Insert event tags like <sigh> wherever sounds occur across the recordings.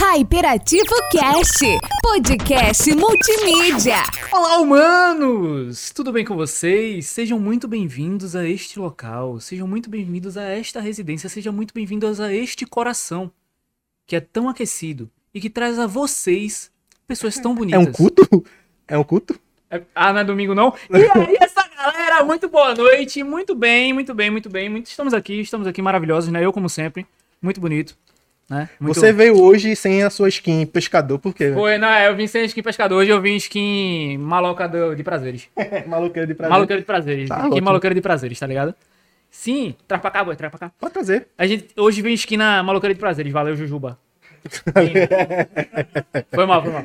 Hyperativo Cast, podcast multimídia. Olá, humanos! Tudo bem com vocês? Sejam muito bem-vindos a este local, sejam muito bem-vindos a esta residência, sejam muito bem-vindos a este coração que é tão aquecido e que traz a vocês pessoas tão É bonitas. um culto? É um culto? É- Ah, não é domingo não? E aí, essa galera, muito boa noite, muito bem, muito bem, muito bem. Muito... Estamos aqui, estamos aqui maravilhosos, né? Eu, como sempre, muito bonito, né? Muito... Você veio hoje sem a sua skin pescador, por quê? Foi, não, é, eu vim sem skin pescador, hoje eu vim skin maloca do- de prazeres. <laughs> Maluqueiro de prazer. Maloqueiro de prazeres. Tá skin ótimo. maloqueiro de prazeres, tá ligado? Sim, traz pra cá, boi, traz pra cá. Pode trazer. A gente hoje vem esquina maloqueira de prazeres, valeu, Jujuba. <laughs> foi mal, foi mal.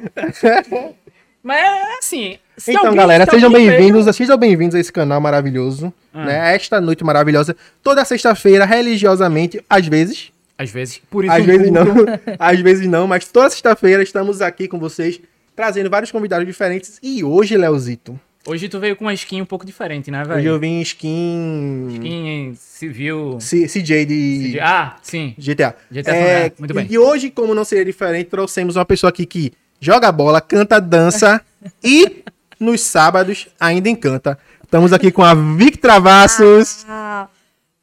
Mas é assim. se Então, alguém- galera, se sejam bem-vindos, sejam bem-vindos a esse canal maravilhoso, Ah. né? A Esta noite maravilhosa, toda sexta-feira, religiosamente, às vezes, Às vezes, por isso às um vezes não, <laughs> às vezes não, mas toda sexta-feira estamos aqui com vocês, trazendo vários convidados diferentes. E hoje, Leozito, Hoje tu veio com uma skin um pouco diferente, né, hoje velho? eu vim skin, Skin civil. C- CJ de Ah, sim. GTA. GTA É, muito bem. E hoje, como não seria diferente, trouxemos uma pessoa aqui que joga bola, canta, dança <laughs> e nos sábados ainda encanta. Estamos aqui com a Vic Travassos. Ah,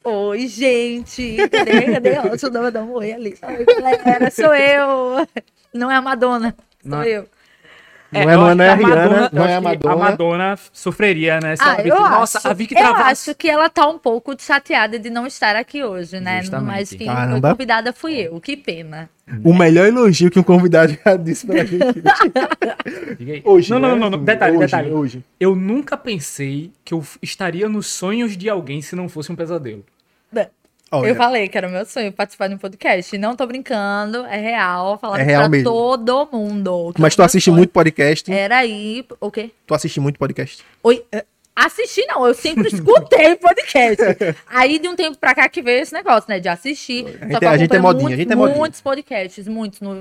oi, gente. Cadê? Cadê? Ó, eu dar dar um oi ali. Oi, galera, sou eu. Não é a Madonna, sou Não. eu. Não é, eu não acho é a que Rihanna, Madonna- não eu é a acho Madonna. A Madonna sofreria, né? se Ah, a Vicky- eu Nossa, acho, a Vicky eu Travassos. acho que ela tá um pouco chateada de não estar aqui hoje, né? Justamente. Mas quem Caramba. foi convidada fui eu. Que pena. O melhor elogio que um convidado já disse pra gente. <laughs> Hoje, não, não, né? não, não, Detalhe, hoje, detalhe. Hoje. Eu nunca pensei que eu estaria nos sonhos de alguém se não fosse um pesadelo. Olha, Eu falei que era o meu sonho participar de um podcast. Não tô brincando, é real. Falar É real pra mesmo. todo mundo. mas tu o meu assiste sonho muito podcast? Era aí. O quê? Tu assiste muito podcast? Oi, eh, assisti não, eu sempre escutei podcast. <laughs> Aí de um tempo pra cá que veio esse negócio, né, de assistir. A gente é- a gente é modinha, a gente é modinha. Muitos podcasts, muitos no,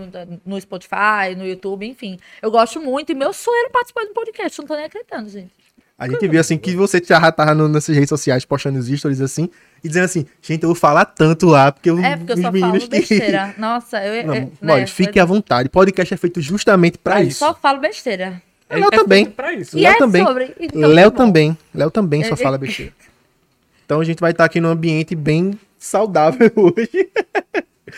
no Spotify, no YouTube, enfim. Eu gosto muito e meu sonho era participar de um podcast, não tô nem acreditando, gente. A gente viu assim que você já tava nessas redes sociais postando os stories assim e dizendo assim, gente, eu vou falar tanto lá, porque, É, porque eu os só meninos falo <laughs> besteira. Nossa, eu... Não, é, olha, né, fique eu à vontade. Podcast é feito justamente pra isso. Só falo besteira. Léo também. feito Pra isso. E Léo é também. sobre... então Léo tá também. Léo também só É, fala besteira. Então a gente vai estar aqui num ambiente bem saudável <laughs> hoje.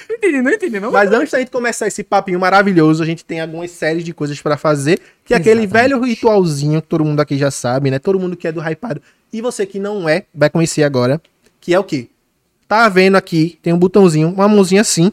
Não entendi, não entendi, não. Mas antes da gente começar esse papinho maravilhoso, a gente tem algumas séries de coisas pra fazer, que é aquele velho ritualzinho que todo mundo aqui já sabe, né? Todo mundo que é do hypado. E você que não é, vai conhecer agora, que é o quê? Tá vendo aqui, tem um botãozinho, uma mãozinha assim.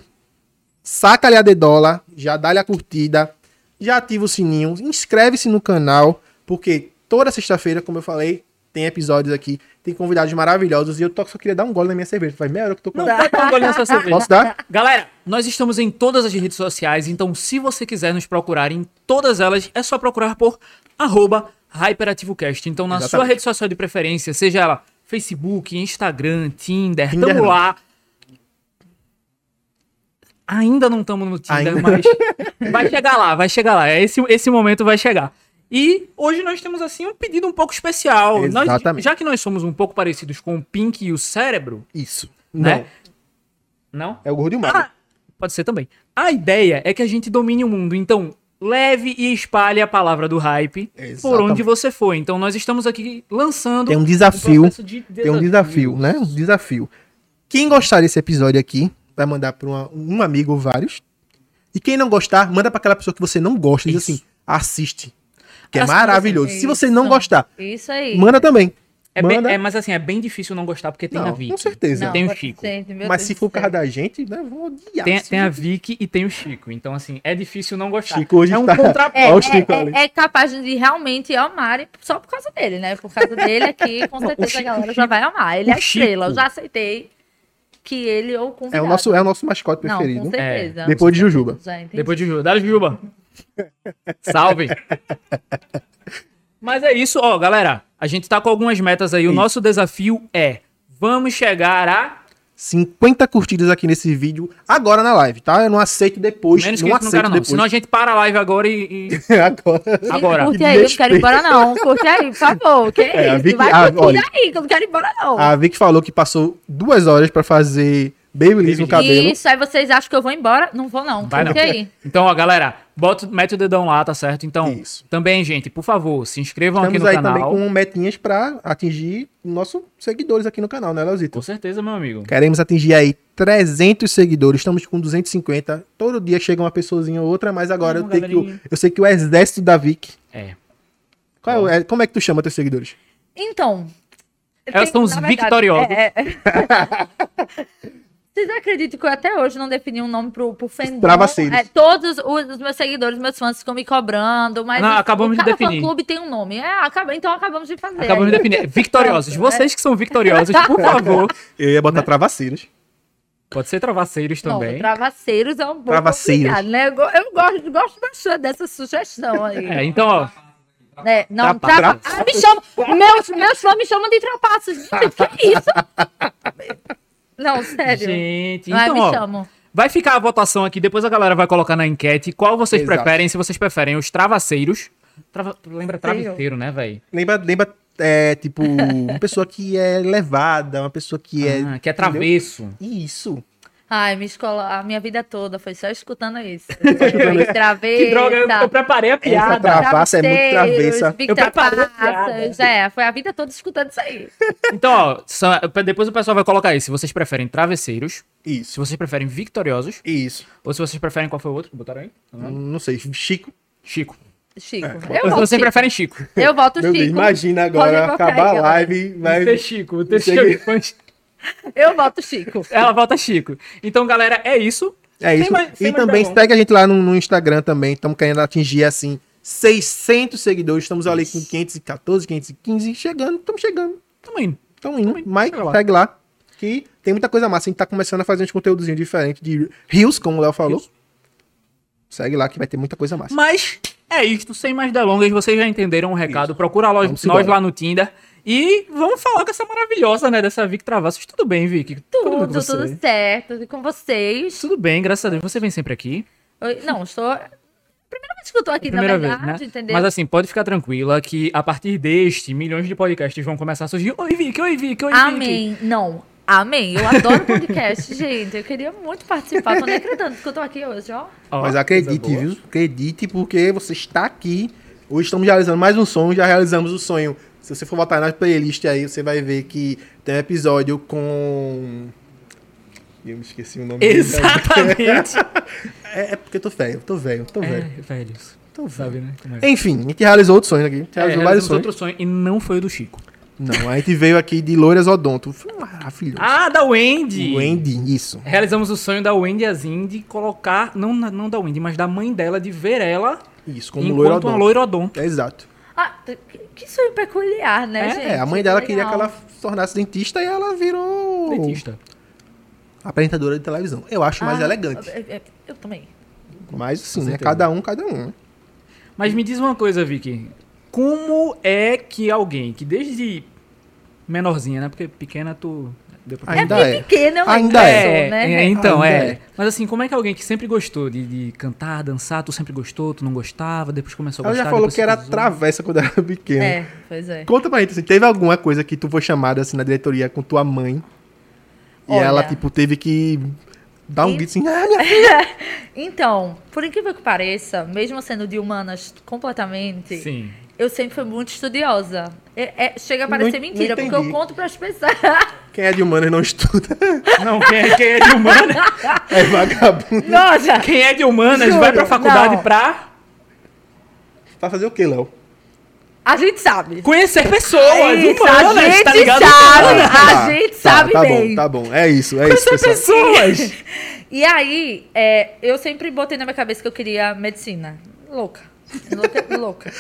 Saca ali a dedola, já dá-lhe a curtida, já ativa o sininho, inscreve-se no canal, porque toda sexta-feira, como eu falei, tem episódios aqui, tem convidados maravilhosos, e eu tô- só queria dar um gole na minha cerveja. Faz meia hora que eu tô com Não, dar um golinho nessa cerveja. Posso dar? Galera, nós estamos em todas as redes sociais, então se você quiser nos procurar em todas elas, é só procurar por arroba HyperativoCast. Então na sua Exatamente. rede social de preferência, seja ela Facebook, Instagram, Tinder, Tinder tamo não. lá. Ainda não estamos no Tinder, Ainda. mas vai chegar lá, vai chegar lá. Esse, esse momento vai chegar. E hoje nós temos assim um pedido um pouco especial. Nós- Exatamente. já que nós somos um pouco parecidos com o Pink e o cérebro, Isso. né? Não, Não? é o gordo e o magro. Ah, pode ser também. A ideia é que a gente domine o mundo. Então, leve e espalhe a palavra do hype por Exatamente. onde você for. Então, nós estamos aqui lançando Tem um desafio. processo de Tem um desafio, né? Um desafio. Quem gostar desse episódio aqui, vai mandar para um amigo ou vários. E quem não gostar, manda para aquela pessoa que você não gosta. E diz assim, assiste. Que é maravilhoso. Se você não gostar, Isso aí. manda também. É bem- é, mas assim, é bem difícil não gostar porque tem Não, a Vicky. com certeza. Não, tem o Chico. ser, Mas Deus se for por causa da gente, né? eu Vou odiar. Tem, tem a. Vicky e tem o Chico. Então, assim, é difícil não gostar. Chico hoje é um tá- contraponto. É, Olha o é- Chico é- ali. é capaz de realmente amar só por causa dele, né? Por causa dele aqui, com certeza Chico- a galera o já vai amar. Ele é o a estrela, eu já aceitei que ele ou o É o nosso, é o nosso mascote Não, preferido. com certeza. Depois de Jujuba. Depois de Juba. Dá Juba. Salve. <laughs> Mas é isso, ó, galera. A gente tá com algumas metas aí. O Isso. nosso desafio é: vamos chegar a 50 curtidas aqui nesse vídeo, agora na live, tá? Eu não aceito depois. Menos que não não aceito quero, não. depois. Senão a gente para a live agora e. e- <laughs> agora. Agora. Curte aí, eu não quero ir embora não. Curte aí, por favor. Que É, a isso? Vicky- Vai curtir olha, aí, que eu não quero ir embora não. A Vic falou que passou duas horas pra fazer Babyliss no cabelo. Isso, aí vocês acham que eu vou embora? Não vou, não. Vai não. Aí. Então, ó, galera, bota, mete o dedão lá, tá certo? Então, Isso. também, gente, por favor, se inscrevam Estamos aqui no aí canal. também com metinhas pra atingir nossos seguidores aqui no canal, né, Leozito? Com certeza, meu amigo. Queremos atingir aí 300 seguidores, estamos com 250. Todo dia chega uma pessoazinha ou outra, mas agora Uma eu, tenho que, eu sei que o exército da Vic. É. Qual é, é- como é que tu chama teus seguidores? Então. Elas tem- são os verdade, vitoriosos. é- é- <laughs> Vocês acreditam que eu até hoje não defini um nome pro, pro? Travesseiros. É, todos os, os meus seguidores, meus fãs ficam me cobrando, mas Não, o- acabamos de cada definir. fã-clube tem um nome. É, acaba, então acabamos de fazer. Acabamos de definir. <laughs> Vocês que são vitoriosos, por favor. Eu ia botar travasseiros. Pode ser travasseiros Não, também. travasseiros é um Travasseiros. complicado, né? Eu, eu gosto, gosto bastante dessa sugestão aí. É, então, ó. É, não, Trapa- trapa... Ah, me chamam, meus, meus fãs me chamam de trapaços. Que é isso? <laughs> Não, sério. Gente, Vai, então, me ó. chamam. Vai ficar a votação aqui, depois a galera vai colocar na enquete qual vocês Exato. preferem, se vocês preferem os travasseiros. Trava... Lembra Travesseiro. né, velho? Lembra, lembra é, tipo, <laughs> uma pessoa que é levada, uma pessoa que é. Ah, que é entendeu? travesso. Isso. Ai, minha escola, a minha vida toda foi só escutando isso. <laughs> Travessa. Que droga, eu, eu preparei a Essa piada. tra- Travassa é muito travessa. Eu preparei a Travassas. É, foi a vida toda escutando isso aí. <laughs> Então, ó, depois o pessoal vai colocar aí se vocês preferem travesseiros, se Isso. vocês preferem victoriosos, Isso. ou se vocês preferem qual foi o outro que botaram aí? Não sei, Chico. Chico. Chico. Ou Eu se vocês Chico. preferem Chico. Eu voto Meu Chico. Deus, imagina agora acabar a live. Vai... Ter Chico, ter Chico. Eu voto Chico. Ela volta Chico. Então, galera, é isso. É Sem isso. mais- sem e também delongas. segue a gente lá no, no Instagram também. Estamos querendo atingir, assim, 600 seguidores. Estamos ali com 514, 515. Chegando, estamos chegando. Tamo indo. Estamos indo. Mas Segue lá. segue lá. Que tem muita coisa massa. A gente tá começando a fazer uns conteúdozinhos diferentes de Rios, como o Léo falou. Segue lá que vai ter muita coisa massa. Mas é isto, sem mais delongas, vocês já entenderam o recado. Procura nós, nós embora. lá no Tinder. E vamos falar com essa maravilhosa, né, dessa Vic Travassos. Tudo bem, Vic? bem com Tudo, você? tudo certo. E com vocês. Tudo bem, graças a Deus. Você vem sempre aqui. Oi, Não, estou. Primeira vez que eu tô aqui, Primeira na verdade, vez, né? entendeu? Mas assim, pode ficar tranquila que a partir deste, milhões de podcasts vão começar a surgir. Oi, Vic, oi, Vic, oi, Vic. Amém. Não, amém. Eu adoro podcast, <laughs> gente. Eu queria muito participar. Tô nem acreditando que eu tô aqui hoje, ó. Ó, Mas acredite, viu? Acredite, porque você está aqui. Hoje estamos realizando mais um sonho. Já realizamos o sonho. Se você for botar na playlist aí, você vai ver que tem um episódio com. Eu me esqueci o nome dele. Exatamente. <laughs> É, é porque eu tô velho, tô velho, tô é, velho. velhos. Tô velho. Sabe, né? É? Enfim, a gente realizou outro sonho aqui. A gente É, realizou vários sonhos. outro sonho e não foi o do Chico. Não, a gente veio aqui de Loiras Odonto. Foi maravilhoso. Ah, da Wendy! o Andy, isso. Realizamos o sonho da Wendy Azin de colocar, não, não da Wendy, mas da mãe dela, de ver ela Isso, como loira enquanto uma odonto. loirodonto. É exato. Ah, que- sonho peculiar, né, É, gente? É, a mãe dela queria que ela se tornasse dentista e ela virou Dentista. apresentadora de televisão. Eu acho mais Ah, elegante. é- é- Eu também. Mas assim, Com né? Cada um, cada um. né? Mas me diz uma coisa, Vicky. Como é que alguém que desde menorzinha, né? Porque pequena tu. Ainda é bem é. pequena, eu Ainda ainda é. sou, né? é, então, Ainda é. é. Mas assim, como é que alguém que sempre gostou de, de cantar, dançar, tu sempre gostou, tu não gostava, depois começou a Ela gostar. já falou que era precisou? travessa quando era pequena. É, pois é. Conta pra gente, assim, teve alguma coisa que tu foi chamada assim na diretoria com tua mãe e Olha. ela, tipo, teve que dar um E- grito assim, ah, minha <laughs> Então, por incrível que pareça, mesmo sendo de humanas completamente, Sim. Eu sempre fui muito estudiosa. É- é- chega a Não parecer en- mentira, não porque eu conto para as pessoas. <laughs> Quem é de humanas não estuda. <laughs> Não, quem é, quem é de humanas, <laughs> É vagabundo. Nossa! quem é de humanas Juro, vai pra faculdade não. pra Pra fazer o quê, Léo? A gente sabe. conhecer pessoas Isso, humanas, a gente tá ligado? sabe. Humanas. A Tá, gente tá, sabe tá bem. bom, tá bom. É isso, é isso, Conhecer pessoal. pessoas. E aí, é, eu sempre botei na minha cabeça que eu queria medicina. Louca. Louca, louca.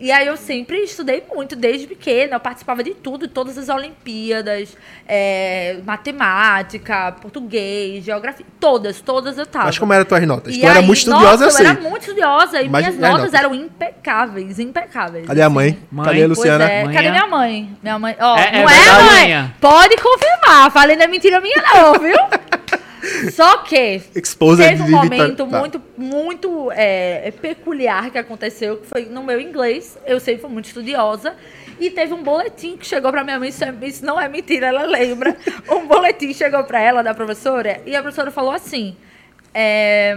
E aí eu sempre estudei muito, desde pequena. Eu participava de tudo, todas as Olimpíadas, é, matemática, português, geografia. Todas, todas eu tava. Mas como eram tuas notas? E tu era aí, muito estudiosa, nossa, eu sei. eu era muito estudiosa e Mas- minhas notas notas. eram impecáveis, impecáveis. Cadê a mãe? Mãe, Cadê a Luciana? É. Cadê minha mãe? Minha mãe, ó, É- é não é, mãe? Pode confirmar, falei não é mentira minha não, viu? <laughs> Só que Exposed teve um momento Tá. muito, muito é, peculiar que aconteceu, que foi no meu inglês. Eu sempre fui muito estudiosa. E teve um boletim que chegou pra minha mãe, isso, é- isso não é mentira, ela lembra. <laughs> Um boletim chegou pra ela, da professora, e a professora falou assim: é,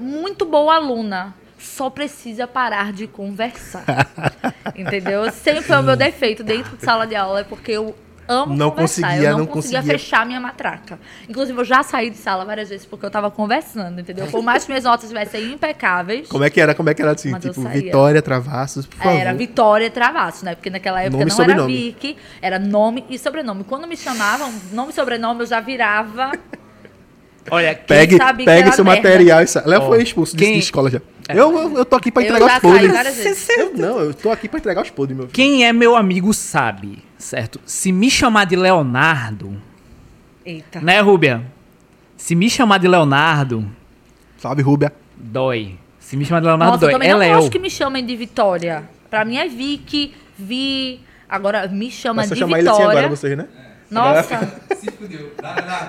muito boa aluna, só precisa parar de conversar. <laughs> Entendeu? Sempre foi o meu defeito dentro de sala de aula, é porque eu amo Não conseguia, eu não, não conseguia, conseguia. fechar minha matraca. Inclusive, eu já saí de sala várias vezes porque eu tava conversando, entendeu? Por mais que minhas notas estivessem impecáveis. Como é que era? Como é que era assim? Tipo. Vitória Travassos, por favor. Era Vitória Travasso, né? Porque naquela época Nome não era. Vicky, era nome e sobrenome. Quando me chamavam, nome e sobrenome, eu já virava. <laughs> Olha, Pegue, pegue seu merda. material. e sa- Léo Ó, foi expulso de- quem- de escola já. Eu, eu, eu tô aqui pra entregar os podres. Eu- não, eu tô aqui pra entregar os podres, meu filho. Quem é meu amigo sabe, certo? Se me chamar de Leonardo, Eita. né, Rúbia? Se me chamar de Leonardo, Salve, Rúbia. dói. Se me chamar de Leonardo, Nossa, eu dói. também É não Léo. gosto que me chamem de Vitória. Pra mim é Vicky, Vi. Agora me chama Mas de chamar ele assim Vitória. agora, vocês, né? Nossa. <laughs> Se fudeu.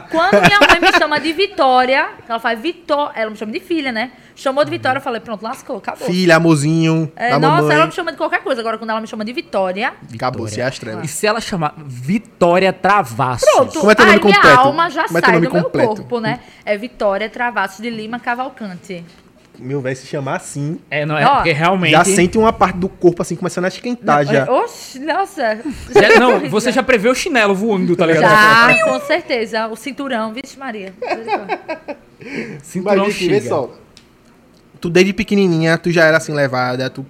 Quando minha mãe me chama de Vitória, ela faz Vitória. Ela me chama de filha, né? Chamou de Vitória, eu falei, pronto, lascou, acabou. Filha, amorzinho, É, da nossa, mamãe. ela me chama de qualquer coisa. Agora, quando ela me chama de Vitória, Acabou, se é trevas. E se ela chamar Vitória Travassos? pronto. Como é teu nome aí minha completo? alma já Como é teu sai nome do meu completo? corpo, né? É Vitória Travassos de Lima Cavalcante. Meu velho, se chamar assim, É, não é? Ó, porque realmente. já sente uma parte do corpo assim começando a esquentar já. Oxe, nossa. Já- não, <laughs> você já prevê o chinelo voando, tá ligado? Já, com certeza. O cinturão, vixe Maria. Cinturão Mas chega. só. Tu desde pequenininha, tu já era assim levada, tu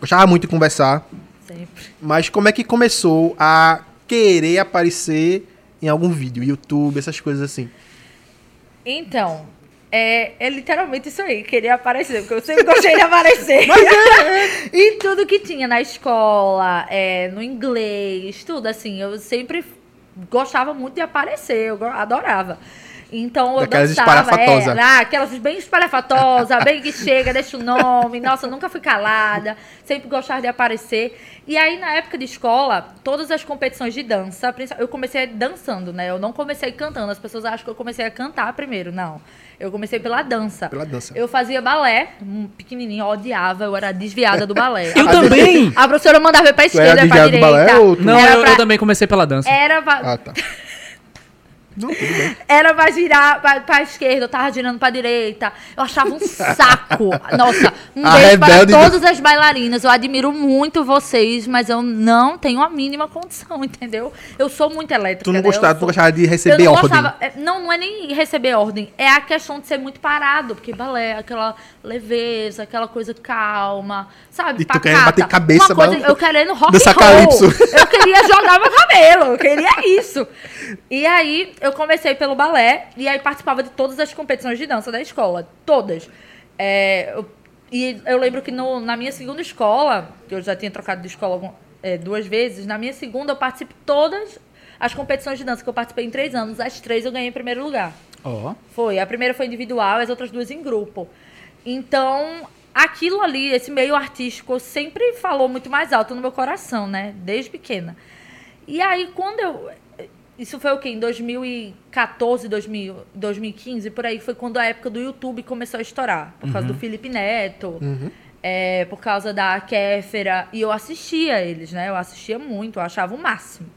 gostava muito de conversar. Sempre. Mas como é que começou a querer aparecer em algum vídeo, YouTube, essas coisas assim? Então, é, é literalmente isso aí, querer aparecer, porque eu sempre gostei de aparecer. <laughs> em tudo que tinha na escola, é, no inglês, tudo assim. Eu sempre gostava muito de aparecer, eu adorava. Então eu Daquelas dançava, espalhafatosa. é, ah, aquelas bem espalhafatosa, bem que chega, deixa o nome. Nossa, nunca fui calada, sempre gostava de aparecer. E aí, na época de escola, todas as competições de dança, eu comecei dançando, né? Eu não comecei cantando. As pessoas acham que eu comecei a cantar primeiro. Não. Eu comecei pela dança. Pela dança. Eu fazia balé, um pequenininho, eu odiava, eu era desviada do balé. Eu A- também! A professora mandava eu pra Tu era esquerda, pra desviado do balé direita. ou tu- Não, era eu, pra, eu também comecei pela dança. Era pra, Ah, tá. <laughs> Não, tudo bem. era pra girar pra, pra esquerda, eu tava girando pra direita. Eu achava um saco. Nossa, um <laughs> A beijo para todas as bailarinas. Eu admiro muito vocês, mas eu não tenho a mínima condição, <laughs> entendeu? Eu sou muito elétrica. Tu não né? gostava, tu gostava de receber não ordem. gostava- é, não, não é nem receber ordem. É a questão de ser muito parado. Porque balé, aquela leveza, aquela coisa calma, sabe? E tu querendo bater cabeça, Uma coisa, eu querendo rock and roll. calypso. Eu queria jogar meu cabelo, eu queria isso. <laughs> E aí, eu comecei pelo balé, e aí participava de todas as competições de dança da escola. Todas. É, eu- e eu lembro que no- na minha segunda escola, que eu já tinha trocado de escola é, duas vezes, na minha segunda eu participei de todas as competições de dança que eu participei em três anos. As três eu ganhei em primeiro lugar. Ó. Foi. A primeira foi individual, as outras duas em grupo. Então, aquilo ali, esse meio artístico, sempre falou muito mais alto no meu coração, né? Desde pequena. E aí, quando eu. Isso foi o quê? Em 2014, 2000, 2015, por aí, foi quando a época do YouTube começou a estourar. Por causa do Felipe Neto, é, por causa da Kéfera. E eu assistia eles, né? Eu assistia muito, eu achava o máximo.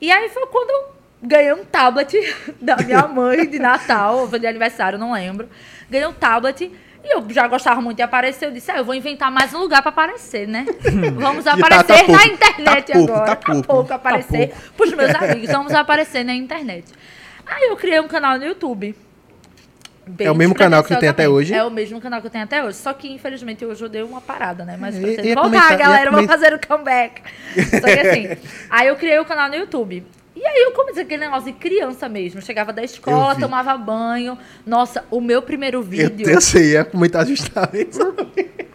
E aí foi quando eu ganhei um tablet <laughs> da minha mãe de Natal, ou de aniversário, não lembro. Ganhei um tablet e eu já gostava muito de aparecer. Eu disse, ah, eu vou inventar mais um lugar para aparecer, né? <laughs> Vamos tá- aparecer tá pouco, na internet tá pouco, agora. tá pouco. aparecer pouco. pros meus amigos. Vamos aparecer na internet. Aí eu criei um canal no YouTube. Bem É o mesmo canal que tem até despretensiosamente. hoje? É o mesmo canal que eu tenho até hoje. Só que, infelizmente, hoje eu dei uma parada, né? Mas pretendo ia voltar, comentar- galera. Vou fazer o comeback. Só que assim, <laughs> aí eu criei o canal no YouTube. E aí eu comecei aquele negócio de criança mesmo. Eu chegava da escola, Eu tomava banho. Nossa, o meu primeiro Eu, vídeo. eu sei, ia comentar justamente.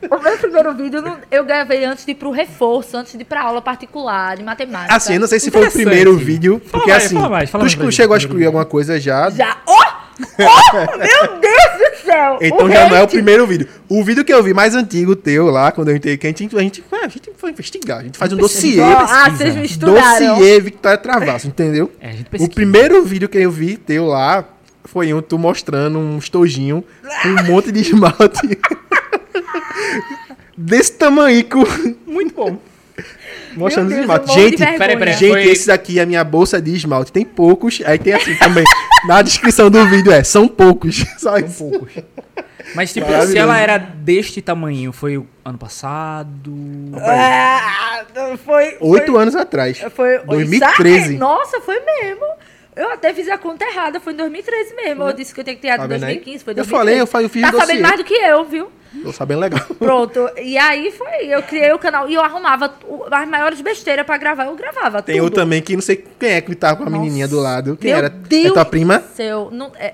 O meu primeiro vídeo eu gravei antes de ir pro reforço, antes de ir pra aula particular de matemática. Assim, eu não sei se foi o primeiro vídeo, porque mais, assim, fala mais, fala tu mais chegou a excluir alguma coisa já, Já. Oh! Oh! Meu Deus do céu! então O já não é o primeiro vídeo. O vídeo que eu vi mais antigo teu lá, quando eu entrei, que a gente, a gente, a gente foi investigar, a gente faz um dossiê, ah, vocês misturaram. dossiê Victoria Travasso, entendeu? É, a gente O primeiro vídeo que eu vi teu lá foi um tu mostrando um estojinho com um monte de esmalte <laughs> desse tamanho. Muito bom. Mostrando os Deus, esmaltes. eu morro de Gente, vergonha. peraí, peraí. Gente, Foi- esse daqui é a minha bolsa de esmalte. Tem poucos. Aí tem assim também. Na descrição do vídeo é, são poucos. <laughs> Só isso. poucos. Mas, tipo, se ela era deste tamanho, foi o ano passado. Ah, foi. Oito foi, anos atrás. Foi 2013. Sabe? Nossa, foi mesmo. Eu até fiz a conta errada, foi em 2013 mesmo. Eu disse que eu tinha que ter Tá em vendo aí? 2015, foi Eu 2013. falei, eu falei, eu fiz Tá dossiê. sabendo mais do que eu, viu? Tô sabendo legal. Pronto. E aí foi, eu criei o canal e eu arrumava as maiores besteiras pra gravar, eu gravava Tem tudo. outro também que não sei quem é que tava com a Nossa. menininha do lado. Quem Meu era? Deus é tua prima? Céu. Não, é,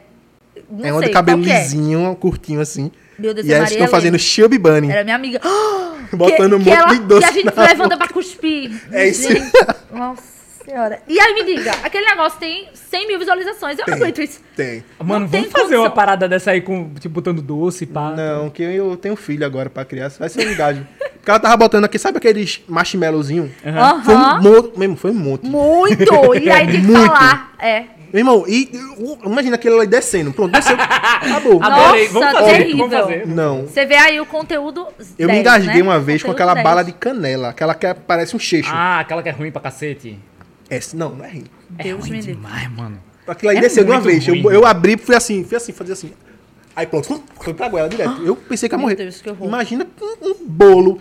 não é uma de cabelo que é? lisinho, curtinho assim. Meu Deus, E é Maria estão fazendo chubby bunny. Era minha amiga. <gasps> <gasps> Botando um que, monte ela, de doce Que a gente levanta pra cuspir. É isso. Gente, Nossa <laughs> senhora. E aí me diga, aquele negócio tem 100 mil visualizações. Eu não aguento isso. Tem. Mano, Não tem vamos fazer uma condição. parada dessa aí com, tipo, botando doce, pá. Não, que eu tenho filho agora pra criança. Vai ser um gajo. Porque ela tava botando aqui, sabe aqueles marshmallowzinhos? Aham. Foi um monte, mesmo, foi um monte. Muito! E <laughs> aí tem que Muito. falar. É. Meu irmão, e uh, imagina aquele ali descendo. Pronto, desceu. Acabou. Adorei. Nossa, vamos fazer, terrível. vamos fazer. Não. Você vê aí o conteúdo. Eu 10, me engasguei né? uma vez com aquela 10. bala de canela. Aquela que parece um cheixo. Ah, aquela que é ruim pra cacete. Essa, não, não é rir. É Deus ruim me demais, mano. Aquilo aí É desceu de uma vez. Eu, ruim. eu abri, fui assim, fui assim, fazia assim. Aí pronto, foi pra goela direto. Eu pensei que ia Meu morrer. Deus, que horror. Imagina um, um bolo.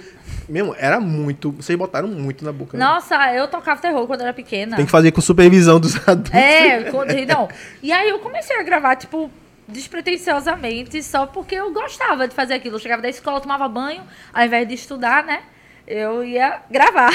Mesmo, era muito. Vocês botaram muito na boca. né? Nossa, eu tocava terror quando era pequena. Tem que fazer com supervisão dos adultos. É, quando- não. E aí eu comecei a gravar, tipo, despretensiosamente, só porque eu gostava de fazer aquilo. Eu chegava da escola, tomava banho, ao invés de estudar, né? Eu ia gravar.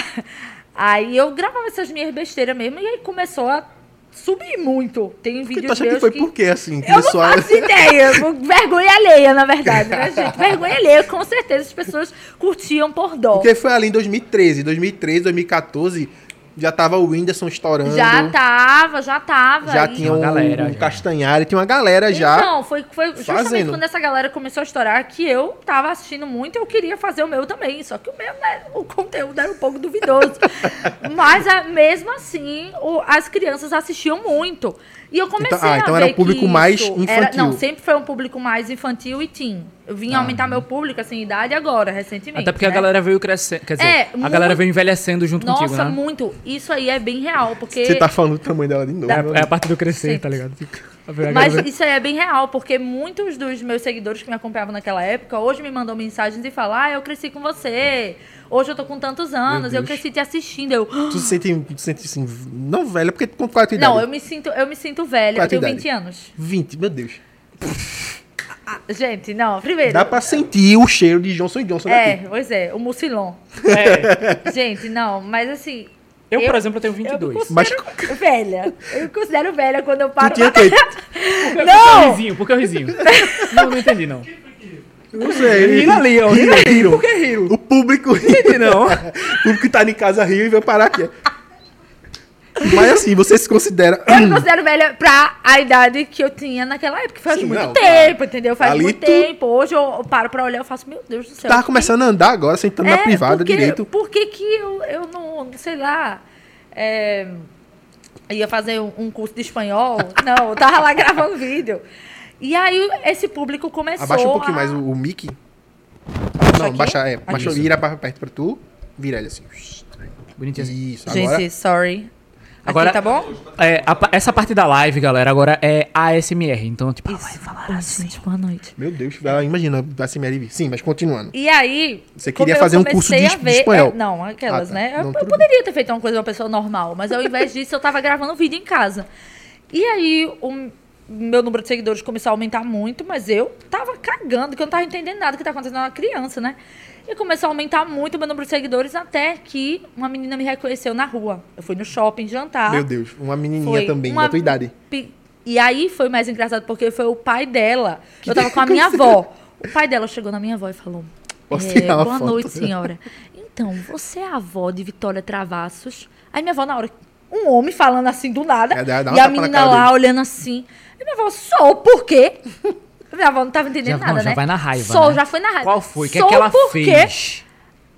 Aí eu gravava essas minhas besteiras mesmo, e aí começou a subir muito. Tem tu vídeos acha que meus foi por quê, assim? Eu não a- faço ideia. <laughs> Vergonha alheia, na verdade, né, <laughs> gente? Vergonha alheia, com certeza as pessoas curtiam por dó. Porque foi ali em 2013. 2013, 2014, já tava o Whindersson estourando. Já tava, já tava. Já e- tinha uma galera, o já. Castanhari, tinha uma galera já. Então, foi, foi justamente fazendo. quando essa galera começou a estourar que eu tava assistindo muito e eu queria fazer o meu também. Só que o meu, né, o conteúdo era um pouco duvidoso. <laughs> Mas a- mesmo assim, o- as crianças assistiam muito. E eu comecei Então- ah, a então ver era um público mais infantil. não, sempre foi um público mais infantil e teen. Eu vim Ah. aumentar meu público, assim, idade agora, recentemente. Até porque a né? galera veio crescendo. Quer dizer, É, a muito- galera veio envelhecendo junto Nossa, contigo, né? muito. Isso aí é bem real, porque... Você tá falando do tamanho dela de novo. É, né? é a parte do crescer, Sim. tá ligado? Mas isso aí é bem real, porque muitos dos meus seguidores que me acompanhavam naquela época, hoje me mandam mensagens e falam, ah, eu cresci com você, hoje eu tô com tantos anos, eu cresci te assistindo. Eu, Tu se sente, tu se sente assim, não velha, porque com qual é a tua idade? não, eu me sinto, eu me sinto velha, eu tenho tua 20 idade? anos. 20, meu Deus. Gente, não, primeiro. Dá pra sentir o cheiro de Johnson Johnson É, daqui. pois é, o mucilon. É, Gente, não, mas assim. Eu, por Eu- exemplo, eu tenho Eu me 22. considero velha. Eu me considero velha quando eu paro. Tu tinha o quê? Por que o Não! risinho? Por que o risinho? não, não entendi, não. Não sei. Rindo ali, ó. Rindo. Por que rindo? O público ri. Entendi, não. <laughs> O público que tá em casa riu e veio parar aqui. Mas assim, você se considera. Eu me considero velha pra a idade que eu tinha naquela época. que Faz Sim, muito não, tempo, entendeu? Faz Ali muito tu- tempo. Hoje eu paro pra olhar e faço, meu Deus do céu. Tava começando a andar agora, sentando na privada É, porque, direito. Por que que eu, eu não, sei lá, é, ia fazer um, um curso de espanhol? <laughs> Não, eu tava lá gravando vídeo. E aí esse público começou Abaixa um pouquinho a- mais o, o mic. Não, aqui? baixa, é, baixa, vira pra perto pra tu. Vira ele assim. Bonitinho assim. Isso, Gente, agora. sorry. Agora, Aqui, tá bom? É, a essa parte da live, galera, agora é ASMR. Então, tipo, ela vai Isso. falar Oi, assim. gente, boa noite. Meu Deus, imagina, Mary. Sim, mas continuando. E aí. Você como queria eu fazer um curso comecei de- a de ver- espanhol? é, não, aquelas, Ah, tá. né? Eu, Não, eu tudo poderia ter feito uma coisa de uma pessoa normal, mas ao invés disso eu tava gravando vídeo em casa. E aí o meu número de seguidores começou a aumentar muito, mas eu tava cagando, que eu não tava entendendo nada que tá acontecendo na criança, né? E começou a aumentar muito o meu número de seguidores até que uma menina me reconheceu na rua. Eu fui no shopping jantar. Meu Deus, uma menininha Foi também, uma da tua idade. E aí foi mais engraçado porque foi o pai dela. eu tava com a minha avó. O pai dela chegou na minha avó e falou: é, Boa foto?" noite, senhora. Então, você é a avó de Vitória Travassos? Aí minha avó, na hora, um homem falando assim do nada. É, e a menina lá dele. olhando assim. E minha avó, sou, por quê? <laughs> minha avó não tava entendendo Já- nada, não, já né? vai na raiva, Sou, né? já foi na raiva. Qual foi? O que é Sou que ela por quê? fez?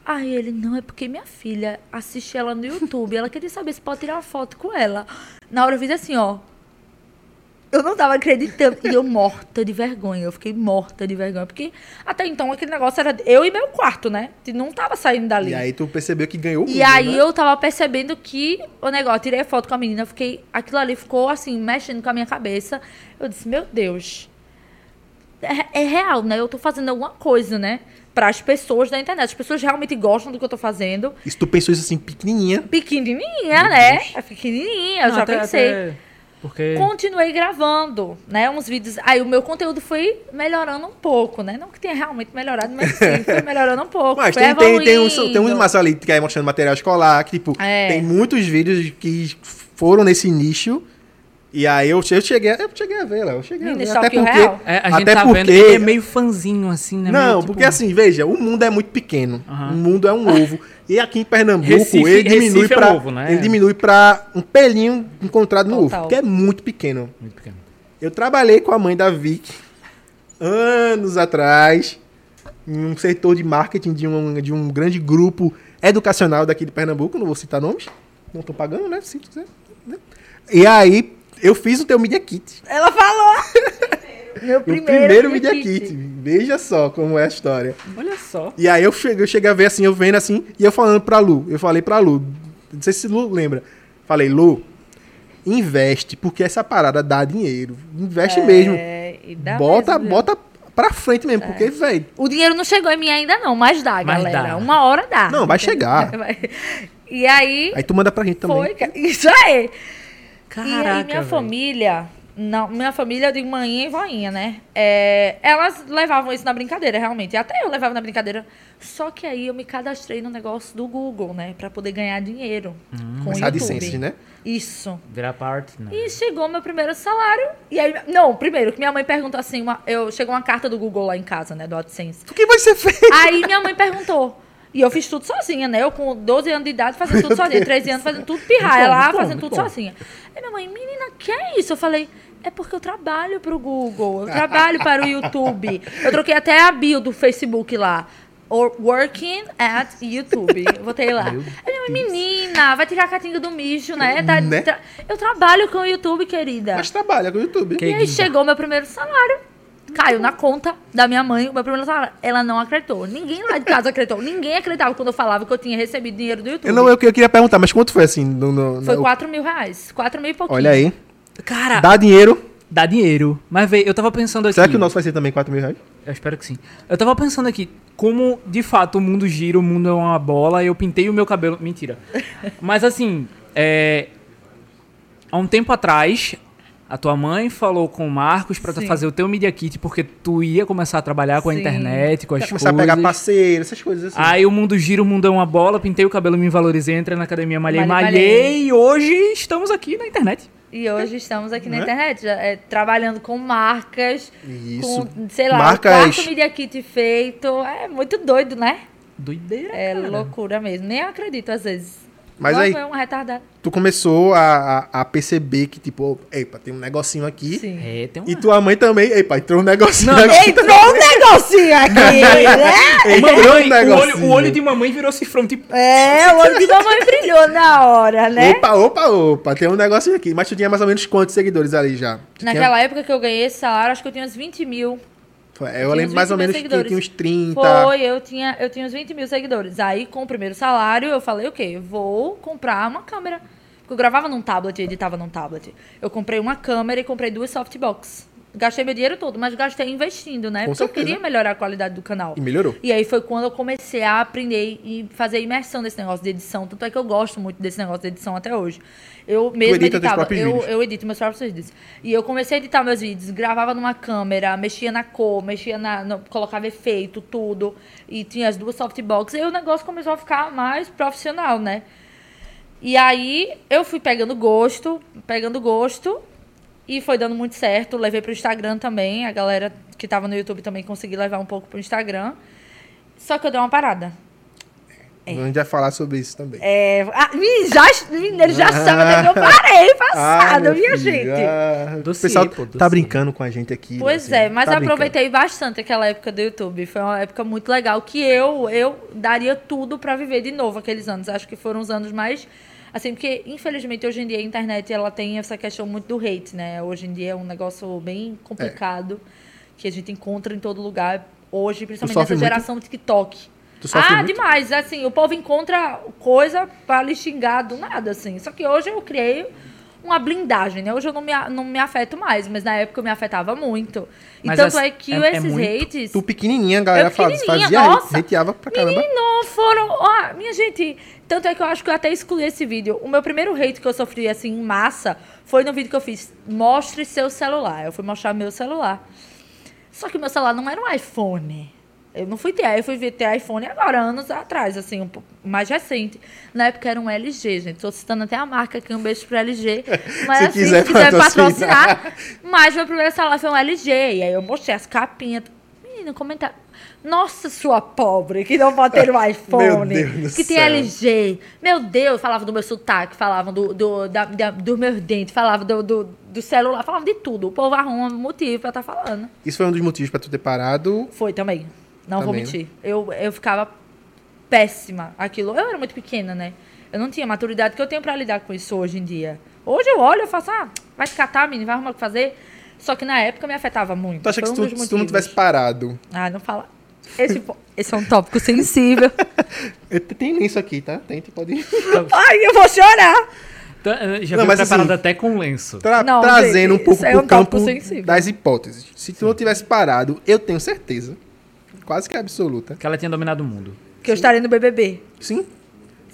Aí ele, não, é porque minha filha assiste ela no YouTube. Ela queria saber se pode tirar uma foto com ela. Na hora eu fiz assim, ó. Eu não tava acreditando. E eu morta de vergonha. Eu fiquei morta de vergonha. Porque até então aquele negócio era eu e meu quarto, né? E não tava saindo dali. E aí tu percebeu que ganhou E muito, aí né? eu tava percebendo que o negócio, eu tirei foto com a menina, eu fiquei. Aquilo ali ficou assim, mexendo com a minha cabeça. Eu disse, meu Deus. É, é real, né? Eu tô fazendo alguma coisa, né? Para as pessoas da internet. As pessoas realmente gostam do que eu tô fazendo. E se tu pensou isso assim, pequenininha, Pequenininha, né? É pequenininha, eu Não, já até- pensei. até porque Continuei gravando, né? Uns vídeos. Aí o meu conteúdo foi melhorando um pouco, né? Não que tenha realmente melhorado, mas sim, <laughs> foi melhorando um pouco. Mas foi tem, tem, tem, uns, evoluindo. tem uns massa ali que é mostrando material escolar, que, tipo, É. tem muitos vídeos que foram nesse nicho. E aí eu, eu cheguei, eu cheguei a ver lá, eu cheguei a ver. Até o porque, real? é, a gente até tá porque, vendo que ele é meio fãzinho, assim, né? Não, Meio, tipo, porque assim, veja, o mundo é muito pequeno. Aham. O mundo é um <laughs> ovo. E aqui em Pernambuco, Recife- ele diminui Recife é um pra ovo, né? ele diminui para um pelinho encontrado no Total. ovo, que é muito pequeno. Muito pequeno. Eu trabalhei com a mãe da Vic anos atrás, em um setor de marketing de um, de um grande grupo educacional daqui de Pernambuco, não vou citar nomes, não tô pagando, né? Se quiser, né? E aí, eu fiz o teu Media Kit. Ela falou! <laughs> meu O primeiro, primeiro Media Media Kit. Veja só como é a história. Olha só. E aí eu cheguei, eu cheguei a ver assim, eu vendo assim, e eu falando pra Lu, eu falei pra Lu, não sei se Lu lembra, falei, Lu, investe, porque essa parada dá dinheiro. Investe mesmo. É, e dá Bota, mesmo, viu? bota pra frente mesmo, porque, velho, O dinheiro não chegou em mim ainda não, mas dá, Mas galera. dá. Uma hora dá. Não, vai chegar. <laughs> E aí, aí tu manda pra gente também. foi... <laughs> Isso aí! E Caraca, aí minha velho. família... Não, minha família, digo mãe e voinha, né? É, elas levavam isso na brincadeira, realmente. E até eu levava na brincadeira. Só que aí eu me cadastrei no negócio do Google, né? Pra poder ganhar dinheiro com o Mas YouTube. AdSense, né? Isso. Virar parte, né? E chegou meu primeiro salário. E aí, não, primeiro, que minha mãe perguntou assim, uma, eu chegou uma carta do Google lá em casa, né, do AdSense. O que vai ser feito? Aí minha mãe perguntou. E eu fiz tudo sozinha, né? Eu com 12 anos de idade fazendo tudo sozinha, 13 anos fazendo tudo pirraia bom, lá, bom, fazendo tudo bom. sozinha. Aí minha mãe, menina, que é isso? Eu falei, é porque eu trabalho pro Google, eu <laughs> trabalho para o YouTube. Eu troquei até a bio do Facebook lá. Or- Working at YouTube. Botei lá. Aí minha mãe, menina, vai tirar a catinga do mijo, né? Tá- Né? tra- Eu trabalho com o YouTube, querida. Mas trabalha com o YouTube. Que- E aí chegou meu primeiro salário. Caiu na conta da minha mãe o meu primeiro salário. Ela não acreditou. Ninguém lá de casa acreditou. Ninguém acreditava quando eu falava que eu tinha recebido dinheiro do YouTube. Eu, não, eu, eu queria perguntar, mas quanto foi assim? No, no- Foi no- 4 mil reais. 4 mil e pouquinho. Olha aí. Cara, Dá dinheiro. dá dinheiro. Mas, velho, eu tava pensando aqui. Será que o nosso vai ser também 4 mil reais? Eu espero que sim. Eu tava pensando aqui, como de fato o mundo gira, o mundo é uma bola, eu pintei o meu cabelo. Mentira. Mas assim, é. Há um tempo atrás, a tua mãe falou com o Marcos Sim. fazer o teu Media Kit, porque tu ia começar a trabalhar com a Sim. internet, com as Começar coisas. a pegar parceiro, essas coisas assim. Aí o mundo gira, o mundo é uma bola, pintei o cabelo, me valorizei, entrei na academia, malhei, Malhei, malhei, malhei. e hoje estamos aqui na internet. E hoje estamos aqui na Né? internet, já, é, trabalhando com marcas, Isso. com, sei lá, Marcas- o quarto Media Kit feito. É muito doido, né? Doideira, É cara. loucura mesmo. Nem acredito às vezes. Mas Logo aí- é um retardado. Tu começou a, a, a perceber que, tipo, epa, tem um negocinho aqui. Sim. É, tem uma... E tua mãe também, epa, entrou um negocinho Não, aqui. Entrou um <laughs> negocinho aqui, né? Entrou um Mamãe, o, olho, negocinho. o olho de mamãe virou cifrão, tipo... É, o olho de mamãe brilhou na hora, né? Opa, opa, opa, tem um negocinho aqui. Mas tu tinha mais ou menos quantos seguidores ali já? Tu tinha- Naquela época que eu ganhei esse salário, acho que eu tinha uns 20 mil. Tinha Eu lembro mais ou 20 mil menos que seguidores. tinha uns 30. Foi, eu tinha, eu tinha uns 20 mil seguidores. Aí, com o primeiro salário, eu falei, o quê? Vou comprar uma câmera. Porque eu gravava num tablet e editava num tablet. Eu comprei uma câmera e comprei duas softbox. Gastei meu dinheiro todo, mas gastei investindo, né? Com Porque eu certeza. queria melhorar a qualidade do canal. E melhorou. E aí foi quando eu comecei a aprender e fazer imersão desse negócio de edição. Tanto é que eu gosto muito desse negócio de edição até hoje. Eu mesmo editava. Eu, vídeos? eu edito meus próprios vídeos. E eu comecei a editar meus vídeos, gravava numa câmera, mexia na cor, mexia na. no- colocava efeito, tudo. E tinha as duas softbox. E o negócio começou a ficar mais profissional, né? E aí eu fui pegando gosto, pegando gosto. E foi dando muito certo. Levei pro Instagram também. A galera que tava no YouTube também consegui levar um pouco pro Instagram. Só que eu dei uma parada. A gente vai falar sobre isso também. É, ah, já, ele já sabe é que eu parei <laughs> passado, meu minha filho, gente. ah, o pessoal pô, tá dossiê. brincando com a gente aqui. Pois assim, é, mas tá eu brincando. aproveitei bastante aquela época do YouTube. Foi uma época muito legal que eu eu daria tudo pra viver de novo aqueles anos. Acho que foram os anos mais Assim, porque, infelizmente, hoje em dia a internet ela tem essa questão muito do hate, né? Hoje em dia é um negócio bem complicado que a gente encontra em todo lugar. Hoje, principalmente nessa muito? geração do TikTok. Ah, muito? demais. Assim, o povo encontra coisa pra lhe xingar do nada, assim. Só que hoje eu criei uma blindagem, né? Hoje eu não me, não me afeto mais, mas na época eu me afetava muito. E Mas tanto é- é, que é- é esses muito- hates... Tu pequenininha, a galera faz- pequenininha, fazia nossa. hateava pra caramba. Menino, foram. Ó, minha gente. Tanto é que eu acho que eu até excluí esse vídeo. O meu primeiro hate que eu sofri, assim, em massa, foi no vídeo que eu fiz. Mostre seu celular. Eu fui mostrar meu celular. Só que meu celular não era um iPhone. Eu não fui ter, eu fui ver ter iPhone agora, anos atrás, assim, um pouco mais recente. Na época era um LG, gente. Tô citando até a marca aqui, um beijo pro LG. Mas <laughs> Se assim, quiser se quiser patrocinar. patrocinar. Mas meu primeiro celular foi um LG. E aí eu mostrei as capinhas. Menino, comentário. Nossa, sua pobre, que não pode ter um iPhone. Que tem céu. LG. Meu Deus, falavam do meu sotaque, falavam do, do, da, da, dos meus dentes, falavam do, do, do celular, falavam de tudo. O povo arruma um motivo pra estar falando. Isso foi um dos motivos pra tu ter parado. Foi também. Não vou Também, né? mentir. Eu, eu ficava péssima. Aquilo. Eu era muito pequena, né? Eu não tinha maturidade que eu tenho pra lidar com isso hoje em dia. Hoje eu olho e faço, ah, vai te catar, menino, vai arrumar o que fazer. Só que na época me afetava muito. Tu acha que Foi se um tu, se tu não tivesse parado. Ah, não fala. Esse, esse é um tópico sensível. <laughs> Eu- Tem isso aqui, tá? Tem, tu pode. <laughs> Ai, eu vou chorar. Tá, eh, Já Não, mas preparado assim- até com lenço. Tra- Não, trazendo gente, um pouco é pro um tópico campo sensível. das hipóteses. Se tu não tivesse parado, eu tenho certeza. Quase que absoluta. Que ela tinha dominado o mundo. Que eu estarei no BBB. Sim.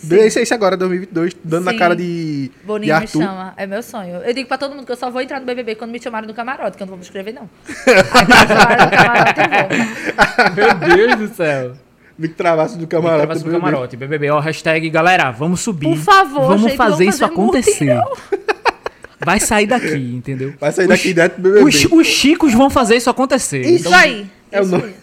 Esse, esse agora, 2022, dando na Sim. cara de, de Boninho me Arthur. chama. É meu sonho. Eu digo pra todo mundo que eu só vou entrar no BBB quando me chamarem no camarote, que eu não vou me inscrever, não. <laughs> Aí, me chamarem no camarote, eu vou. Meu Deus do céu. Me travasse do camarote. Travasse do camarote. BBB, ó, hashtag, galera, vamos subir. Por favor, Vamos gente, fazer vamos isso fazer acontecer. mutirão. Vai sair daqui, entendeu? Vai sair Os- daqui dentro do BBB. Os, os chicos vão fazer isso acontecer. Isso Então- aí. é o isso nome.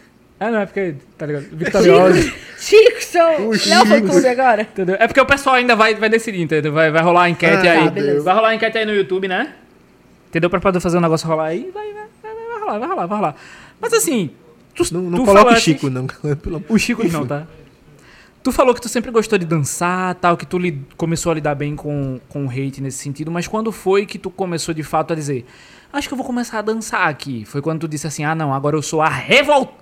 É, não, é porque, tá ligado? Vitoriosa. Chico. Os <laughs> Não foi clube agora. Entendeu? É porque o pessoal ainda vai, vai decidir, entendeu? Vai, vai rolar a enquete Ah, aí. tá. Vai rolar a enquete aí no YouTube, né? Entendeu? Pra poder fazer o negócio rolar aí. Vai, vai, vai, vai rolar, vai rolar, vai rolar. Mas assim, tu, Não, não tu coloca o Chico, não. Pelo amor- O Chico não, tá? Tu falou que tu sempre gostou de dançar, tal, que tu li- começou a lidar bem com, com o hate nesse sentido, mas quando foi que tu começou de fato a dizer, acho que eu vou começar a dançar aqui? Foi quando tu disse assim, ah não, agora eu sou a revoltada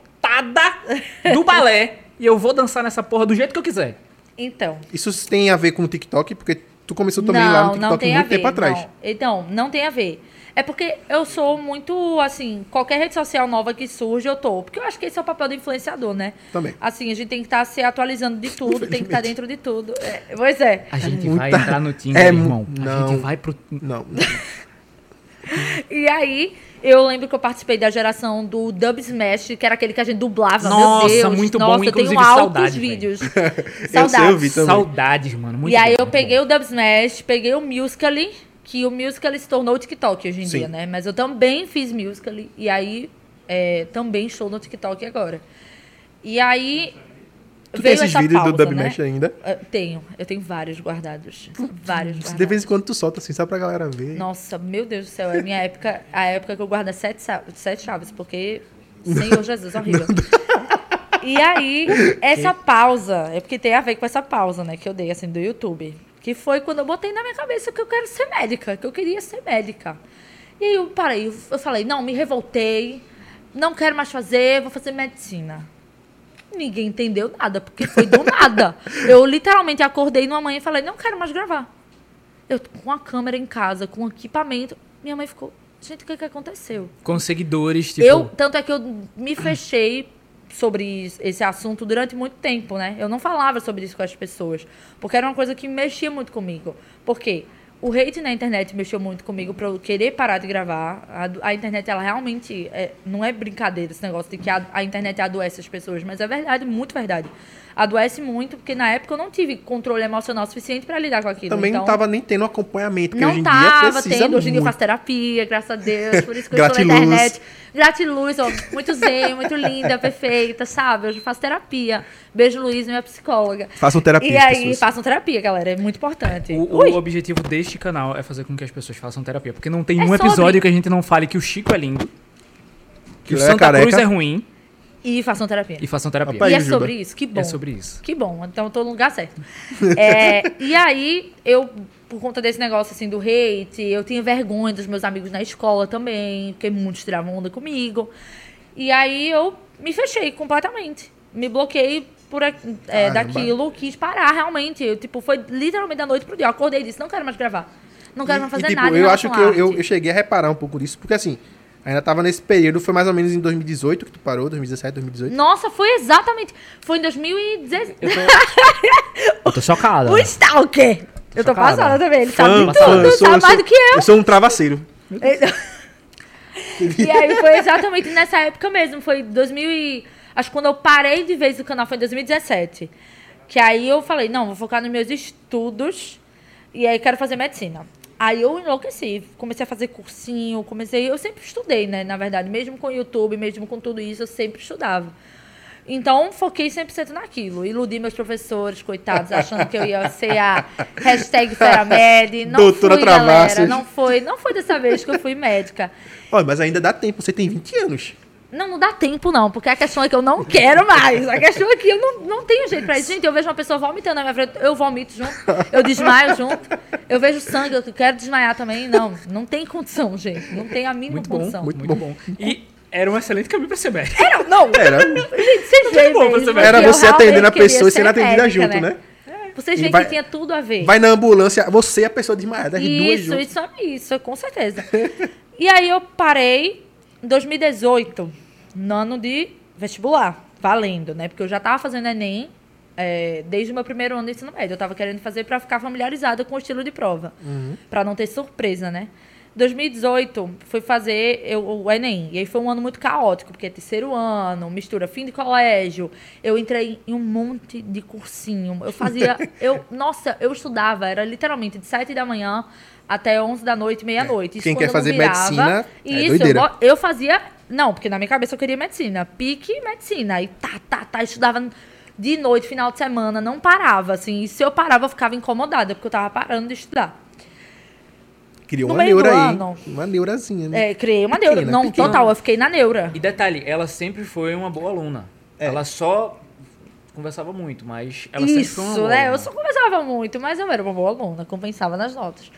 do balé e eu vou dançar nessa porra do jeito que eu quiser. Então. Isso tem a ver com o TikTok, porque tu começou também lá no TikTok tem muito a ver, tempo atrás. Não. Então, não tem a ver. É porque eu sou muito, assim, qualquer rede social nova que surge, eu tô. Porque eu acho que esse é o papel do influenciador, né? Também. Assim, a gente tem que estar se atualizando de tudo, tem que estar dentro de tudo. É, pois é. A gente muita- vai entrar no Tinder, é irmão. A não. gente vai pro... Não. <laughs> <laughs> E aí, eu lembro que eu participei da geração do Dub Smash, que era aquele que a gente dublava. Nossa, Meu Deus, muito bom, Nossa, eu inclusive, tenho altos saudade, velho. vídeos. <laughs> Eu sei, eu Saudades. vi também. Saudades, mano. Muito e aí bom, eu peguei bom. o Dub Smash, peguei o Musical.ly, que o Musical.ly se tornou o TikTok hoje em Sim. dia, né? Mas eu também fiz Musical.ly, e aí é, também estou no TikTok agora. E aí Tu tem esses vídeos pausa, do Dub né? Ainda? Eu tenho, eu tenho vários guardados. Vários guardados. De vez em quando tu solta assim, só pra galera ver. Nossa, meu Deus do céu, é a minha época, a época que eu guardo sete, sa- sete chaves, porque, Senhor Jesus, horrível. E aí, <laughs> essa pausa, é porque tem a ver com essa pausa, né, que eu dei, assim, do YouTube. Que foi quando eu botei na minha cabeça que eu quero ser médica, que eu queria ser médica. E aí eu parei, eu falei, não, me revoltei, não quero mais fazer, vou fazer medicina. Ninguém entendeu nada, porque foi do nada. <laughs> Eu literalmente acordei numa manhã e falei, não quero mais gravar. Eu com a câmera em casa, com equipamento. Minha mãe ficou, gente, o que, que aconteceu? Com seguidores, tipo... Eu, tanto é que eu me fechei sobre esse assunto durante muito tempo, né? Eu não falava sobre isso com as pessoas, porque era uma coisa que mexia muito comigo. Por quê? O hate na internet mexeu muito comigo pra eu querer parar de gravar. A, a internet, ela realmente é- não é brincadeira esse negócio de que a, a internet adoece as pessoas, mas é verdade, muito verdade. Adoece muito, porque na época eu não tive controle emocional suficiente pra lidar com aquilo. Também então, não tava nem tendo acompanhamento, porque não hoje em dia tava precisa tendo. Hoje em dia eu muito. faço terapia, graças a Deus. Por isso que eu estou na internet. Gratiluz, ó. Muito zen, muito linda, perfeita, sabe? Hoje eu faço terapia. Beijo, Luiz, minha psicóloga. Façam terapia, E aí, pessoas. façam terapia, galera. É muito importante. O, o objetivo deste canal é fazer com que as pessoas façam terapia. Porque não tem É um sobre. episódio que a gente não fale que o Chico é lindo, que Que o é Santa careca. Cruz é ruim E façam terapia. E façam terapia. E é sobre isso, que bom. É sobre isso. Que bom, então eu tô no lugar certo. <laughs> É, e aí, eu, por conta desse negócio assim do hate, eu tinha vergonha dos meus amigos na escola também, porque muitos tiravam onda comigo. E aí eu me fechei completamente. Me bloqueei por é, daquilo, quis parar realmente. Eu, tipo, foi literalmente da noite pro dia. Eu acordei e disse, não quero mais gravar. Não quero mais E- e, fazer tipo, nada. eu acho que eu, eu, eu cheguei a reparar um pouco disso, porque assim, ainda tava nesse período, foi mais ou menos em 2018 que tu parou, 2017, 2018. Nossa, foi exatamente. Foi em 2016. Eu tô, <laughs> eu tô chocada. O Stalker! Eu tô Chocada. passada também. Ele Fã, sabe de tudo, sou- sabe eu mais sou- do que eu. Eu sou um travaceiro. <laughs> E aí foi exatamente nessa época mesmo. Foi 2000 e... Acho que quando eu parei de vez o canal foi em 2017. Que aí eu falei, não, vou focar nos meus estudos. E aí quero fazer medicina. Aí eu enlouqueci. Comecei a fazer cursinho, comecei... Eu sempre estudei, né? Na verdade, mesmo com o YouTube, mesmo com tudo isso, eu sempre estudava. Então, foquei 100% naquilo. Iludi meus professores, coitados, achando que eu ia ser a <laughs> hashtag Feramed. Não Doutora fui, Travassos. galera. Não foi. Não foi dessa vez que eu fui médica. Olha, mas ainda dá tempo, você tem 20 anos. Não, não dá tempo, não, porque a questão é que eu não quero mais. A questão é que eu não, não tenho jeito pra isso. Gente, eu vejo uma pessoa vomitando na minha frente, eu vomito junto, eu desmaio junto. Eu vejo sangue, eu quero desmaiar também. Não, não tem condição, gente. Não tem a mínima Muito bom, condição. muito, bom. E era um excelente caminho pra ser médico. Era, não, Era, gente, vocês veem bom, mesmo era você atendendo a pessoa e sendo atendida médica, junto, né? Vocês E veem vai- que tinha tudo a ver. Vai na ambulância, você e a pessoa desmaiada, as duas Isso, isso, isso, com certeza. e aí eu parei em 2018, no ano de vestibular, valendo, né? Porque eu já tava fazendo Enem é, desde o meu primeiro ano de ensino médio. Eu tava querendo fazer pra ficar familiarizada com o estilo de prova, Pra não ter surpresa, né? 2018 fui fazer eu, o Enem. E aí foi um ano muito caótico, porque é terceiro ano, mistura fim de colégio. Eu entrei em um monte de cursinho. Eu fazia. <laughs> eu Nossa, eu estudava, era literalmente de 7 da manhã até 11 da noite, meia-noite. Isso Quem quando quer eu fazer não virava. medicina, é Isso, eu, doideira. go- eu fazia. Não, porque na minha cabeça eu queria medicina. Pique medicina. E tá, tá, tá. Estudava de noite, final de semana, não parava, assim. E se eu parava, eu ficava incomodada, porque eu tava parando de estudar. Criou No uma neura aí. ano. Uma neurazinha, né? É, criei uma neura. Pequena, Não, pequena. total, eu fiquei na neura. E detalhe, ela sempre foi uma boa aluna. É. Ela só conversava muito, mas ela sempre foi uma Isso, boa né? Eu só conversava muito, mas eu era uma boa aluna, compensava nas notas.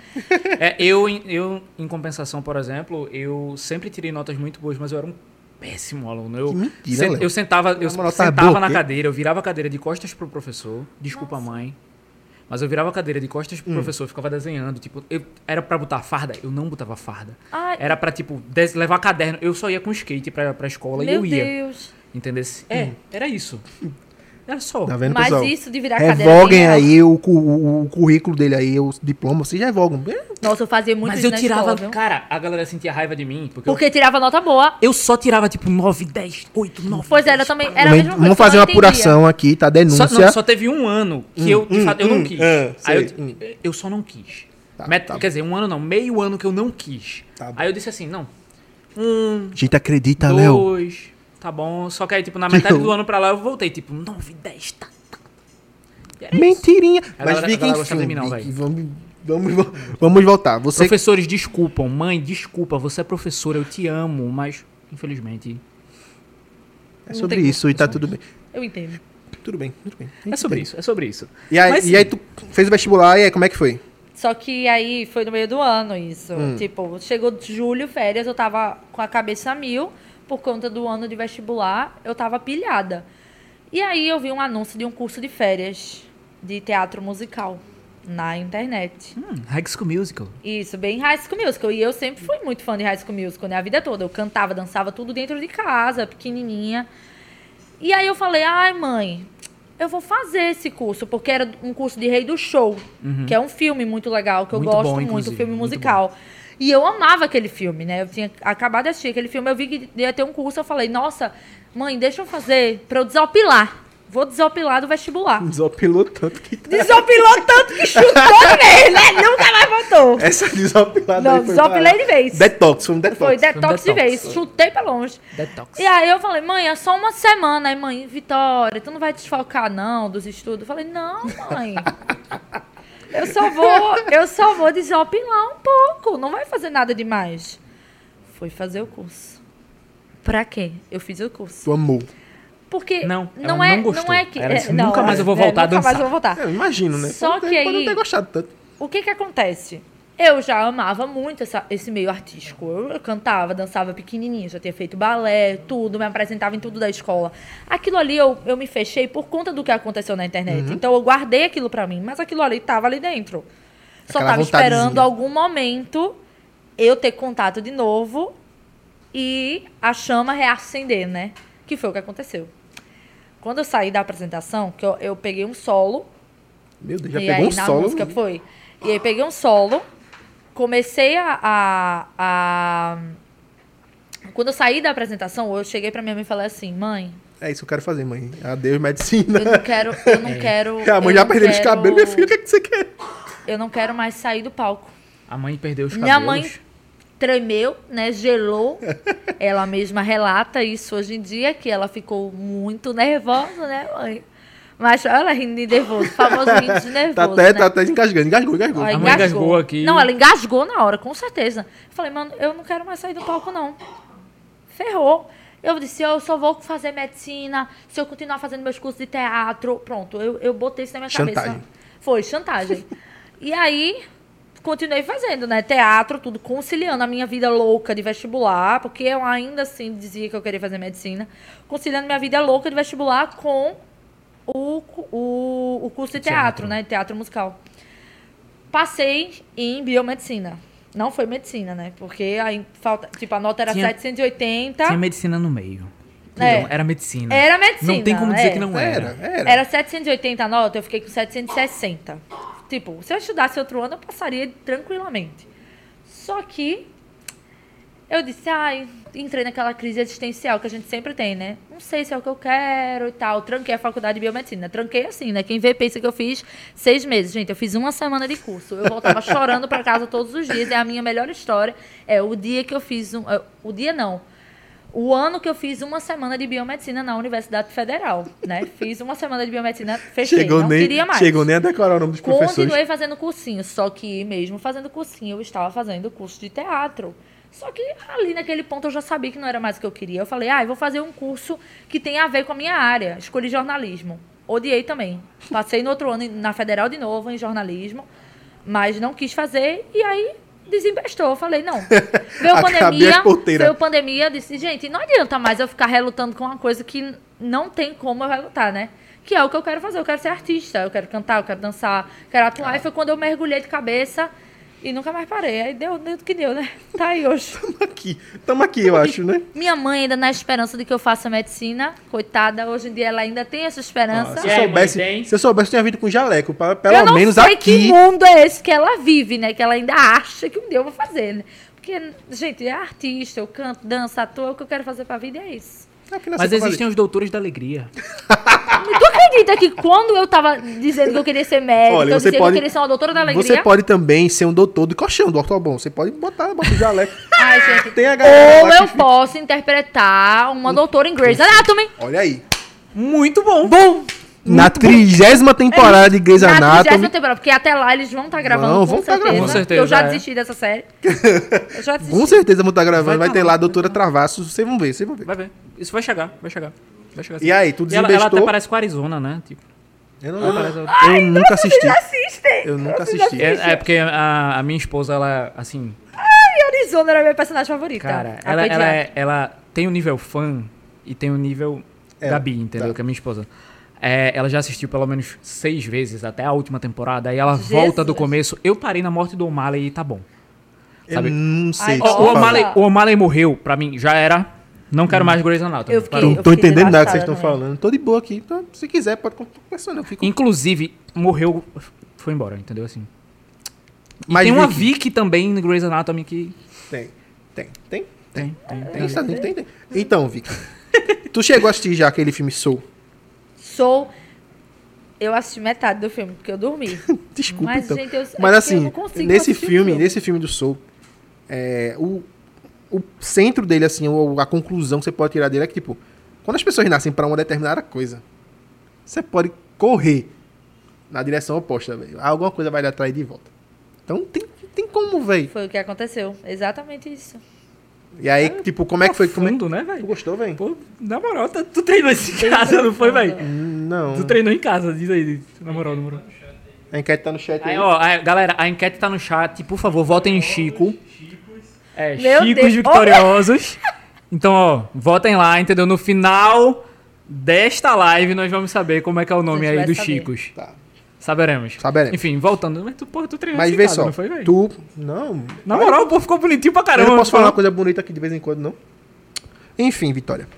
É, eu, em- eu, em compensação, por exemplo, eu sempre tirei notas muito boas, mas eu era um péssimo aluno. Eu, Que mentira, Léo. eu sentava, eu nota sentava boa, na cadeira, eu virava a cadeira de costas pro professor. Desculpa, mãe. Mas eu virava a cadeira de costas Hum. pro professor, ficava desenhando. Tipo, eu, era pra botar farda, eu não botava farda. Ai, Era pra, tipo, des- levar caderno. Eu só ia com skate pra, pra escola e meu eu ia. Deus. Entendeu? É, era isso. Era só. Tá vendo, Mas pessoal? isso de virar cadeira. Revoguem real. aí o, o- o currículo dele aí, o diploma, vocês revogam. Nossa, eu fazia muito Mas eu tirava. escola, cara, a galera sentia raiva de mim. Porque, eu- Porque tirava nota boa. eu, só tirava, tipo, 9, 10, 8, 9. Pois era, eu também. Era a mesma coisa, Vamos eu fazer uma entendia. apuração aqui, tá? Só, Denúncia. não, só teve um ano que eu, de hum, fato, eu não hum, quis. é, Aí eu, hum. eu só não quis. Tá, Met- tá Quer dizer, um ano não, meio ano que eu não quis. Tá aí eu disse assim, não. Um, A gente acredita, Léo. dois, tá bom. Só que aí, tipo, na metade do ano pra lá eu voltei, tipo, 9, 10, tá. tá. E isso. Mentirinha. Mas fica mim, não, Vicky, vamos, vamos, vamos voltar. Você Professores, desculpam. Mãe, desculpa. Você é professora, eu te amo, mas, infelizmente, é sobre isso e tá tudo bem. Eu entendo. Tudo bem, tudo bem. É sobre isso, é sobre isso. E aí, Mas, e aí tu fez o vestibular e aí como é que foi? Só que aí foi no meio do ano isso. Hum. Tipo, chegou julho, férias, eu tava com a cabeça a mil. Por conta do ano de vestibular, eu tava pilhada. E aí eu vi um anúncio de um curso de férias de teatro musical na internet. Hum, High School Musical. Isso, bem High School Musical. E eu sempre fui muito fã de High School Musical, né? A vida toda. Eu cantava, dançava tudo dentro de casa, pequenininha. E aí eu falei, ai, mãe, eu vou fazer esse curso, porque era um curso de Rei do Show, que é um filme muito legal, que eu Muito gosto bom, muito, filme muito musical. E eu amava aquele filme, né? Eu tinha acabado de assistir aquele filme, eu vi que ia ter um curso, eu falei, nossa, mãe, deixa eu fazer pra eu desopilar. Vou desopilar do vestibular. Desopilou tanto que tá. Desopilou tanto que chutou <laughs> nele, né? Nunca mais voltou. Essa desopilada Não, aí foi desopilei de vez. Detox, foi um detox. Foi detox de detox. vez. Chutei pra longe. Detox. E aí eu falei, mãe, é só uma semana. Aí, mãe, Vitória, tu não vai desfocar, não, dos estudos? Eu falei, não, mãe. <laughs> Eu só vou, eu só vou desopilar um pouco. Não vai fazer nada demais. Fui fazer o curso. Pra quê? Eu fiz o curso. Tu amou. Porque Não, não ela é, não gostou. é que Ela é, disse, "Nunca mais eu vou é, voltar a nunca mais dançar." eu vou voltar. Eu imagino, né? Só Pode- que pode aí- não ter gostado tanto. O que que acontece? Eu já amava muito essa- esse meio artístico. Eu, cantava, dançava pequenininha, já tinha feito balé, tudo, me apresentava em tudo da escola. Aquilo ali eu, eu me fechei por conta do que aconteceu na internet. Uhum. Então eu guardei aquilo pra mim, mas aquilo ali tava ali dentro. Só Aquela tava esperando algum momento eu ter contato de novo e a chama reacender, né? Que foi o que aconteceu. Quando eu saí da apresentação, que eu, eu peguei um solo Meu Deus, já e pegou aí, um na solo. música foi. E aí peguei um solo, comecei a, a, a- Quando eu saí da apresentação, eu cheguei pra minha mãe e falei assim, mãe, É isso que eu quero fazer, mãe. Adeus, medicina. eu não quero, eu não <laughs> quero. a mãe eu já não perdeu os quero- cabelos. Minha filha, o que, é que você quer? Eu não quero mais sair do palco. A mãe perdeu os Minha cabelos. mãe tremeu, né? Gelou. ela mesma relata isso hoje em dia, que ela ficou muito nervosa, né, mãe? Mas ela rindo de nervoso, famoso rindo de <laughs> nervoso. Tá até, né? tá até engasgando. Engasgou, engasgou. Ó, A mãe engasgou aqui. Não, ela engasgou na hora, com certeza. Eu falei, mano, eu não quero mais sair do palco, não. Ferrou. Eu disse, eu só vou fazer medicina se eu continuar fazendo meus cursos de teatro. Pronto, eu, eu botei isso na minha cabeça. Chantagem. Foi, chantagem. e aí, continuei fazendo, né? Teatro, tudo, conciliando a minha vida louca de vestibular, porque eu ainda assim dizia que eu queria fazer medicina. Conciliando minha vida louca de vestibular com o, o, o curso de teatro, Teatro. né? Teatro musical. Passei em biomedicina. Não foi medicina, né? Porque aí falta, tipo, a nota era Tinha- 780. Tinha medicina no meio. É. Então, era medicina. Era medicina. Não tem como dizer é. que não era. Era, era. Era 780 a nota, eu fiquei com 760. Tipo, se eu estudasse outro ano, eu passaria tranquilamente. Só que eu disse, ai, entrei naquela crise existencial que a gente sempre tem, né? Não sei se é o que eu quero e tal. Tranquei a faculdade de biomedicina. Tranquei assim, né? Quem vê pensa que eu fiz seis meses. Gente, eu fiz uma semana de curso. Eu voltava <laughs> chorando pra casa todos os dias. E a minha melhor história é o dia que eu fiz um. eh, O dia não. O ano que eu fiz uma semana de biomedicina na Universidade Federal, né? Fiz uma semana de biomedicina, fechei, Chegou não nem, queria mais. chegou nem a decorar o nome dos professores. Continuei fazendo cursinho, só que mesmo fazendo cursinho, eu estava fazendo curso de teatro. Só que ali naquele ponto eu já sabia que não era mais o que eu queria. Eu falei, ah, eu vou fazer um curso que tem a ver com a minha área. Escolhi jornalismo. Odiei também. Passei no outro ano na Federal de novo, em jornalismo, mas não quis fazer e aí desembestou. Eu falei, não. <laughs> Veio pandemia, veio pandemia, disse, gente, não adianta mais eu ficar relutando com uma coisa que não tem como eu relutar, né? Que é o que eu quero fazer. Eu quero ser artista, eu quero cantar, eu quero dançar, quero atuar. E foi quando eu mergulhei de cabeça e nunca mais parei. Aí deu, deu o que deu, né? Tá aí hoje. <laughs> Tamo aqui. Tamo aqui, eu acho, né? Minha mãe ainda na esperança de que eu faça medicina. Coitada, hoje em dia ela ainda tem essa esperança. se, E eu mãe, soubesse, tem? se eu soubesse, eu tinha vindo com jaleco. pra- Pelo eu não menos sei aqui. que mundo é esse que ela vive, né? Que ela ainda acha que um dia eu vou fazer, né? Porque, gente, é artista, eu canto, danço, atuo, o que eu quero fazer pra vida é isso. É que Mas existem os doutores da alegria. <laughs> Tu acredita que quando eu tava dizendo que eu queria ser médica, Olha, eu você dizia pode- que eu queria ser uma doutora da alegria? Você pode também ser um doutor de colchão, do ortobon. Você pode botar, bota o jaleco. <laughs> Ai, gente. Tem a galera Ou que eu fica- posso interpretar uma doutora em Grey's Anatomy. Olha aí. Muito bom. Bom! Na trigésima temporada de Grey's Na 30 Anatomy. temporada, porque até lá eles vão estar gravando, Vão, com, vão tá certeza, gravando. Com certeza, Eu já é. desisti dessa série. <laughs> Eu já desisti. Com certeza vão estar gravando. Vai, Vai ter tá lá a doutora Travassos. Vocês vão ver, vocês vão ver. Vai ver. Isso vai chegar, vai chegar. Vai chegar E aí, tu E ela, ela até desembestou? parece com a Arizona, né? Tipo, Eu, não, ela parece- eu nunca assisti. Vocês assistem! Eu nunca Vocês assisti. É, é porque a, a minha esposa, ela, assim, assistem. Arizona era minha personagem favorita. cara, A ela, ela, é- ela tem o nível fã e tem o nível É, Gabi, entendeu? tá. Que é a minha esposa. É, ela já assistiu pelo menos seis vezes até a última temporada. Aí ela Jesus. volta do começo. Eu parei na morte do O'Malley e tá bom. Eu Sabe? não sei. Ai, o. O'Malley, o O'Malley morreu, pra mim, já era. Não quero mais Grey's Anatomy. Eu fiquei-. Não tô entendendo nada que vocês estão também. falando. Tô de boa aqui. Então, se quiser, pode conversar. Eu fico... Inclusive, morreu, foi embora, entendeu? Assim. E Mas tem uma Vicky- Vicky também no Grey's Anatomy que. Tem, tem, tem. Tem, tem, tem. Tem, tem, tem, tem. Então, Vicky. tu chegou a assistir já aquele filme Soul? Sou. Eu assisti metade do filme, porque eu dormi. <laughs> Desculpa, Mas, então. gente, eu- é Mas eu assim, consigo nesse filme, nesse filme do Soul, é, o, o centro dele, assim, a conclusão que você pode tirar dele é que, tipo, quando as pessoas nascem pra uma determinada coisa, você pode correr na direção oposta, velho. Alguma coisa vai lhe atrair de volta. Então tem, tem como, velho. Foi o que aconteceu. Exatamente isso. E aí, tipo, como é que foi? Como é... Fundo, né, Tu velho? gostou, velho? Pô, na moral, tá- tu treinou isso em casa, não foi, velho? Não. Tu treinou em casa, diz aí, na moral, na moral. A enquete tá no chat aí. Aí, ó, a- galera, a enquete tá no chat. Por favor, votem em Chico. É, Meu Chicos Deus. vitoriosos. Então, ó, votem lá, entendeu? No final desta live, nós vamos saber como é que é o nome aí dos saber. Chicos. Tá. Saberemos. Saberemos. Enfim, voltando. Mas tu, porra, tu treinou Mas vê só, não foi, velho? tu... Não. Na moral, o povo ficou bonitinho pra Eu caramba. não posso falar uma coisa bonita aqui de vez em quando, não? Enfim, Vitória.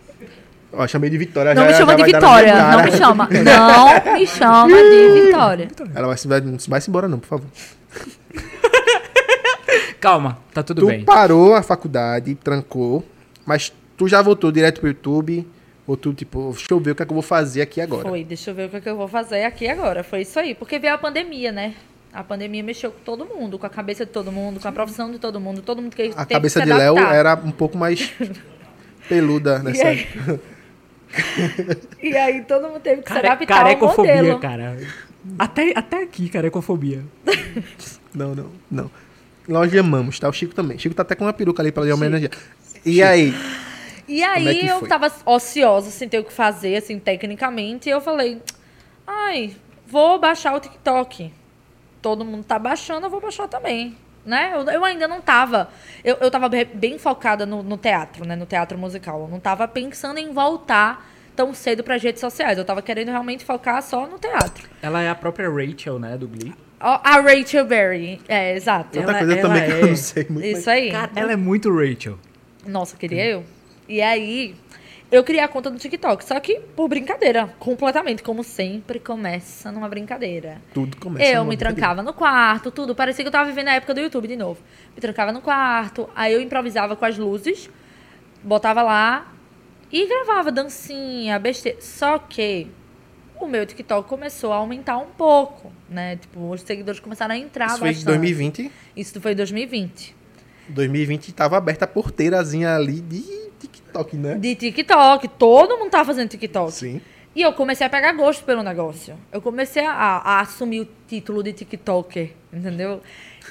Ó, chamei de Vitória. Não já- me já chama de Vitória. Não me chama. <laughs> Não me chama de Vitória. Ela vai se, vai, não se vai se embora não, por favor. <laughs> Calma, tá tudo tu bem. parou a faculdade, trancou, mas tu já voltou direto pro YouTube, ou tu, tipo, deixa eu ver o que é que eu vou fazer aqui agora. Foi, deixa eu ver o que, é que eu vou fazer aqui agora. Foi isso aí. Porque veio a pandemia, né? A pandemia mexeu com todo mundo, com a cabeça de todo mundo, com a profissão de todo mundo. Todo mundo que A cabeça que de se Léo adaptar. era um pouco mais <laughs> peluda E nessa. aí, <laughs> e aí todo mundo teve que se Care, adaptar ao carecofobia, modelo. cara. Até, até aqui, carecofobia. <laughs> Não, não, não. Nós amamos, tá? O Chico também. Chico tá até com uma peruca ali pra lhe homenagear. E aí? E é aí que eu foi? tava ociosa, sem ter o que fazer, assim, tecnicamente, e eu falei, ai, vou baixar o TikTok. Todo mundo tá baixando, eu vou baixar também. Né? Eu, eu ainda não tava. Eu, eu tava be- bem focada no, no teatro, né? No teatro musical. Eu não tava pensando em voltar tão cedo para redes sociais. Eu tava querendo realmente focar só no teatro. Ela é a própria Rachel, né, do Glee. A Rachel Berry. É, exato. Outra Ela- coisa ela também que é- eu não sei muito. Isso aí. Cara, ela é muito Rachel. Nossa, queria eu. E aí, eu criei a conta no TikTok. Só que por brincadeira, completamente. Como sempre, começa numa brincadeira. Tudo começa. eu me trancava no quarto, tudo. Parecia que eu tava vivendo a época do YouTube de novo. Me trancava no quarto, aí eu improvisava com as luzes, botava lá e gravava dancinha, besteira. Só que o meu TikTok começou a aumentar um pouco, né? Tipo, os seguidores começaram a entrar Isso foi em bastante. 2020. Isso foi em 2020. 2020 tava aberta a porteirazinha ali de TikTok, né? De TikTok, todo mundo tava fazendo TikTok. Sim. E eu comecei a pegar gosto pelo negócio. Eu comecei a, a assumir o título de TikToker, entendeu?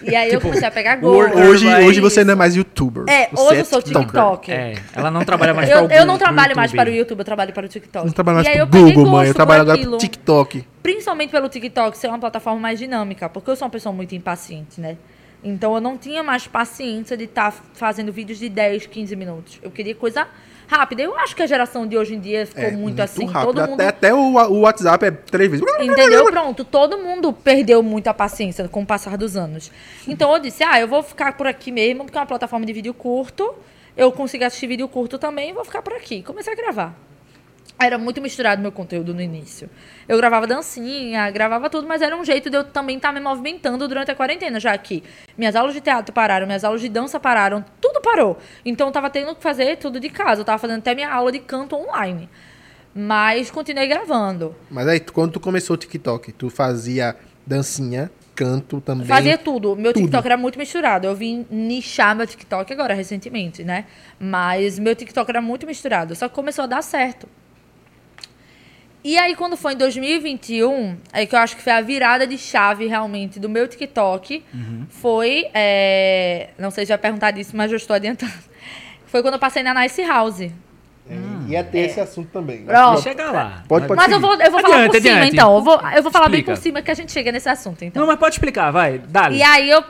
E aí eu comecei a pegar gosto. Hoje, hoje você não é mais youtuber. É, você hoje eu sou tiktoker. TikToker. É, ela não trabalha mais Eu, para o eu não trabalho mais YouTube. para o YouTube, eu trabalho para o TikTok. Não trabalha mais eu peguei Google, mãe. Eu trabalho agora pro aquilo. TikTok. Principalmente pelo TikTok ser uma plataforma mais dinâmica, porque eu sou uma pessoa muito impaciente, né? Então eu não tinha mais paciência de estar fazendo vídeos de 10, 15 minutos. Eu queria coisa rápida. Eu acho que a geração de hoje em dia ficou É, muito, assim. rápido. Todo mundo Até, até o, o WhatsApp é três vezes. Entendeu? Pronto, todo mundo perdeu muito a paciência com o passar dos anos. Então eu disse, ah, eu vou ficar por aqui mesmo, porque é uma plataforma de vídeo curto. Eu consigo assistir vídeo curto também e vou ficar por aqui. Comecei a gravar. Era muito misturado meu conteúdo no início. Eu gravava dancinha, gravava tudo, mas era um jeito de eu também estar me movimentando durante a quarentena, já que minhas aulas de teatro pararam, minhas aulas de dança pararam, tudo parou. Então eu tava tendo que fazer tudo de casa. Eu tava fazendo até minha aula de canto online. Mas continuei gravando. Mas aí, quando tu começou o TikTok, tu fazia dancinha, canto também. Fazia tudo. Meu tudo. TikTok era muito misturado. Eu vim nichar meu TikTok agora, recentemente, né? Mas meu TikTok era muito misturado. Só que começou a dar certo. E aí, quando foi em 2021, aí que eu acho que foi a virada de chave realmente do meu TikTok, foi. é, Não sei se vai perguntar disso, mas eu estou adiantando. <laughs> Foi quando eu passei na Nice House. É, ia ter esse assunto também. Pronto. Chega lá. Pode, pode Mas eu seguir. vou, eu vou falar Adiante, por cima, adiante. então. Eu vou, eu vou falar bem por cima que a gente chega nesse assunto, então. Não, mas pode explicar, vai. Dá-lhe. E aí eu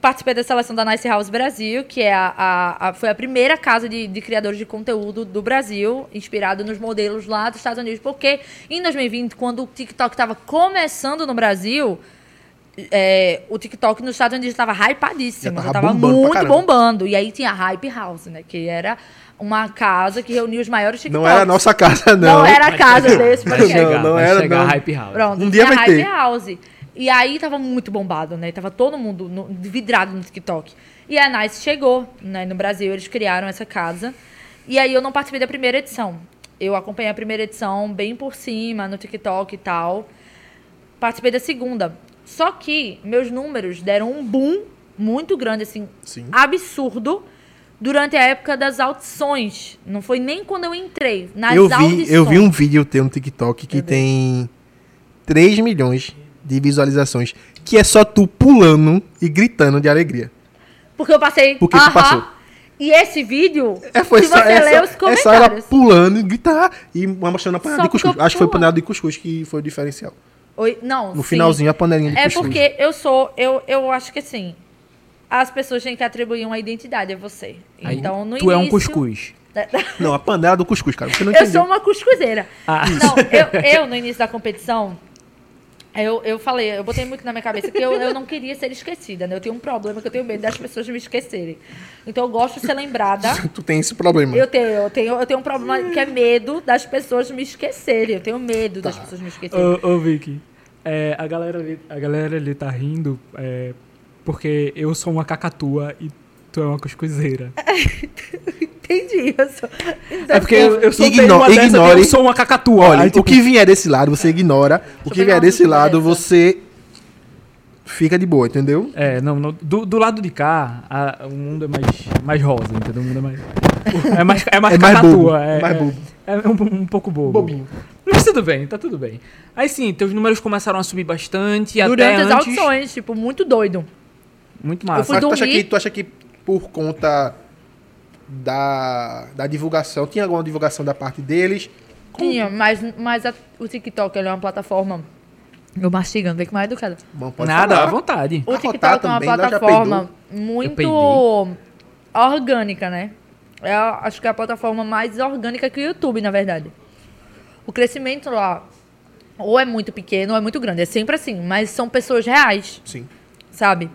participei da seleção da Nice House Brasil, que é a, a- a- foi a primeira casa de, de criadores de conteúdo do Brasil, inspirado nos modelos lá dos Estados Unidos. Porque em 2020, quando o TikTok estava começando no Brasil, é, o TikTok nos Estados Unidos estava hypadíssimo. Já Já tava tava bombando pra muito bombando. E aí tinha a Hype House, né? Que era uma casa que reunia os maiores TikToks. Não era a nossa casa, não. Não era a casa desse podcast. chegar, Não, não vai era, chegar não. Hype House. Pronto, Um dia vai Hype ter. House. E aí tava muito bombado, né? Tava todo mundo no- vidrado no TikTok. E a Nice chegou, né? No Brasil, eles criaram essa casa. E aí eu não participei da primeira edição. Eu acompanhei a primeira edição bem por cima, no TikTok e tal. Participei da segunda. Só que meus números deram um boom muito grande, assim, Sim. absurdo, durante a época das audições. Não foi nem quando eu entrei, nas eu vi, audições. eu vi um vídeo teu no TikTok que tem 3 milhões de visualizações, que é só tu pulando e gritando de alegria. Porque eu passei. Porque tu aham. passou. E esse vídeo, É, foi se só, você é, ler só, os é só ela comentários. pulando, gritar e uma mostrando a panela Só de cuscuz. eu Acho que foi a panela de cuscuz que foi o diferencial. Oi, não, No sim. finalzinho, a panelinha de É cuscuz. porque eu sou, eu, eu acho que assim, as pessoas têm que atribuir uma identidade a você. Aí, Então, no tu é um início- cuscuz. <laughs> Não, a panela do cuscuz, cara. Você não Eu entendeu. sou uma cuscuzeira. Ah. Não, eu, eu, no início da competição, eu, eu falei, eu botei muito na minha cabeça que eu, eu não queria ser esquecida, né? Eu tenho um problema que eu tenho medo das pessoas me esquecerem. Então eu gosto de ser lembrada. <laughs> Tu tem esse problema. Eu tenho, eu tenho, eu tenho um problema que é medo das pessoas me esquecerem. Eu tenho medo das pessoas me esquecerem. Ô, ô Vicky, é, a, galera ali, a galera ali tá rindo é, porque eu sou uma cacatua e tu é uma cuscuzeira. <laughs> Entendi. Eu sou... É porque eu, eu sou Igno- uma dessa, ignore. eu sou uma cacatua. Olha, Aí, tipo, o que vier desse lado, você ignora. O que vier desse lado, dessa. você fica de boa, entendeu? É, não, não, do, do lado de cá, a- o mundo é mais, mais rosa, entendeu? O mundo é mais. É mais, é mais É mais cacatua. bobo, é, mais é- bobo. É um, um pouco bobo. Bobinho. Mas tudo bem, tá tudo bem. Aí sim, teus números começaram a subir bastante. Durante até as antes, audições, tipo, muito doido. Muito Eu massa. fui Mas tu acha, que, tu acha que por conta da, da divulgação, tinha alguma divulgação da parte deles? Tinha, mas, mas a- o TikTok ele é uma plataforma. Eu mastigando, vem que mais educada. Bom, pode Nada, falar. à vontade. O TikTok é uma também, né? Plataforma muito orgânica, né? É, acho que é a plataforma mais orgânica que o YouTube, na verdade. O crescimento lá ou é muito pequeno ou é muito grande. É sempre assim, mas são pessoas reais, Sim. sabe?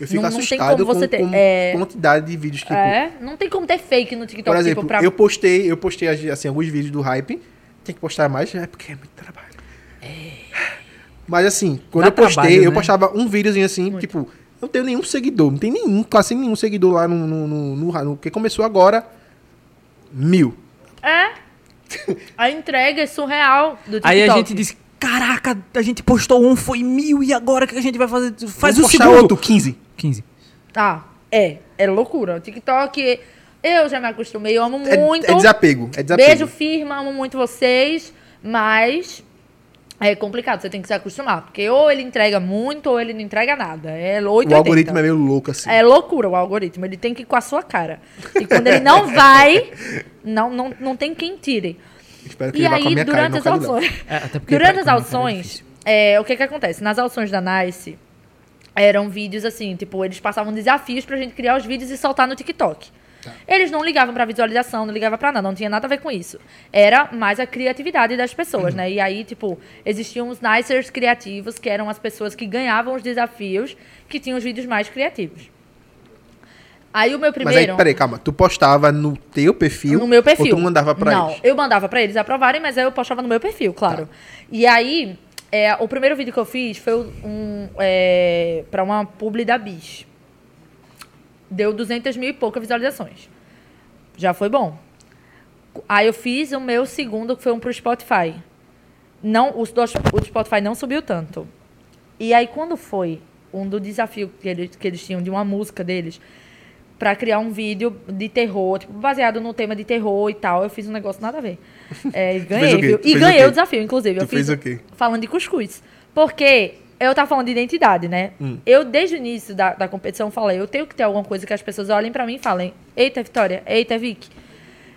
Eu fico Não- não tem assustado como com, ter- com é- quantidade de vídeos que... é, não tem como ter fake no TikTok, Por exemplo, tipo, pra... eu postei, eu postei assim, alguns vídeos do hype. Tem que postar mais, é porque é muito trabalho. Mas assim, quando Dá eu postei, trabalho, eu né? postava um videozinho assim, tipo, não tenho nenhum seguidor, não tem nenhum, quase nenhum seguidor lá no, no, no, no, no que começou agora, mil. É. <laughs> A entrega é surreal do TikTok. Aí a gente disse: Caraca, a gente postou um, foi mil, e agora o que a gente vai fazer? Faz Vamos o segundo. outro, 15. 15. Ah, é. É loucura. O TikTok, eu já me acostumei, eu amo É, muito. é desapego, é desapego. Beijo, firma, amo muito vocês, mas é complicado, você tem que se acostumar. Porque ou ele entrega muito ou ele não entrega nada. É 8, O algoritmo é meio louco assim. É loucura o algoritmo, ele tem que ir com a sua cara. E quando ele não vai, <laughs> não, não, não tem quem tire. Espero que E ele vá com a aí, minha durante as audições. É, Durante pra- as é audições, é, o que que acontece? Nas audições da Nice, eram vídeos assim, tipo, eles passavam desafios pra gente criar os vídeos e soltar no TikTok. Tá. Eles não ligavam pra visualização, não ligavam pra nada, não tinha nada a ver com isso. Era mais a criatividade das pessoas, Uhum. né? E aí, tipo, existiam os Nicers criativos, que eram as pessoas que ganhavam os desafios, que tinham os vídeos mais criativos. Aí o meu Mas primeiro... aí, peraí, calma. Tu postava no teu perfil? No meu perfil. Ou tu mandava pra Não, eles? eu mandava pra eles aprovarem, mas aí eu postava no meu perfil, claro. E aí, é, o primeiro vídeo que eu fiz foi um, é, pra uma publi da Bis. Deu 200 mil e poucas visualizações. Já foi bom. Aí eu fiz o meu segundo, que foi um pro Spotify. Não, o, do, o Spotify não subiu tanto. E aí, quando foi um do desafio que eles, que eles tinham de uma música deles, pra criar um vídeo de terror, tipo, baseado no tema de terror e tal, eu fiz um negócio nada a ver. É, <laughs> ganhei, o viu? E o ganhei quê? o desafio, inclusive. Tu eu fiz o quê? falando de cuscuz. Porque eu tava falando de identidade, né? Hum. Eu, desde o início da, da competição, falei, eu tenho que ter alguma coisa que as pessoas olhem pra mim e falem, eita, Vitória, eita, Vicky.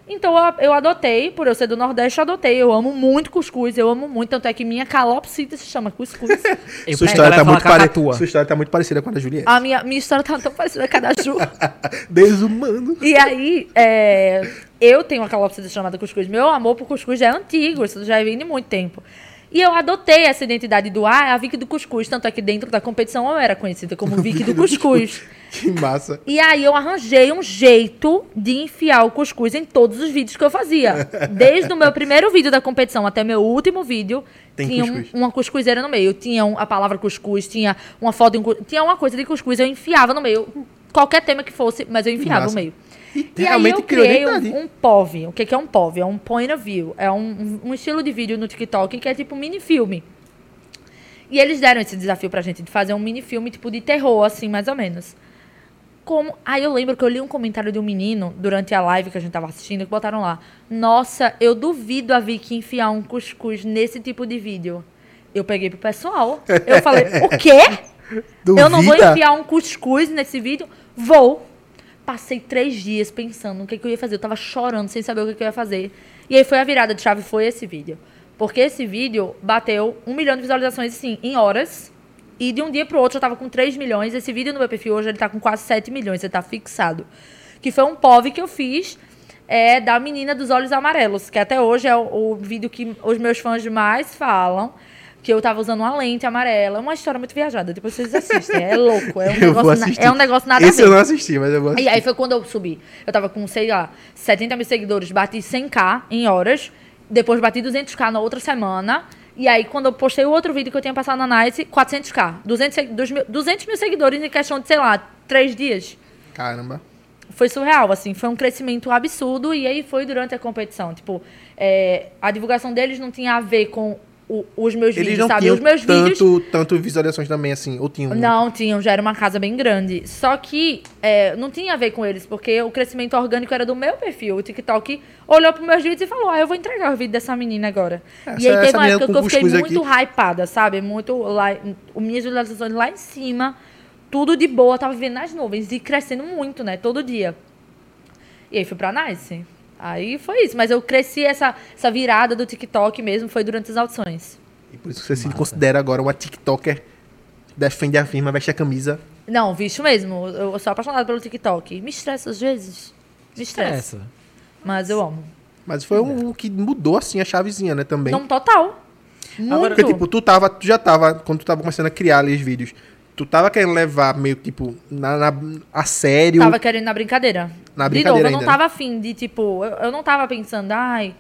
Então eu, eu adotei, por eu ser do Nordeste, eu adotei. Eu amo muito cuscuz, eu amo muito. Tanto é que minha calopsita se chama cuscuz. <laughs> Sua história, tá muito pare... Sua história tá muito parecida com a da Juliette. a minha, minha história tá tão parecida com a da Ju. <laughs> Desumano. E aí, é, eu tenho uma calopsita chamada cuscuz. Meu amor por cuscuz já é antigo, isso já vem de muito tempo. E eu adotei essa identidade do é a Vicky do cuscuz. Tanto é que dentro da competição eu era conhecida como <laughs> Vicky do cuscuz. Que massa. E aí eu arranjei um jeito de enfiar o cuscuz em todos os vídeos que eu fazia. Desde o meu primeiro vídeo da competição até meu último vídeo, Tem tinha um- cuscuz. uma cuscuzeira no meio. Tinha um- a palavra cuscuz, tinha uma foto um tinha uma coisa de cuscuz, eu enfiava no meio. Qualquer tema que fosse, mas eu enfiava no meio. E E aí realmente eu criou criei um, um POV. O que é um POV? É um point of view. É um, um- estilo de vídeo no TikTok que é tipo um mini filme. E eles deram esse desafio pra gente de fazer um mini filme tipo de terror, assim, mais ou menos. Como... Aí eu lembro que eu li um comentário de um menino durante a live que a gente tava assistindo que botaram lá. Nossa, eu duvido a Vicky enfiar um cuscuz nesse tipo de vídeo. Eu peguei pro pessoal. Eu falei, o quê? <laughs> Eu não vou Duvida? enfiar um cuscuz nesse vídeo? Vou. Passei três dias pensando no que, que eu ia fazer. Eu tava chorando sem saber o que, que eu ia fazer. E aí foi a virada de chave, foi esse vídeo. Porque esse vídeo bateu um milhão de visualizações, assim, em horas. E de um dia pro outro eu tava com 3 milhões. Esse vídeo no meu perfil hoje ele tá com quase 7 milhões, ele tá fixado. Que foi um POV que eu fiz é, da menina dos olhos amarelos, que até hoje é o, o vídeo que os meus fãs mais falam. Que eu tava usando uma lente amarela. É uma história muito viajada. Depois vocês assistem. É louco. É um, <laughs> negócio, na- é um negócio nada Esse eu não assisti, mas eu vou E assistir. aí foi quando eu subi. Eu tava com, sei lá, 70 mil seguidores, bati 100k em horas. Depois bati 200k na outra semana. E aí, quando eu postei o outro vídeo que eu tinha passado na Nice, 400k. 200, se- dois mil- 200 mil seguidores em questão de, sei lá, três dias. Caramba. Foi surreal, assim. Foi um crescimento absurdo. E aí foi durante a competição. Tipo, é, a divulgação deles não tinha a ver com o- os meus Eles vídeos, não sabe? tinham Os meus vídeos tanto, tanto visualizações também, assim, ou tinham? não, tinham, já era uma casa bem grande. Só que é, não tinha a ver com eles, porque o crescimento orgânico era do meu perfil. O TikTok olhou para meus vídeos e falou: Ah, eu vou entregar o vídeo dessa menina agora. Essa- e aí teve uma época que eu fiquei muito hypada, sabe? Muito lá. Minhas visualizações lá em cima, tudo de boa, tava vivendo nas nuvens e crescendo muito, né? Todo dia. E aí fui pra Nice. Aí foi isso. Mas eu cresci essa, essa virada do TikTok mesmo, foi durante as audições. E por isso que você se considera agora uma TikToker. Defende a firma, veste a camisa. Não, bicho mesmo. Eu sou apaixonada pelo TikTok. Me estressa às vezes. Me estressa. Essa. Mas eu amo. Mas foi um que mudou, assim, a chavezinha, né, também. Não, total. Muito. Agora, Porque, tipo, tu tava, tu já tava, quando tu tava começando a criar ali os vídeos, tu tava querendo levar meio, tipo, na, na- a sério. Tava querendo na brincadeira. Na de brincadeira novo, eu não ainda, tava afim de, tipo... Eu, eu não tava pensando, ai...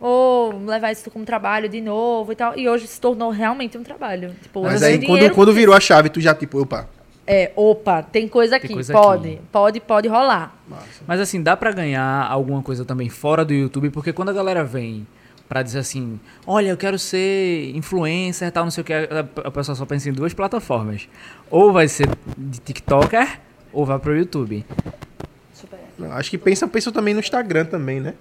Ou levar isso como trabalho de novo e tal. E hoje se tornou realmente um trabalho. Tipo, Mas aí, quando, dinheiro quando virou a chave, tu já, tipo, opa. É, opa, tem coisa aqui. coisa pode, aqui. pode, pode rolar. Mas assim, dá pra ganhar alguma coisa também fora do YouTube, porque quando a galera vem pra dizer assim, olha, eu quero ser influencer, tal, não sei o que, a pessoa só pensa em duas plataformas. Ou vai ser de TikToker, ou vai pro YouTube. Super. Não, acho que pensa, pensa também no Instagram também, né?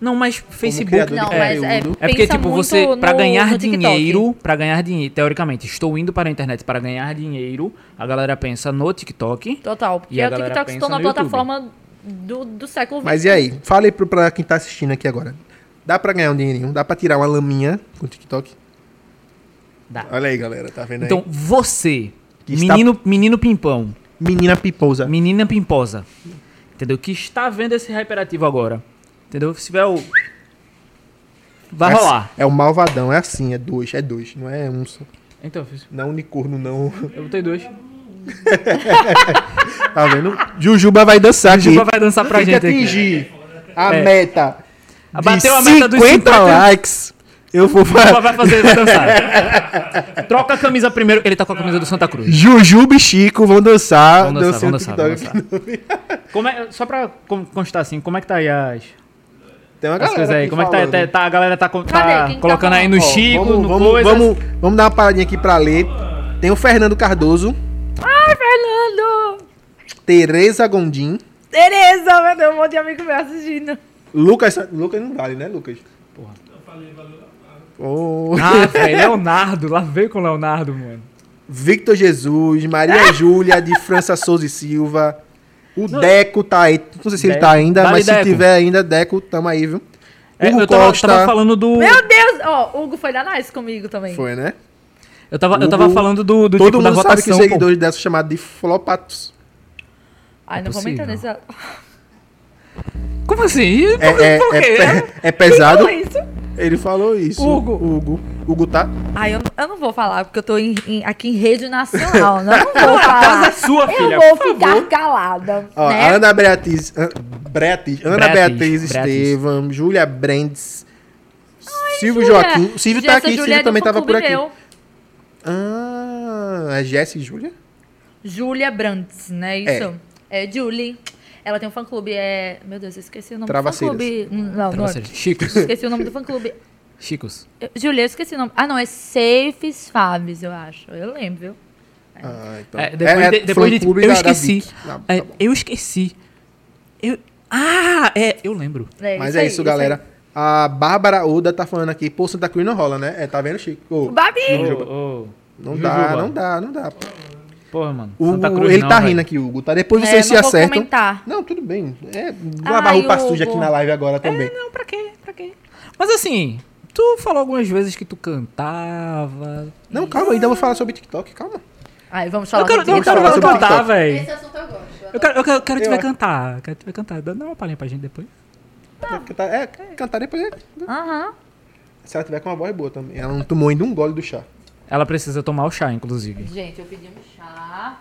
Não, mas Facebook Não, é, mas é. É porque, tipo, você, pra no- ganhar dinheiro, pra ganhar dinheiro, teoricamente, estou indo para a internet para ganhar dinheiro, a galera pensa no TikTok. Total. E Porque a o galera TikTok se tornou a plataforma do, do século Mas XXI. e aí? Fala aí pro- pra quem tá assistindo aqui agora. Dá pra ganhar um dinheirinho? Dá pra tirar uma laminha com o TikTok? Dá. Olha aí, galera, tá vendo aí? Então, você, Que está- menino, menino pimpão, Menina piposa. menina pimposa, entendeu? Que está vendo esse hyperativo agora, entendeu? Se tiver o... Vai É assim- rolar. É o malvadão, é assim, é dois, é dois, não é um só. Então, fiz- Não é unicórnio, não. eu botei dois. <laughs> Tá vendo? Jujuba vai dançar Juba aqui. vai dançar pra Tem gente aqui. atingir a É. meta Bateu a meta dos 50 50 likes. Eu vou falar. vai fazer, vai dançar. <laughs> Troca a camisa primeiro, ele tá com a camisa do Santa Cruz. Jujuba e Chico vão dançar. Vamos dançar, vamos dançar, TikTok. dançar. Como é, só pra con- constar assim, como é que tá aí as, Tem uma as galera aí? Como é que tá, falando. tá, A galera tá, Cadê? tá Quem tá colocando aí no Chico, vamos, no vamos, coisas. vamos, vamos dar uma paradinha aqui pra ler. Tem o Fernando Cardoso, Ai, Fernando! Tereza Gondim, Tereza, meu Deus, um monte de amigo meu assistindo. Lucas. Lucas não vale, né, Lucas? Porra. Oh, Ah, velho, <laughs> Leonardo, lá veio com o Leonardo, mano. Victor Jesus, Maria <laughs> Júlia de França Souza e Silva. O Deco tá aí. Não sei se ele Deco. tá ainda, Dale, mas se Deco. tiver ainda, Deco, tamo aí, viu? É, Hugo eu tava, Costa. tava falando do. Meu Deus! Ó, o Hugo foi da Nice comigo também. Foi, né? Eu tava, eu tava Hugo- falando do, do Todo tipo da mundo sabe que os seguidores dessa são chamados de flopatos. Ai, não É vamos entrar possível. nessa. Como assim? É, é, Por quê? é, pe- é pesado. Falou isso? Ele falou isso. Hugo. Hugo. Hugo tá? Ai, eu, eu não vou falar, porque eu tô em- em- aqui em rede nacional. Não, <laughs> vou A casa falar. é sua, filha. Eu vou ficar favor. calada. Ó, né? Ana Beatriz. An- Beatriz. Ana Beatriz. Estevam, Júlia Brandes. Silvio Júlia. Joaquim. O Silvio tá Essa aqui, Júlia Silvio é também tava por aqui. meu. Ah, é Jess e Júlia? Júlia Brandes, né? Isso. É. Julie. Ela tem um fã-clube, é... Meu Deus, eu esqueci o nome Travaceiras. do fã-clube. Não, Pra não. vocês. Chicos. <laughs> Esqueci o nome do fã-clube. Chicos. Eu- Julia, eu esqueci o nome. Ah, não, é Safes Fabs, eu acho. Eu lembro, viu? Ah, então. É, depois de, depois de eu da- da esqueci. Vicky. Ah, É, tá bom. eu esqueci. Eu, ah, é, eu lembro. É, Mas isso é aí, isso, galera. A Bárbara Oda tá falando aqui, pô, Santa Cruz não rola, né? É, tá vendo, Chico? Babi! Ô, ô, não Jujuba. dá, não dá, não dá. Porra, mano. O, Santa Cruz ele não, tá velho. rindo aqui, Hugo, tá? Depois É, vocês se acertam. comentar. Não, tudo bem. É, lavar Ai, roupa suja aqui na live agora também. Não, pra quê? Pra quê? Mas assim, tu falou algumas vezes que tu cantava. Não, calma, ainda vou falar sobre TikTok, calma. Aí, vamos falar Eu quero, não, eu quero ver sobre cantar, velho. Esse assunto eu gosto. eu Eu quero, eu quero, quero te Eu ver cantar. Quero te ver cantar. Dá uma palhinha pra gente depois. Cantar, é, cantar depois. é- Aham. Se ela tiver com uma voz boa também. Ela não tomou ainda um gole do chá. Ela precisa tomar o chá, inclusive. Gente, eu pedi um chá.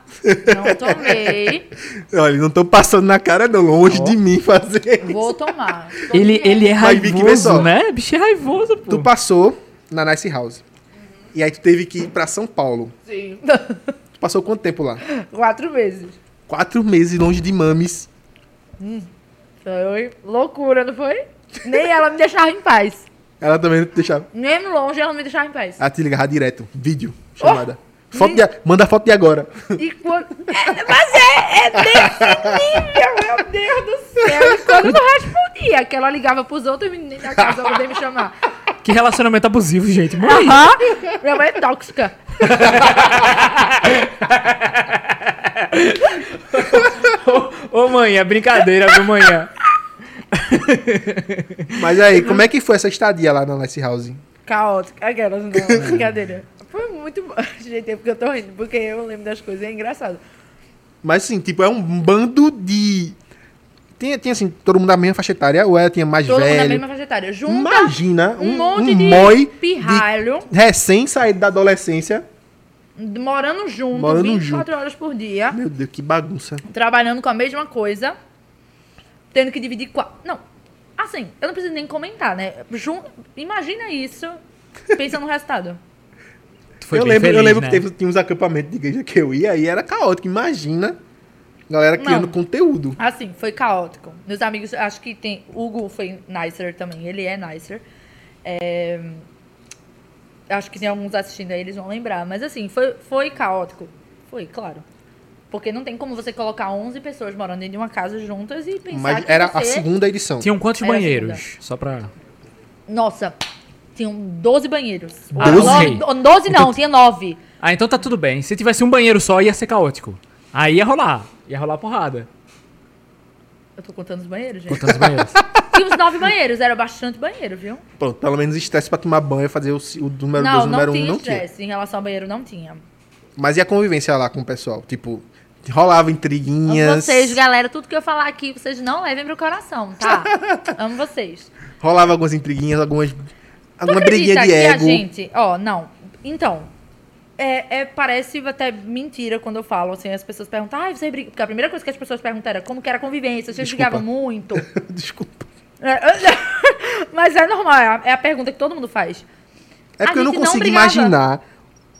Não tomei. <laughs> Olha, não tô passando na cara, não. Longe Ó. de mim fazer. Vou tomar. Ele, ele é raivoso, né? Bicho é raivoso, pô. Tu passou na Nice House. E aí tu teve que ir pra São Paulo. Sim. Tu passou quanto tempo lá? Quatro vezes. Quatro meses longe de mames. Foi loucura, não foi? Nem ela me deixava em paz. Ela também não te deixava. Nem longe ela me deixava em paz. Ela te ligava direto. Vídeo. Chamada. Oh, Foto de, a- manda foto de agora. E quando... É, mas é, é desse nível, meu Deus do céu. E quando não respondia, que ela ligava pros outros meninos da casa pra poder me chamar. Que relacionamento abusivo, gente. Morri. Aham. Minha mãe é tóxica. <laughs> Ô, mãe, é brincadeira, viu, manhã? <laughs> Mas aí, como é que foi essa estadia lá na Nice House? Caótica. Aquelas, não, brincadeira. Foi muito bom. <laughs> Gente, é porque eu tô rindo, porque eu lembro das coisas, é engraçado. Mas assim, tipo, é um bando de. Tinha, tinha assim, todo mundo da mesma faixa etária, ou ela tinha mais Todo mundo na velho? mesma faixa etária. Junta Imagina um, um, monte de moi pirralho, recém saído da adolescência. morando junto, Morando 24 horas por dia, Meu Deus, que bagunça. trabalhando com a mesma coisa, tendo que dividir quatro. Não, assim, eu não preciso nem comentar, né? Jun... Imagina isso, pensa no resultado. <laughs> Tu foi eu bem lembro, eu feliz, lembro né? que teve, tinha uns acampamentos de igreja que eu ia e era caótico. Imagina galera criando Não. conteúdo. Assim, foi caótico. Meus amigos, acho que tem. Hugo foi nicer também, ele é nicer. É, Acho que tem alguns assistindo aí, eles vão lembrar. Mas assim, foi, foi caótico. Foi, claro. Porque não tem como você colocar 11 pessoas morando dentro de uma casa juntas e pensar Mas que era você... a segunda edição. Tinham quantos Era banheiros? Só pra... Nossa, tinham 12 banheiros. Ah, Doze? Nove- 12 não, tinha 9. Ah, então tá tudo bem. Se tivesse um banheiro só, ia ser caótico. Aí ia rolar. Ia rolar porrada. Eu tô contando os banheiros, gente. Contando os banheiros. <laughs> Tinha uns 9 banheiros, era bastante banheiro, viu? Pronto, pelo menos estresse pra tomar banho e fazer o, o número 2 não, o número não 1 um, tinha não tinha. estresse. Em relação ao banheiro, não tinha. Mas e a convivência lá com o pessoal? Tipo, rolava intriguinhas. Vocês, galera, tudo que eu falar aqui, vocês não levem pro coração, tá? <laughs> Amo vocês. Rolava algumas intriguinhas, algumas. Alguma briguinha de que a ego. gente... Ó, não. Então, é, é- parece até mentira quando eu falo, assim, as pessoas perguntam, ah, você briga... Porque a primeira coisa que as pessoas perguntam era como que era a convivência, vocês brigavam muito. <laughs> Desculpa. É, <laughs> Mas é normal, é a, é a pergunta que todo mundo faz. É porque eu não não consigo brigava. imaginar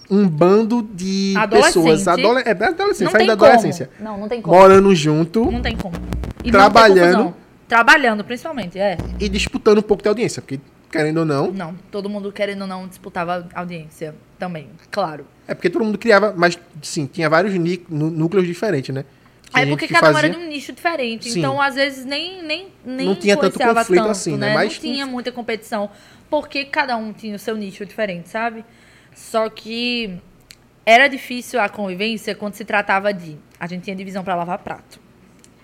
um bando de pessoas. Adolescente. Adole... É, adolescente, Não saindo da adolescência. Não, não tem como. Morando junto Não tem como. E Trabalhando. Trabalhando, principalmente, é. e disputando um pouco de audiência. Porque, querendo ou não, Não, todo mundo querendo ou não disputava audiência também, claro. é porque todo mundo criava. Mas, sim, tinha vários núcleos diferentes, né? Tinha É porque que cada um fazia- era de um nicho diferente. Sim. Então, às vezes, nem, nem, nem Não tinha tanto conflito tanto, assim, né? né? Mas- Não tinha muita competição. Porque cada um tinha o seu nicho diferente, sabe? Só que era difícil a convivência quando se tratava de. A gente tinha divisão pra lavar prato.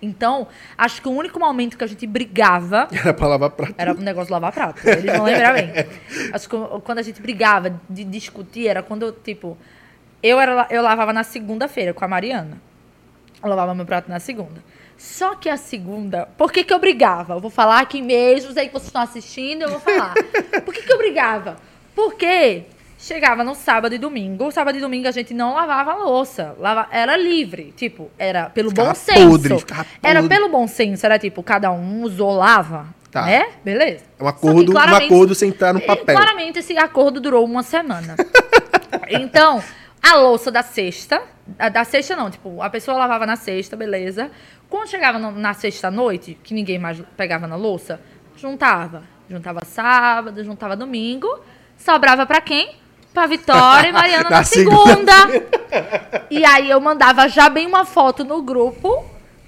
Então, acho que o único momento que a gente brigava <laughs> Era pra lavar prato. Era um negócio de lavar prato. Eles vão lembrar bem. <laughs> Acho que quando a gente brigava de discutir, era quando, tipo, eu, era, eu lavava na segunda-feira com a Mariana. Eu lavava meu prato na segunda. Só que a segunda. Por que, que eu brigava? Eu vou falar aqui mesmo, sei que vocês estão assistindo, eu vou falar. <laughs> Por que, que eu brigava? Porque chegava no sábado e domingo. Sábado e domingo a gente não lavava a louça. Lava, era livre. Tipo, era pelo Ficava bom senso. podre, ficava Era podre. pelo bom senso, era tipo, cada um usou, lava. Tá. Né? Beleza. É um acordo, um acordo sem estar no papel. Claramente esse acordo durou uma semana. <laughs> então, a louça da sexta, da sexta não, tipo, a pessoa lavava na sexta, beleza. Quando chegava no- na sexta à noite, que ninguém mais pegava na louça, juntava. Juntava sábado, juntava domingo. Sobrava pra quem? Pra Vitória e Mariana na, Na segunda. e aí eu mandava já bem uma foto no grupo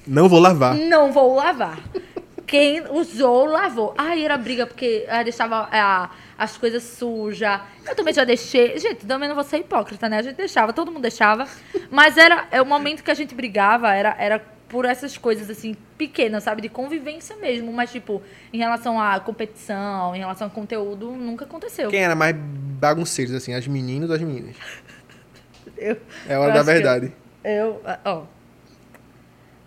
Não vou lavar. não vou lavar. Quem usou, lavou. Aí era briga porque deixava ah, as coisas sujas. Eu também já deixei. Gente, também não vou ser hipócrita, né? A gente deixava, todo mundo deixava. Mas era é o momento que a gente brigava, era, era por essas coisas assim, pequenas, sabe? De convivência mesmo. Mas, tipo, em relação à competição, em relação ao conteúdo, nunca aconteceu. Quem era mais bagunceiro, assim, as meninas ou as meninas? <laughs> Eu, É a hora eu da verdade. Eu, ah, ó.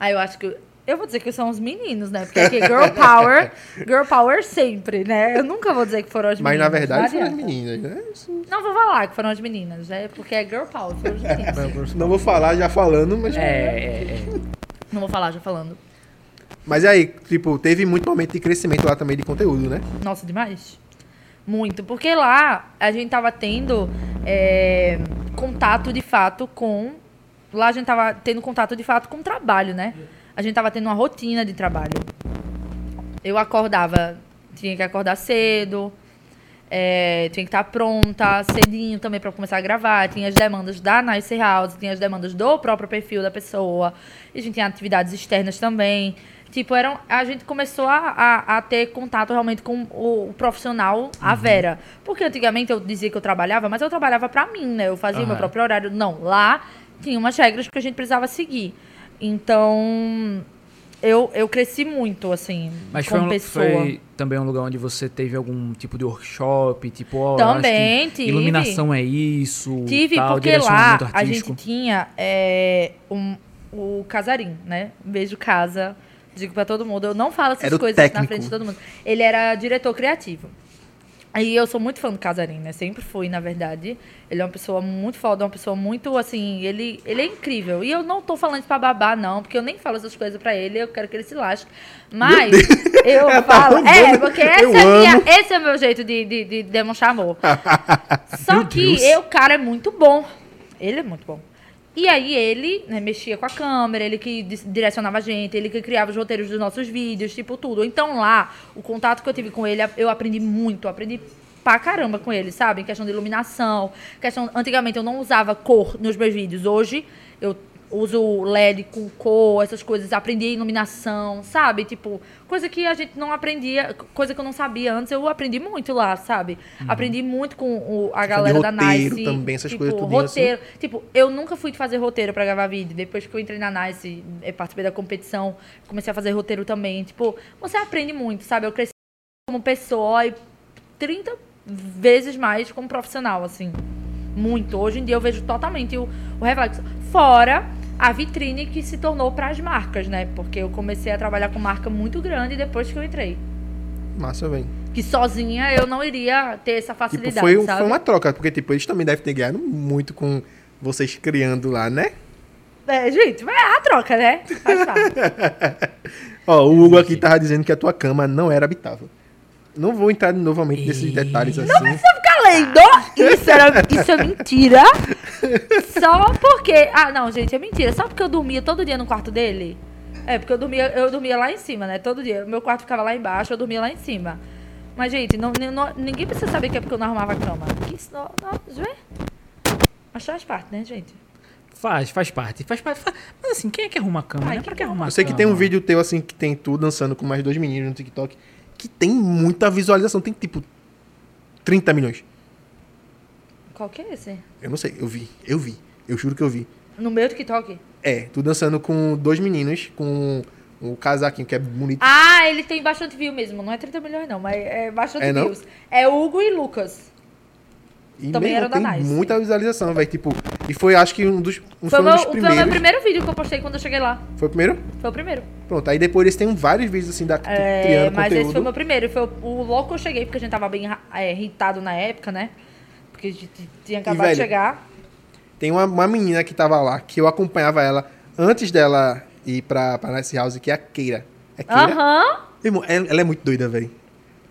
Aí eu acho que. Eu vou dizer que são os meninos, né? Porque aqui, girl power, <laughs> girl power sempre, né? Eu nunca vou dizer que foram as Mas meninas. na verdade não foram as meninas, né? Isso- Não vou falar que foram as meninas, né? Porque é girl power, foram os <laughs> meninos. Não vou falar já falando, mas. É, é, é. Não vou falar já falando. Mas aí, tipo, teve muito momento de crescimento lá também de conteúdo, né? Nossa, demais. Muito. Porque lá a gente tava tendo é, contato de fato com. Lá a gente tava tendo contato de fato com o trabalho, né? A gente tava tendo uma rotina de trabalho. Eu acordava, tinha que acordar cedo, é, tinha que estar pronta, cedinho também para começar a gravar. Tinha as demandas da Nice House, tinha as demandas do próprio perfil da pessoa. E a gente tinha atividades externas também. Tipo, eram, a gente começou a, a, a ter contato realmente com o, o profissional, a Vera. Porque antigamente eu dizia que eu trabalhava, mas eu trabalhava pra mim, né? Eu fazia o meu próprio horário. Não, lá tinha umas regras que a gente precisava seguir. Então, eu, eu cresci muito, assim, Mas foi, como um- pessoa. foi também um lugar onde você teve algum tipo de workshop, tipo, acho Também tive. iluminação é isso, Tive, tal, porque lá a gente tinha é, um, o Casarim, né? Beijo casa. Digo pra todo mundo. Eu não falo essas Era coisas na frente de todo mundo. Ele era diretor criativo. E eu sou muito fã do Casarim, né? Sempre fui, na verdade. Ele é uma pessoa muito foda, uma pessoa muito, assim... Ele, ele é incrível. E eu não tô falando isso pra babar, não. Porque eu nem falo essas coisas pra ele. Eu quero que ele se lasque. Mas <laughs> eu tá falo... É, roubando. porque essa Eu é minha, esse é o meu jeito de, de, de demonstrar amor. <laughs> Só Meu que Deus. eu, o cara é muito bom. Ele é muito bom. E aí ele né, mexia com a câmera, ele que direcionava a gente, ele que criava os roteiros dos nossos vídeos, tipo tudo. Então lá, o contato que eu tive com ele, eu aprendi muito, aprendi pra caramba com ele, sabe? Em questão de iluminação, questão... Antigamente eu não usava cor nos meus vídeos, hoje eu uso LED com cor, essas coisas, aprendi iluminação, sabe? Tipo, coisa que a gente não aprendia, coisa que eu não sabia antes, eu aprendi muito lá, sabe? Aprendi muito com o- a galera da roteiro Nice. também, essas tipo, coisas tudinho assim. roteiro. Tipo, eu nunca fui fazer roteiro pra gravar vídeo. Depois que eu entrei na Nice, eh, participei da competição, comecei a fazer roteiro também. Tipo, você aprende muito, sabe? Eu cresci como pessoa e 30 vezes mais como profissional, assim. Muito. Hoje em dia eu vejo totalmente o, o reflexo. Fora a vitrine que se tornou para as marcas, né? Porque eu comecei a trabalhar com marca muito grande depois que eu entrei. Massa, velho. Que sozinha eu não iria ter essa Tipo, facilidade, foi, um- sabe? foi uma troca, porque, tipo, eles também devem ter ganhado muito com vocês criando lá, né? É, gente, mas é a troca, né? <laughs> Ó, o Hugo aqui tava dizendo que a tua cama não era habitável. Não vou entrar novamente nesses detalhes assim. Fica lendo. Isso, era, isso é mentira. <laughs> Só porque. Ah, não, gente, é mentira. Só porque eu dormia todo dia no quarto dele. É, porque eu dormia, eu dormia lá em cima, né? Todo dia. Meu quarto ficava lá embaixo, eu dormia lá em cima. Mas, gente, não, não- ninguém precisa saber que é porque eu não arrumava a cama. Que isso não. não vê? Mas faz parte, né, gente? Faz, faz parte. Faz parte. faz- Mas assim, quem é que arruma a cama? Ai, né? que Pra que arrumar Eu sei que tem um vídeo teu assim que tem tu dançando com mais dois meninos no TikTok que tem muita visualização, tem tipo 30 milhões. Qual que é esse? Eu não sei, eu vi, eu vi, eu juro que eu vi. No meu TikTok? É, tu dançando com dois meninos, com o casaquinho que é bonito. Ah, ele tem bastante view mesmo. Não é 30 milhões, não, mas é bastante É, não? views. É Hugo e Lucas. e também meu, era da tem Nice. muita visualização, velho. Tipo, e foi acho que um dos, um, Foi, um meu, dos foi o primeiros. meu primeiro vídeo que eu postei quando eu cheguei lá. Foi o primeiro? Foi o primeiro. Pronto, aí depois eles têm vários vídeos assim da É, criando mas conteúdo. esse foi o meu primeiro. Foi o, o que eu cheguei, porque a gente tava bem é, irritado na época, né? Porque a gente tinha acabado de velho, chegar. Tem uma, uma menina que tava lá, que eu acompanhava ela antes dela ir pra, pra Nice House, que é a Keira. É Keira? Aham. Irmão, ela, ela é muito doida, velho.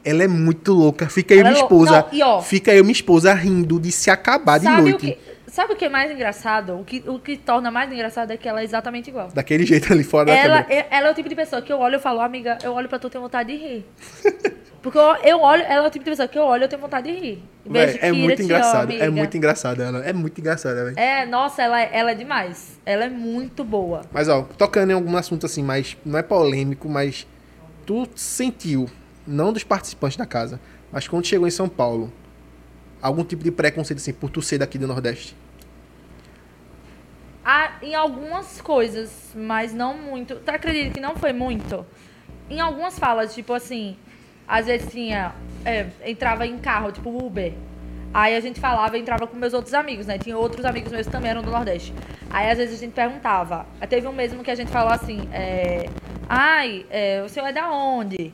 Ela é muito louca. Fica eu Ela é minha esposa. Não, e ó- Fica eu e minha esposa rindo de se acabar de Sabe o, noite. que, sabe o que é mais engraçado? O que, o que torna mais engraçado é que ela é exatamente igual. Daquele <laughs> jeito ali fora da Ela, câmera. é- ela é o tipo de pessoa que eu olho e falo, amiga, eu olho pra tu, tenho vontade de rir. <laughs> Porque eu, eu olho, ela é o tipo de pessoa que eu olho e eu tenho vontade de rir. Véi, é Kira, muito engraçado. é muito engraçado ela. É muito engraçada, velho. É, nossa, ela, é- ela é demais. Ela é muito boa. Mas, ó, tocando em algum assunto assim, mais. Não é polêmico, mas. tu sentiu, não dos participantes da casa, mas quando chegou em São Paulo, algum tipo de preconceito assim por tu ser daqui do Nordeste? Ah, em algumas coisas, mas não muito. Tu acredita que não foi muito? Em algumas falas, tipo assim, às vezes tinha. é, entrava em carro, tipo Uber. Aí a gente falava, entrava com meus outros amigos, né? Tinha outros amigos meus que também eram do Nordeste. Aí às vezes a gente perguntava. Teve um mesmo que a gente falou assim: é, Ai, é, o senhor é da onde?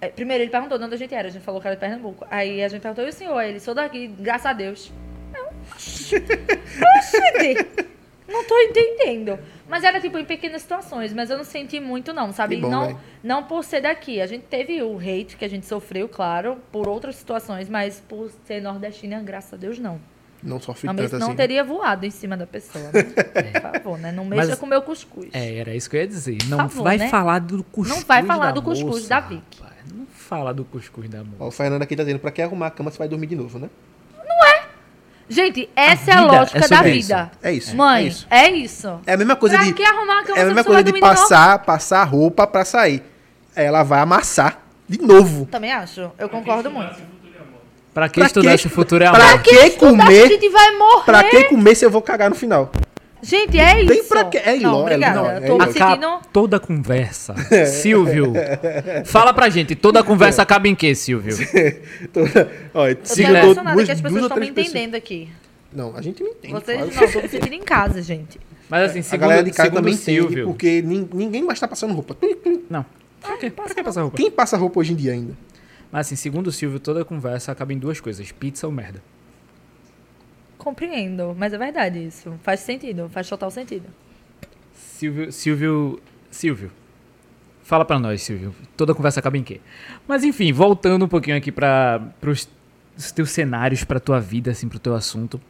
É, primeiro ele perguntou de onde a gente era, a gente falou que era de Pernambuco. Aí a gente perguntou, e o senhor? Aí Ele, sou daqui, graças a Deus. Eu, oxi, <laughs> não tô entendendo. Mas era tipo em pequenas situações, mas eu não senti muito não, sabe? Bom, não, véi. não por ser daqui. A gente teve o hate que a gente sofreu, claro, por outras situações, mas por ser nordestina, graças a Deus, não. Não sofre Não, tanto não assim. teria voado em cima da pessoa, né? <laughs> Por favor, né? Não mexa Mas- com o meu cuscuz. É, era isso que eu ia dizer. Não favor, vai né? falar do cuscuz. Não vai falar da do cuscuz moça, da Vicky. rapaz. Não fala do cuscuz da moça. Ó, o Fernando aqui tá dizendo, pra que arrumar a cama você vai dormir de novo, né? Gente, essa é a lógica é da vida. É isso. Mãe, é isso. é isso. É a mesma coisa pra de. que arrumar a cama É a mesma coisa de passar, passar roupa pra sair. Ela vai amassar de novo. Também acho. Eu concordo muito. Pra que Pra estudar quê? se o futuro é Pra amor? que A comer? gente vai morrer. Pra que comer se eu vou cagar no final? Gente, é isso. Tem pra quê? É não, iló- é obrigada. não, eu é tô me ilógico. Acaba sentindo... toda a conversa. <laughs> Silvio, fala pra gente, toda a conversa acaba em quê, Silvio? <laughs> Toda- Ó, Eu tô segundo emocionada duas- que as duas pessoas ou estão me três pessoas. entendendo aqui. Não, a gente não entende. Vocês claro. não, eu tô me sentindo em casa, gente. Mas assim, A segundo, galera de casa segundo também entende, Silvio... porque nin- ninguém mais tá passando roupa. Tum, tum. Não, pra quê? Pra que passar roupa? Quem passa roupa hoje em dia ainda? Mas assim, segundo o Silvio, toda a conversa acaba em duas coisas, pizza ou merda. Compreendo, mas é verdade isso. Faz sentido, faz total sentido. Silvio, Silvio, Silvio. Fala pra nós, Silvio. Toda conversa acaba em quê? Mas enfim, voltando um pouquinho aqui para pros os teus cenários, pra tua vida, assim, pro teu assunto.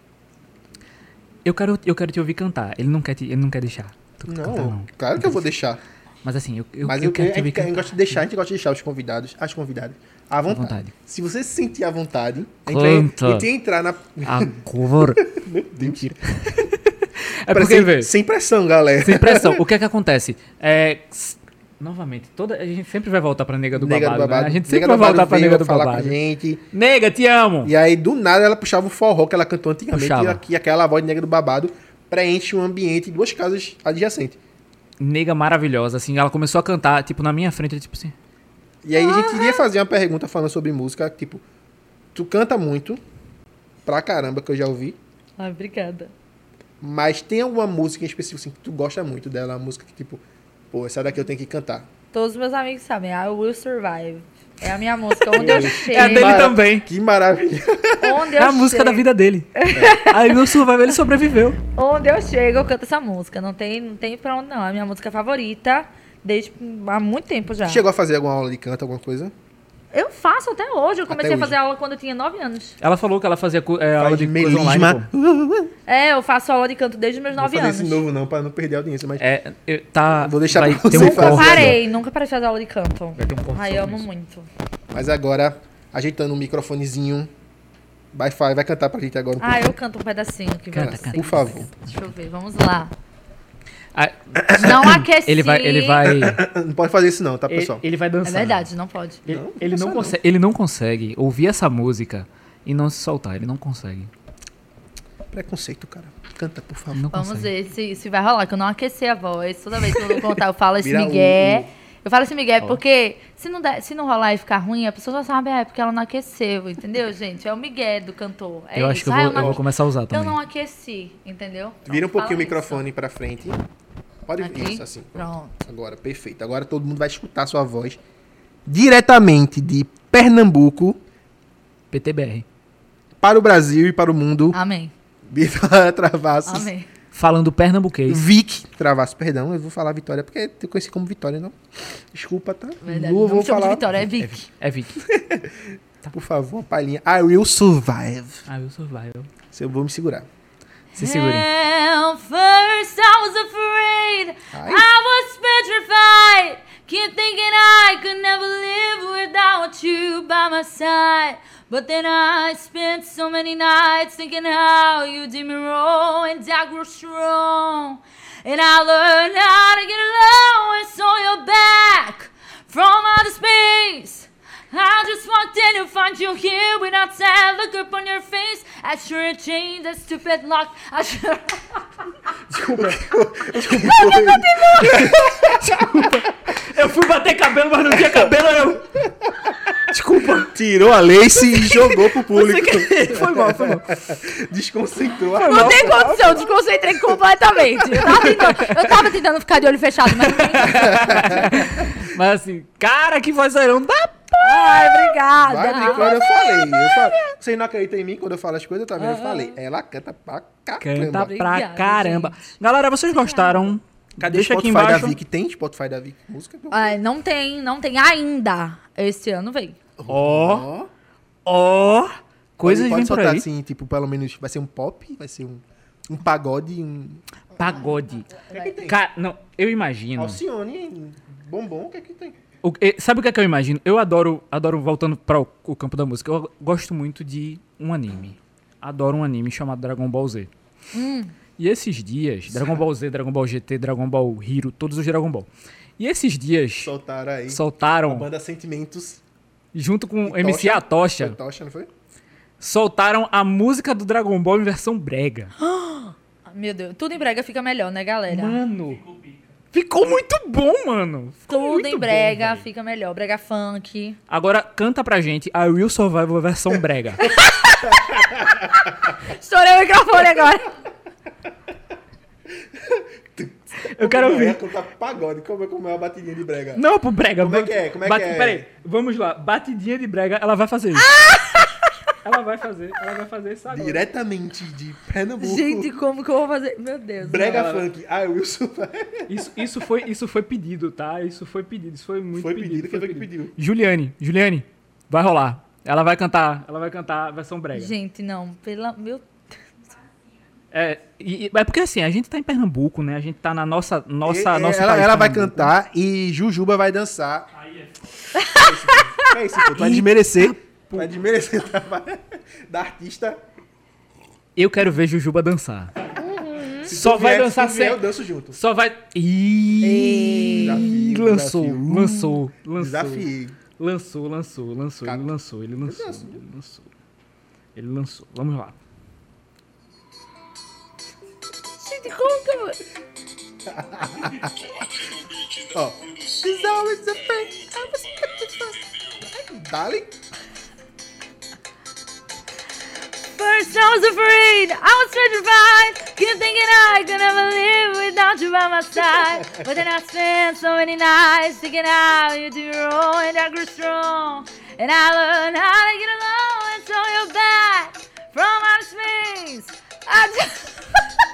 Eu quero, eu quero te ouvir cantar. Ele não quer, te, ele não quer deixar. tu Não, cantar, não. claro que eu vou deixar. Mas assim, eu, eu, Mas eu eu, quero a te ouvir gente, a gente cantar. gosta de deixar, a gente gosta de deixar os convidados, as convidadas, à vontade. vontade. Se você se sentir à vontade, a gente, Canta. vai, a gente entrar na. Agora. <laughs> Mentira. é porque, sem, vê, sem pressão, galera. sem pressão. O que é que acontece? É, novamente, toda, a gente sempre vai voltar pra nega do Nega babado, do babado. né? A gente sempre Nega vai voltar pra nega do falar babado. com a gente. Nega, te amo! E aí, do nada, ela puxava o forró que ela cantou antigamente. Puxava. E aquela voz de nega do babado preenche um ambiente duas casas adjacentes. Nega maravilhosa, assim, ela começou a cantar, tipo, na minha frente, tipo assim. E aí a gente iria fazer uma pergunta falando sobre música, tipo, tu canta muito, pra caramba, que eu já ouvi, Ai, obrigada. mas tem alguma música em específico assim, que tu gosta muito dela, uma música que tipo, pô, essa daqui eu tenho que cantar. Todos os meus amigos sabem, I Will Survive. É a minha música, onde eu chego. É a dele Mara- também. Que maravilha. Onde eu É a música da chego- vida dele. Aí no Survival ele sobreviveu. Onde eu chego, eu canto essa música. Não tem, não tem pra onde não. É a minha música favorita desde há muito tempo já. Chegou a fazer alguma aula de canto, alguma coisa? Eu faço até hoje. Eu comecei Até a fazer aula quando eu tinha 9 anos. Ela falou que ela fazia é, aula de coisa online, melisma. pô. É, eu faço aula de canto desde os meus Não vou 9 fazer anos. esse novo não, pra não perder a audiência, mas... É, eu- tá. Vou deixar vai pra você um fazer. corte. Parei, nunca parei de fazer aula de canto. Vai ter um Ai, eu amo isso. muito. Mas agora, ajeitando um microfonezinho, vai, vai cantar pra gente agora um Ah, eu canto um pedacinho pra Canta, vocês. Por favor. Deixa eu ver, vamos lá. Não <coughs> aqueci. ele vai. Ele vai. <coughs> Não pode fazer isso não, tá, ele, pessoal? ele vai É dançar. verdade, não pode. Ele, Não, ele não não, consegue, ele não consegue ouvir essa música e não se soltar. Ele não consegue. Preconceito, cara. Canta, por favor. Não Vamos consegue. ver se, se vai rolar, que eu não aqueci a voz. Toda vez que eu vou contar, eu falo esse o- Eu falo esse migué Ó. porque se não, der, se não rolar e ficar ruim, a pessoa só sabe, ah, é porque ela não aqueceu, entendeu, gente? É o migué do cantor. É eu isso. acho que eu Ah, vou, não eu vou começar a usar Eu também. não aqueci, entendeu? Vira um Pronto, pouquinho o microfone pra frente. Pode Aqui? isso, assim. Pronto. Agora, perfeito. Agora todo mundo vai escutar a sua voz diretamente de Pernambuco PTBR. para o Brasil e para o mundo. Amém. Vitória <laughs> Travassos. Amém. Falando pernambuquês. Vic Travassos, perdão, eu vou falar Vitória porque eu conheci como Vitória, não. Desculpa, tá? Verdade. Eu não vou falar, Vitória, é Vic. É Vic. <laughs> por favor, uma palhinha. I will survive. Eu survival. Se eu vou me segurar. Se segurem. Well, first I was afraid. Ai. I was petrified. Keep thinking I could never live without you by my side. But then I spent so many nights thinking how you did me wrong, and I grew strong. And I learned how to get along and saw your back. from outer space. I just walked in to find you here without sad look up on your face. I sure changed the stupid lock. I sure. <laughs> Eu fui bater cabelo, mas não tinha cabelo, eu. Desculpa. Tirou a lace e jogou pro público. <laughs> Foi mal, foi mal. Desconcentrou a Não tem condição, desconcentrei completamente. Eu tava, tentando, eu tava tentando ficar de olho fechado, mas não tem. <laughs> Mas assim, cara, que vozeirão da. Ai, obrigada. Vai eu falei. Eu falei. Você não acredita em mim quando eu falo as coisas, tá vendo? Eu falei. Ela canta pra Canta caramba. pra Obrigada, caramba. Galera, vocês gostaram? Cadê Deixa o aqui Spotify embaixo. da Vic? Tem Spotify da Vic? Música? Ai, não tem, não tem ainda. Esse ano vem. Ó, ó. Coisas pode, vêm pode por soltar aí. assim, tipo, pelo menos vai ser um pop, vai ser um, um pagode, um... Pagode. O que é que tem? Cara, não, eu imagino. Alcione, bombom, o que é que tem? O- sabe o que é que eu imagino? Eu adoro, adoro voltando para o, o campo da música. Eu gosto muito de um anime. Adoro um anime chamado Dragon Ball Z. E esses dias, Dragon Ball Z, Dragon Ball GT, Dragon Ball Hero, todos os Dragon Ball. E esses dias Soltaram aí. A soltaram, banda Sentimentos. junto com o e MC Tocha. Atocha, Foi Tocha, não foi? soltaram a música do Dragon Ball em versão brega. <gasps> Ah, Meu Deus, tudo em brega fica melhor, né, galera? Mano, ficou muito bom, mano. Ficou tudo muito em bom, brega velho. fica melhor. Brega funk. Agora canta pra gente a Will Survival versão brega. <laughs> Estourei o microfone agora. Eu quero Eu ia ouvir. cantar pagode, como é, como é a batidinha de brega? Não, pro brega. Como é que é? Como é que é? Peraí, vamos lá. Batidinha de brega, ela vai fazer isso. Ela vai fazer, ela vai fazer isso agora. Diretamente de Pernambuco. Gente, como que eu vou fazer? Meu Deus. Brega Não, ela- funk. Ah, Wilson. Isso, isso, foi, isso foi pedido, tá? Isso foi pedido, isso foi muito Foi pedido. pedido, quem foi que pediu? Juliane, Juliane, vai rolar. Ela vai cantar, ela vai cantar a versão brega. Gente, não. Pela... Meu... É, e- é porque assim, a gente tá em Pernambuco, né? A gente tá na nossa, nossa, E- nosso ela país, ela vai Pernambuco. cantar e Jujuba vai dançar. É isso, pô. Tu vai desmerecer. Vai desmerecer o trabalho da artista. Eu quero ver Jujuba dançar. Se Só tu vai vier- dançar se vier, sem- Eu danço junto. Só vai. Ih, Desafio, lançou, desafio. lançou, lançou. Desafiei. Lançou, lançou, lançou, ele Caco. lançou, ele lançou, danço. ele lançou. Ele lançou. Vamos lá. Gente, como que eu... <laughs> Ó. It's always a thing. I was petrified. First I was afraid, I was petrified. Keep thinking I could never live without you by my side. But then I spent so many nights thinking how you do your own and I grew strong. And I learned how to get along and so you're back from outer space. I <laughs> just...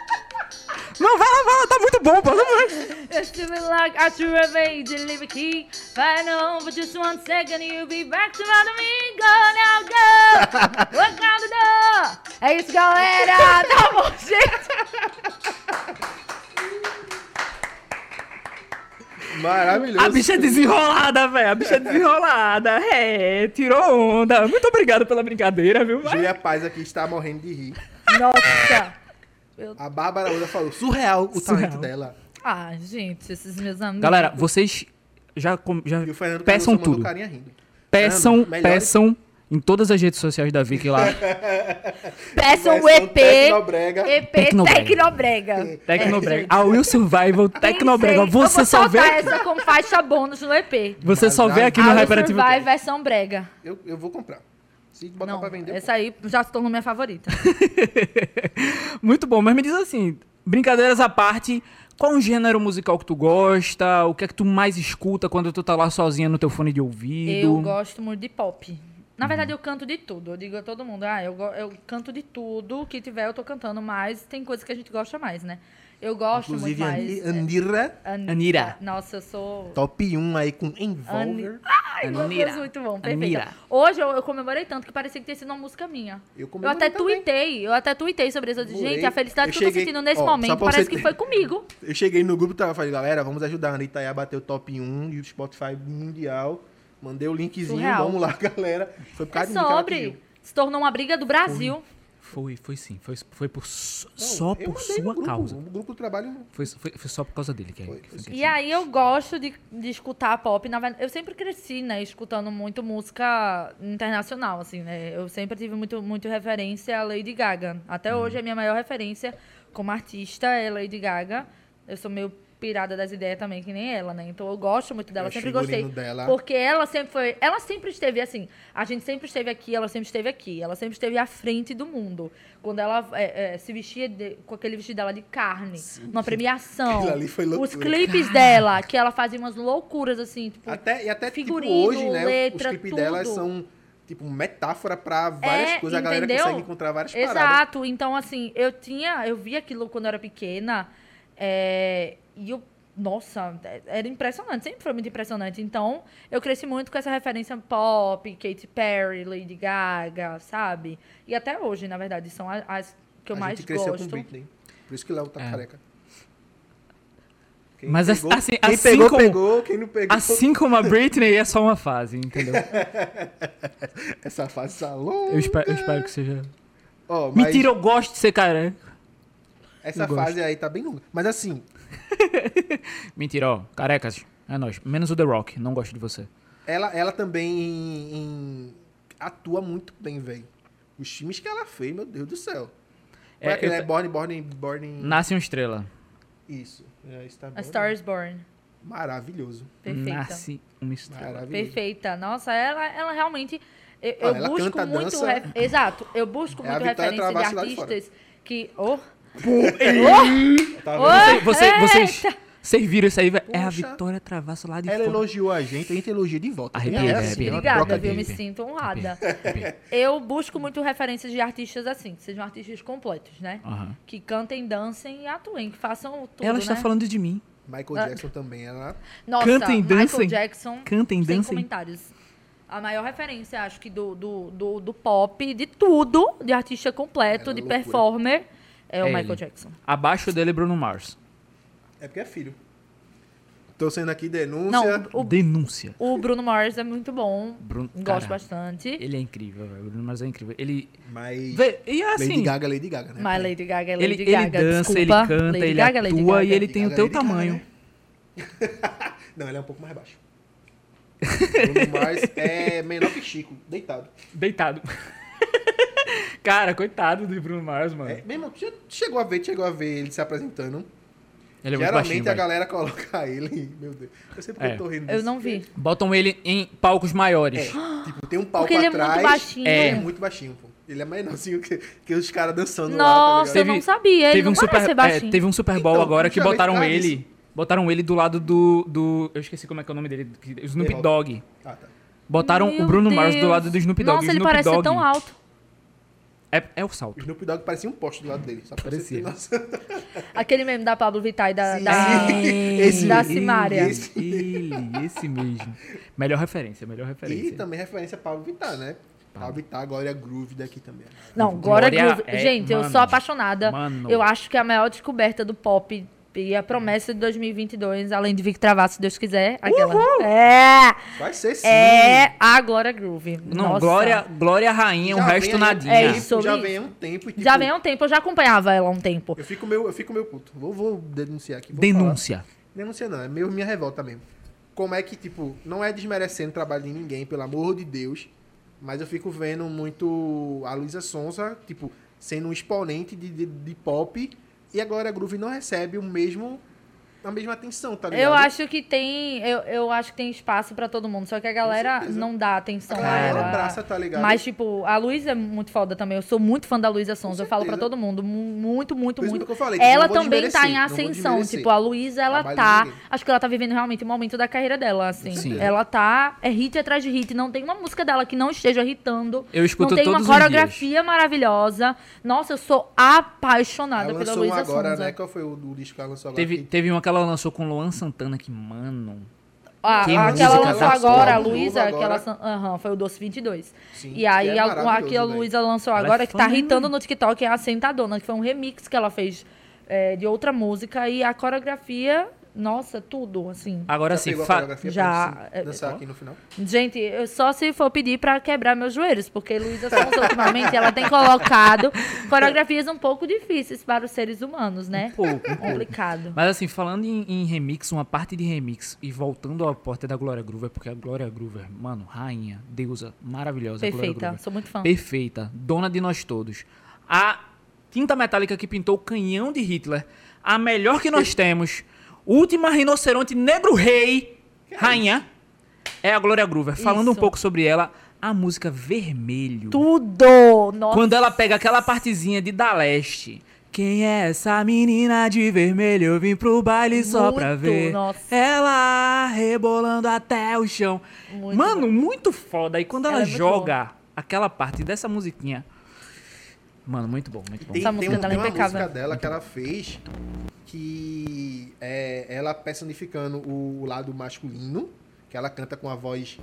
Não, vai lá, vai lá, tá muito bom, pelo amor. To be like I should have made you leave a key. I know for just one second you'll be back to me. Go now, go! <laughs> Walk out the door! É isso, galera! Tá bom, gente? Maravilhoso. A bicha é desenrolada, velho. A bicha é desenrolada. É, tirou onda. Muito obrigado pela brincadeira, viu? Vai. Julia Paz aqui está morrendo de rir. Nossa! A Bárbara Oda falou, surreal o Surreal. talento dela. Ah, gente, esses meus amigos. Galera, vocês já, com- já peçam tudo. Peçam, Fernando, peçam em todas as redes sociais da Vicky lá. <laughs> peçam o EP. Tecnobrega. EP Tecnobrega. Tecnobrega. Tecnobrega. É, A Will Survival Tecnobrega. Você Eu só vê. essa como faixa bônus no EP. Você só vê aqui A no Will Hyperativo. Survive Cast. versão brega. Eu, eu vou comprar. Se botar Não, pra vender, essa aí já se tornou minha favorita. <laughs> Muito bom, mas me diz assim, brincadeiras à parte, qual um gênero musical que tu gosta? O que é que tu mais escuta quando tu tá lá sozinha no teu fone de ouvido? Eu gosto muito de pop. Na verdade, eu canto de tudo. Eu digo a todo mundo, ah, eu, eu canto de tudo que tiver, eu tô cantando, mas tem coisas que a gente gosta mais, né? Eu gosto Inclusive, muito Ani- mais. Anira, é, An- Anira. Nossa, eu sou. top 1 aí com Ani- Envolver. Ai, meu Anira. Deus, muito bom. Anira. Hoje eu, eu comemorei tanto que parecia que tinha sido uma música minha. Eu, Eu comemorei até também. tuitei, eu até tuitei sobre isso. Eu disse, Comemorei. Gente, a felicidade Eu que eu tô cheguei- sentindo nesse ó, momento parece você que ter- foi comigo. Eu cheguei no grupo e falei, galera, vamos ajudar a Anitta a bater o top 1 e o Spotify mundial. Mandei o linkzinho, Surreal. vamos lá, <laughs> galera. Foi por É causa de mim que ela sobre. pediu. Se tornou uma briga do Brasil. Foi, foi sim. Foi, foi por, Não, só por sua grupo, causa. O grupo do trabalho. Foi, foi, foi só por causa dele que, é- Foi, que foi foi que E aí eu gosto de, de escutar pop. Na verdade, eu sempre cresci, né, escutando muito música internacional, assim, né? Eu sempre tive muito, muito referência a Lady Gaga. Até hoje a minha maior referência como artista é Lady Gaga. Eu sou meio pirada das ideias também, que nem ela, né? Então eu gosto muito dela, Eu sempre gostei. dela- Porque ela sempre foi. Ela sempre esteve assim. A gente sempre esteve aqui, ela sempre esteve aqui. Ela sempre esteve à frente do mundo. Quando ela é, é, se vestia de- com aquele vestido dela de carne, numa premiação. Aquilo ali foi Os loucura. clipes dela, que ela fazia umas loucuras assim, tipo. Até, e até tipo, figurino, hoje, né? os- letra, os clipes tudo. são tipo metáfora pra várias É, coisas. A galera entendeu? consegue encontrar várias paradas. Exato. Então, assim, eu tinha. Eu vi aquilo quando eu era pequena. É, e eu. Nossa, é- era impressionante, sempre foi muito impressionante. Então, eu cresci muito com essa referência pop, Katy Perry, Lady Gaga, sabe? E até hoje, na verdade, são a- as que eu a mais gente cresceu gosto. com Britney. Por isso que Léo tá É. careca. Quem Mas pegou, assim- quem assim pegou, como- pegou. Quem não pegou, Assim como a Britney é só uma fase, entendeu? <laughs> essa fase tá longa. Eu espero, eu espero que seja. Ó, mas Mentira, eu gosto de ser careca. Essa eu gosto. fase aí tá bem longa. Mas assim, <laughs> Mentira, ó. Carecas. É nóis. Menos o The Rock. Não gosto de você. ela, ela também em- em- atua muito bem, velho. Os filmes que ela fez, meu Deus do céu. É, É, aquele eu é Born, Born, Born... Nasce uma estrela. Isso. É, está A. Star is Born. Maravilhoso. Perfeita. Nasce uma estrela. Perfeita. Nossa, ela, ela realmente. Eu, Olha, eu ela busco canta, muito. re- Exato. Eu busco É muito referência de artistas que. Oh, Tá vendo? Você, vocês, vocês viram isso aí, velho? É a Poxa. Vitória Travasso lá de Ela fora. elogiou a gente, a gente elogia de volta. Arrepiei, É arrepiei. uma Obrigada, troca viu? Me sinto honrada. Eu busco muito referências de artistas assim, que sejam artistas completos, né? Aham. Que cantem, dancem e atuem, que façam tudo, Ela está né? falando de mim. Michael Ah. Jackson também, ela... Nossa, Cantem, Michael dancem. Jackson, Cantem, sem dancem. comentários. A maior referência, acho que, do, do, do, do pop, de tudo, de artista completo, Era de loucura. performer, é o É Michael ele. Jackson. Abaixo dele, Bruno Mars. É porque é filho. Tô sendo aqui denúncia. Não, o, Denúncia. o Bruno Mars é muito bom, Bruno, gosto cara, bastante. Ele é incrível, velho. O Bruno Mars é incrível. Ele. Mas... Vê, e assim. Lady Gaga, Lady Gaga, né? Mas Lady Gaga é Lady ele, ele Gaga, dança, ele desculpa. canta, Lady ele Gaga, Lady atua Gaga. e ele tem o Gaga, teu Lady Gaga, tamanho. né? <laughs> Não, ele é um pouco mais baixo. <laughs> Bruno Mars é menor que Chico, deitado. Deitado. <laughs> Cara, coitado do Bruno Mars, mano. É, mesmo, chegou a ver, chegou a ver ele se apresentando. Ele é muito Geralmente baixinho, a velho. galera coloca <laughs> ele, meu Deus. Eu sempre É. tô rindo Eu disso, não porque- vi. Botam ele em palcos maiores. É, tipo, tem um palco Porque ele é muito atrás. baixinho. É, É. muito baixinho, pô. Ele é menorzinho que, que os caras dançando lá, Nossa, tá eu ligado? não sabia. Ele teve não um super, parece é, baixinho. teve um Super Bowl Então, agora que justamente botaram por ele. causa. Botaram ele do lado do, do. Eu esqueci como é que é o nome dele. que- Snoop. Dogg. Ah, tá. Botaram Meu o Bruno Mars do Deus. lado do Snoop Dogg. Nossa, ele Snoop parece ser Dogg tão alto. É, é o O salto. Snoop Dogg parecia um poste do lado dele. Só Parecia. <laughs> Aquele meme da Pablo Vittar e da, Sim. da, <laughs> Esse- da Simária. esse- Ele, esse mesmo. Melhor referência, melhor E referência. também referência a Pablo Vittar, né? Pablo Vittar, Glória Groove daqui também. Não, Glória Glória Groove. é- Gente, eu mano, sou apaixonada. mano. Eu acho que a maior descoberta do pop e a promessa de 2022, além de Vic Travasso, se Deus quiser, aquela. É! Vai ser sim. É a Glória Groove. Não, Nossa. Glória, Glória Rainha, o Já resto vem aí- nadinha. É isso, já vem há um tempo. tipo, Já vem há um tempo, eu já acompanhava ela há um tempo. Eu fico meio, eu fico meio puto. Vou, vou denunciar aqui. vou Denúncia. falar. Denuncia não, é meio minha revolta mesmo. Como é que, tipo, não é desmerecendo o trabalho de ninguém, pelo amor de Deus, mas eu fico vendo muito a Luísa Sonza, tipo, sendo um exponente de, de, de pop, e agora a Groove não recebe o mesmo, a mesma atenção, tá ligado? Eu acho que tem. Eu, eu acho que tem espaço pra todo mundo. Só que a galera não dá atenção A a galera ela. abraça, tá ligado? Mas, tipo, a Luísa é muito foda também. Eu sou muito fã da Luísa Sonza. Eu falo pra certeza. todo mundo. mu- Muito, muito, muito. que eu falei, tipo, ela também tá em ascensão. Tipo, a Luísa, ela Trabalho tá. Acho que ela tá vivendo realmente o momento da carreira dela, assim. Sim. Ela tá. É hit atrás de hit. Não tem uma música dela que não esteja hitando. Eu escuto Não tem uma todos os coreografia maravilhosa. Nossa, eu sou apaixonada Ela pela Luísa agora, Sonza. né? Qual foi o, o disco que ela lançou agora? Teve, teve uma que ela lançou com Luan Santana que, mano. Ah, Que a que música ela lançou agora, a Luísa, novo que ela agora. aham, foi o Doce 22. Sim, e aí, é a, a que a. Luísa lançou Ela é agora, que tá mano? no TikTok, é a Sentadona, que foi um remix que ela fez é, de outra música. E a coreografia Nossa, tudo, assim. Agora Já sim, fa- Já, pra é- dançar aqui no final? Gente, eu só se for pedir pra quebrar meus joelhos, porque Luísa Sonza, ultimamente, ela tem colocado coreografias um pouco difíceis para os seres humanos, né? pouco, um pouco. Complicado. Mas assim, falando em, em remix, uma parte de remix e voltando ao porta da Glória Groover, porque a Glória Groover, mano, rainha, deusa, maravilhosa. Glória Perfeita, sou muito fã. Perfeita, dona de nós todos. A tinta metálica que pintou o canhão de Hitler, a melhor que nós <laughs> temos, última rinoceronte negro rei, rainha, é a Glória Groover. Falando um Isso. pouco sobre ela, a música Vermelho. Tudo! Nossa. Quando ela pega aquela partezinha de Da Leste. Quem é essa menina de vermelho? Eu vim pro baile só Muito, pra ver. nossa. Ela rebolando até o chão. Muito Mano, bom. muito foda. E quando ela, Ela é joga aquela parte dessa musiquinha. Mano, muito bom, muito bom. Tem, Essa tem música um- dela é tem uma impecável. música dela que ela fez que é ela personificando o lado masculino, que ela canta com a voz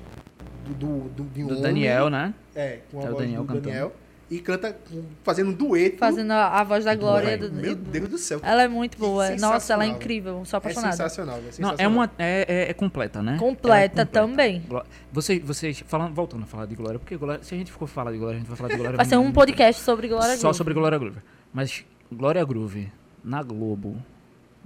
do, do, do, de um Do homem. Daniel, né? É, com a É o voz Daniel do cantando. Daniel. E canta fazendo um dueto. Fazendo a, a voz da Glória. Do- Meu Deus do céu. Ela é muito boa. Nossa, ela é sensacional. incrível. Sou É apaixonada. sensacional, é Não, sensacional. é uma. É, é- é completa, né? Completa Ela é completa. também. Vocês, vocês falando, voltando a falar de Glória, porque Glória, se a gente for falar de Glória, a gente vai falar de Glória. Vai ser um podcast sobre Glória Só Groove. sobre Glória Groove. Mas Glória Groove, na Globo,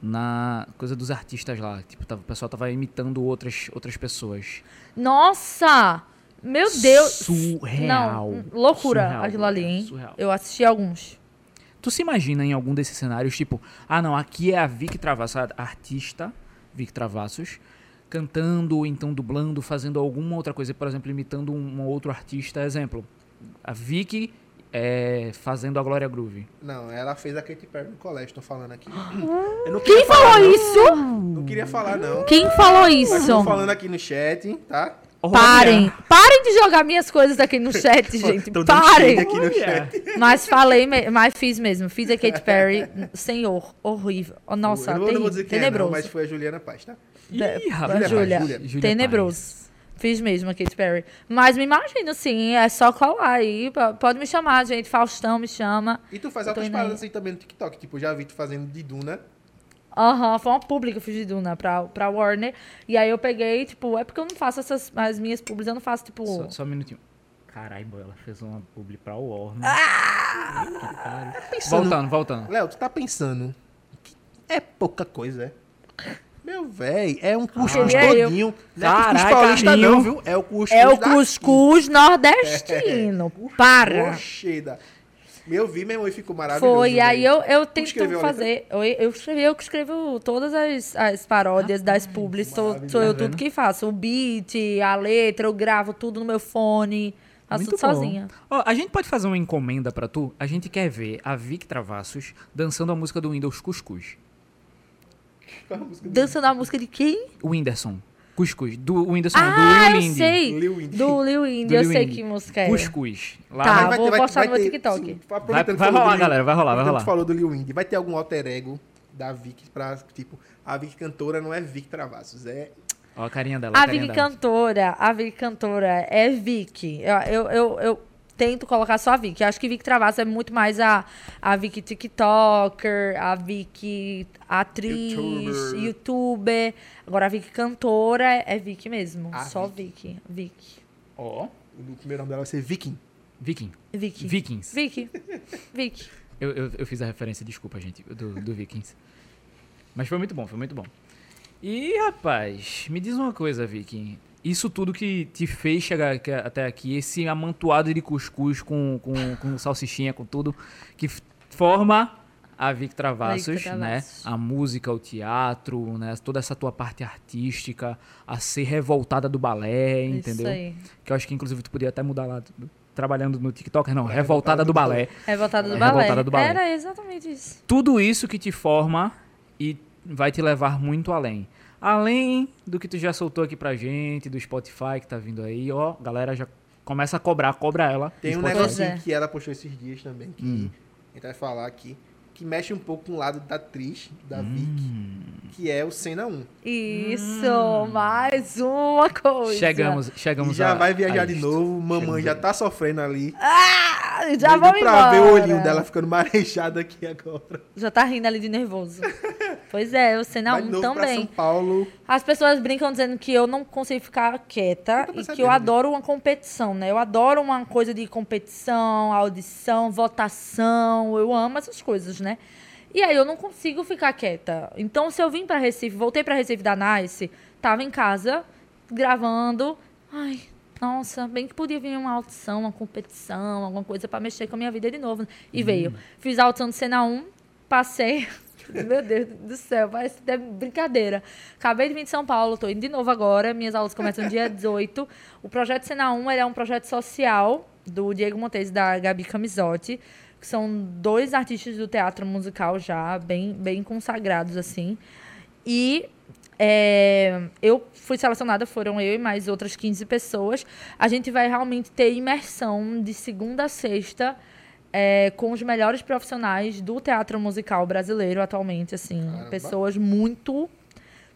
na coisa dos artistas lá, tipo, tava- o pessoal tava imitando outras, outras pessoas. Nossa! Meu Deus! Surreal. Não, loucura Surreal, aquilo ali, hein? surreal. Eu assisti alguns. Tu se imagina em algum desses cenários, tipo, ah não, aqui é a Vic Travassos, a artista Vic Travassos, cantando, ou então dublando, fazendo alguma outra coisa, por exemplo, imitando um, outro artista, exemplo, a Vic é, fazendo a Glória Groove. Não, ela fez a Katy Perry no colégio, tô falando aqui. <gasps> Eu não Quem falar, falou não. isso? Não queria falar, não. Quem falou Mas isso? tô falando aqui no chat, tá? Parem! Parem de jogar minhas coisas aqui no chat, gente. Parem! aqui no Olha. chat. Mas falei, mas fiz mesmo. Fiz a Katy Perry. Senhor, horrível. Oh, Nossa, eu não, eu não vou terrível, dizer quem é, tenebroso. não, mas foi a Juliana Paz, tá? Ih, rapaz. Da- Júlia, tenebroso. Fiz mesmo a Katy Perry. Mas me imagino, sim, é só colar aí. Pode me chamar, gente. Faustão me chama. E tu faz indo paradas aí. assim também no TikTok. Tipo, já vi tu fazendo de Duna. Aham, foi uma pública que eu fiz de Duna pra, pra Warner. E aí eu peguei, tipo, é porque eu não faço essas. As minhas públicas, eu não faço, tipo. Só, só um minutinho. Caralho, boy, ela fez uma publi pra Warner. Ah! Pariu. Pensando- Voltando, voltando. Léo, tu tá pensando que é pouca coisa, é? Meu véi, é um cuscuz Ah. Eu- todinho. Não é cuscuz paulista não, viu? É o cuscuz É o daqui. cuscuz nordestino. <laughs> Para! Oxeda. Eu vi, meu irmão, e ficou maravilhoso. Foi, e aí eu, eu tento fazer. Eu, eu escrevi, eu que escrevo todas as, as paródias das publis. Sou, sou eu vendo? tudo que faço. O beat, a letra, eu gravo tudo no meu fone. Faço Muito tudo bom. sozinha. Ó, a gente pode fazer uma encomenda pra tu? A gente quer ver a Vic Travassos dançando a música do Windows Cuscuz. Qual a música do- Dançando a música de quem? O Whindersson. Cuscuz. Do Whindersson, Ah, do eu Lindy. sei. Lil Indy. Do Lil Indy, Do eu Lil sei Indy. que música é. Cuscuz. Lá Tá, vai- vou postar no meu TikTok. sim, Vai- aproveitando vai rolar, galera, vai rolar, vai aproveitando rolar. falou do Lil Indy. Vai ter algum alter ego da Vic pra, tipo, a Vic cantora não é Vic Travassos, é... Ó a carinha dela. A carinha Vicky dela. cantora, a Vicky cantora é Vicky. Eu, eu, eu, eu tento colocar só a Vicky. Eu acho que Vicky Travasso é muito mais a, a Vicky TikToker, a Vicky atriz, Youtuber. youtuber. Agora a Vicky cantora é Vicky mesmo. A só Vicky. Vicky. Ó. O primeiro nome dela vai ser Viking. Viking. Vicky. Vikings. Vicky. Vicky. Eu, eu, eu fiz a referência, desculpa, gente, do, do Vikings. Mas foi muito bom, foi muito bom. E, rapaz, me diz uma coisa, Viking. Isso tudo que te fez chegar até aqui, esse amontoado de cuscuz com, com, com salsichinha, com tudo, que forma a Vic Travassos, né? A música, o teatro, né? Toda essa tua parte artística, a ser revoltada do balé, entendeu? Isso aí. Que eu acho que, inclusive, tu podia até mudar lá, trabalhando no TikTok. Não, revoltada do balé. Revoltada do, É, balé. Revoltada do balé. Era exatamente isso. tudo isso que te forma e vai te levar muito além. Além do que tu já soltou aqui pra gente, do Spotify que tá vindo aí, ó, galera já começa a cobrar, cobra ela. Tem um negocinho é. que ela postou esses dias também, que Hum. a gente vai falar aqui, que mexe um pouco com o lado da atriz, da Vic, Hum. que é o Cena 1. Isso, mais uma coisa. Chegamos, E chegamos já a- vai a viajar de isto. novo, mamãe Chegamos já tá sofrendo ali. Ah, já vamos pra embora. ver o olhinho dela ficando <laughs> marejado aqui agora. Já tá rindo ali de nervoso. Pois é, o Cena Vai de 1 novo pra São também. Paulo. As pessoas brincam dizendo que eu não consigo ficar quieta e que eu adoro uma competição, né? Eu adoro uma coisa de competição, audição, votação. Eu amo essas coisas, né? E aí eu não consigo ficar quieta. Então, se eu vim pra Recife, voltei pra Recife da Nice, tava em casa, gravando. Ai, nossa, bem que podia vir uma audição, uma competição, alguma coisa pra mexer com a minha vida de novo. E veio. Fiz a audição do Cena 1, passei. <laughs> Meu Deus do céu, parece até brincadeira. Acabei de vir de São Paulo, tô indo de novo agora. Minhas aulas começam dia 18. O projeto Cena 1 ele é um projeto social do Diego Montes e da Gabi Camisotti, que são dois artistas do teatro musical já, bem, bem consagrados, assim. E é, eu fui selecionada, foram eu e mais outras 15 pessoas. A gente vai realmente ter imersão de segunda a sexta é, com os melhores profissionais do teatro musical brasileiro atualmente, assim. Caramba. Pessoas muito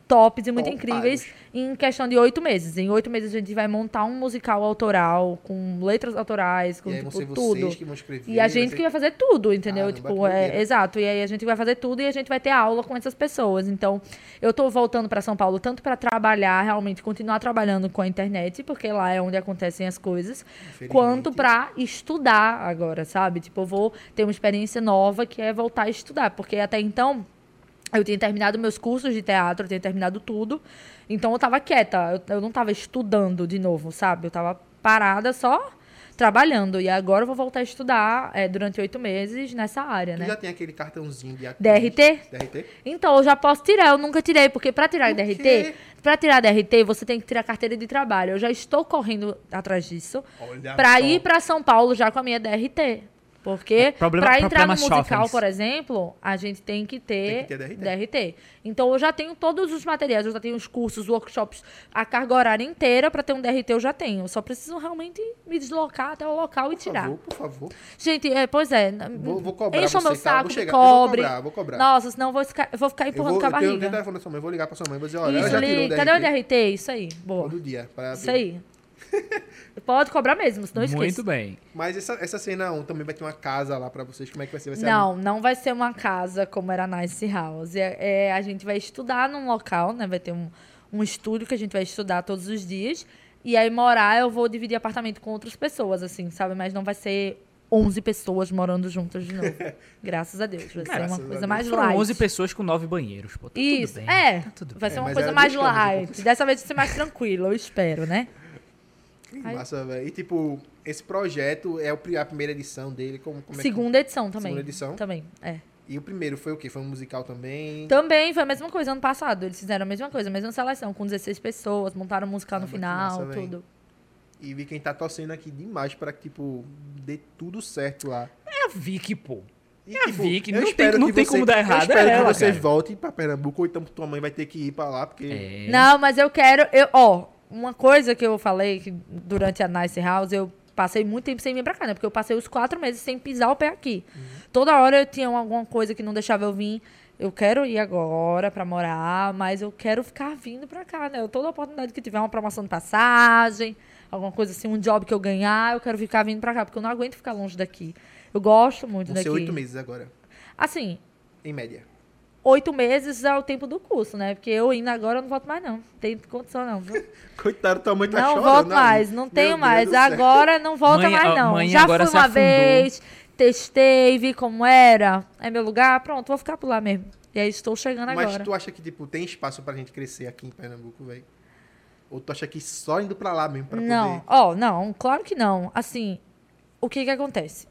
tops e muito incríveis em questão de oito meses. Em oito meses a gente vai montar um musical autoral, com letras autorais, com e tipo, tudo. escrever. E a gente ser- que vai fazer tudo, entendeu? Caramba, tipo, é, exato. E aí a gente vai fazer tudo e a gente vai ter aula com essas pessoas. Então, eu tô voltando para São Paulo tanto para trabalhar, realmente continuar trabalhando com a internet, porque lá é onde acontecem as coisas, quanto para estudar agora, sabe? Tipo, eu vou ter uma experiência nova que é voltar a estudar, porque até então eu tinha terminado meus cursos de teatro, eu tinha terminado tudo. Então eu tava quieta, eu, eu não tava estudando de novo, sabe? Eu tava parada só trabalhando. E agora eu vou voltar a estudar é, durante oito meses nessa área, Tu né? já tem aquele cartãozinho de. DRT? DRT? Então, eu já posso tirar, eu nunca tirei, porque para tirar Por DRT, para tirar DRT, você tem que tirar carteira de trabalho. Eu já estou correndo atrás disso para ir para São Paulo já com a minha DRT. Porque É, problema- para entrar no musical, chofens. por exemplo, a gente tem que ter, Tem que ter DRT. Então eu já tenho todos os materiais, eu já tenho os cursos, workshops, a carga horária inteira para ter um DRT eu já tenho. Eu só preciso realmente me deslocar até o local e Por tirar. favor, por favor. Gente, é, pois é. Vou, vou cobrar Encha o meu tá? saco, chegar, eu vou cobre. cobrar, vou cobrar. Nossa, senão eu vou ficar, eu vou ficar eu empurrando vou, com a eu tenho, eu tenho o barriga. telefone da sua mãe, vou ligar pra sua mãe, vou dizer, olha, ela Isso já tirou o DRT. cadê o DRT? Isso aí, boa. Todo dia. Isso aí. <laughs> Pode cobrar mesmo, senão esqueça. Muito bem. Mas essa, essa cena 1 também vai ter uma casa lá pra vocês, como é que vai ser? Vai ser Não, não vai ser uma casa como era a Nice House. É, é, a gente vai estudar num local, né? Vai ter um, um estúdio que a gente vai estudar todos os dias. E aí morar, eu vou dividir apartamento com outras pessoas, assim, sabe? Mas não vai ser 11 pessoas morando juntas de novo. <laughs> Graças a Deus. Vai ser Graças uma a coisa Deus. mais Foram light. 11 pessoas com 9 banheiros. Pô, tá Isso, tudo bem. é. Tá tudo vai bem. ser uma mas coisa era mais light. Dessa vez vai ser mais tranquilo, eu espero, né? <laughs> Que Massa, velho. E tipo, esse projeto é a primeira edição dele, como, como é que- Segunda edição também. Segunda edição? Também, é. E o primeiro foi o quê? Foi um musical também? Também foi a mesma coisa ano passado. Eles fizeram a mesma coisa, a mesma seleção, com 16 pessoas, montaram um musical no Caramba, que final, massa, tudo. E vi quem tá torcendo aqui demais pra que, tipo, dê tudo certo lá. É a Vicky, pô. E, É a Vicky, não tem- não que tem você- como dar errado, Eu espero é que ela, vocês cara. voltem pra Pernambuco, ou então tua mãe vai ter que ir pra lá, porque... É. Não, mas eu quero. Eu, ó, uma coisa que eu falei que durante a Nice House, eu passei muito tempo sem vir pra cá, né? Porque eu passei os quatro meses sem pisar o pé aqui. Toda hora eu tinha alguma coisa que não deixava eu vir. Eu quero ir agora pra morar, mas eu quero ficar vindo pra cá, né? Eu, toda oportunidade que tiver uma promoção de passagem, alguma coisa assim, um job que eu ganhar, eu quero ficar vindo pra cá, porque eu não aguento ficar longe daqui. Eu gosto muito Vão daqui. ser oito meses agora, Assim, em média. Oito meses é o tempo do curso, né? Porque eu indo agora eu não volto mais, não. Tem condição, não. <laughs> Coitado, tua mãe tá não chorando. volto ali. mais, não Meu tenho Deus mais. Agora não volta Mãe, mais, não. mãe Já agora fui uma vez, testei, vi como era. É meu lugar, pronto, vou ficar por lá mesmo. E aí estou chegando Mas agora. tu acha que, tipo, tem espaço pra gente crescer aqui em Pernambuco, velho? Ou tu acha que só indo pra lá mesmo pra Não, poder... ó, não, claro que não. Assim, o que que acontece?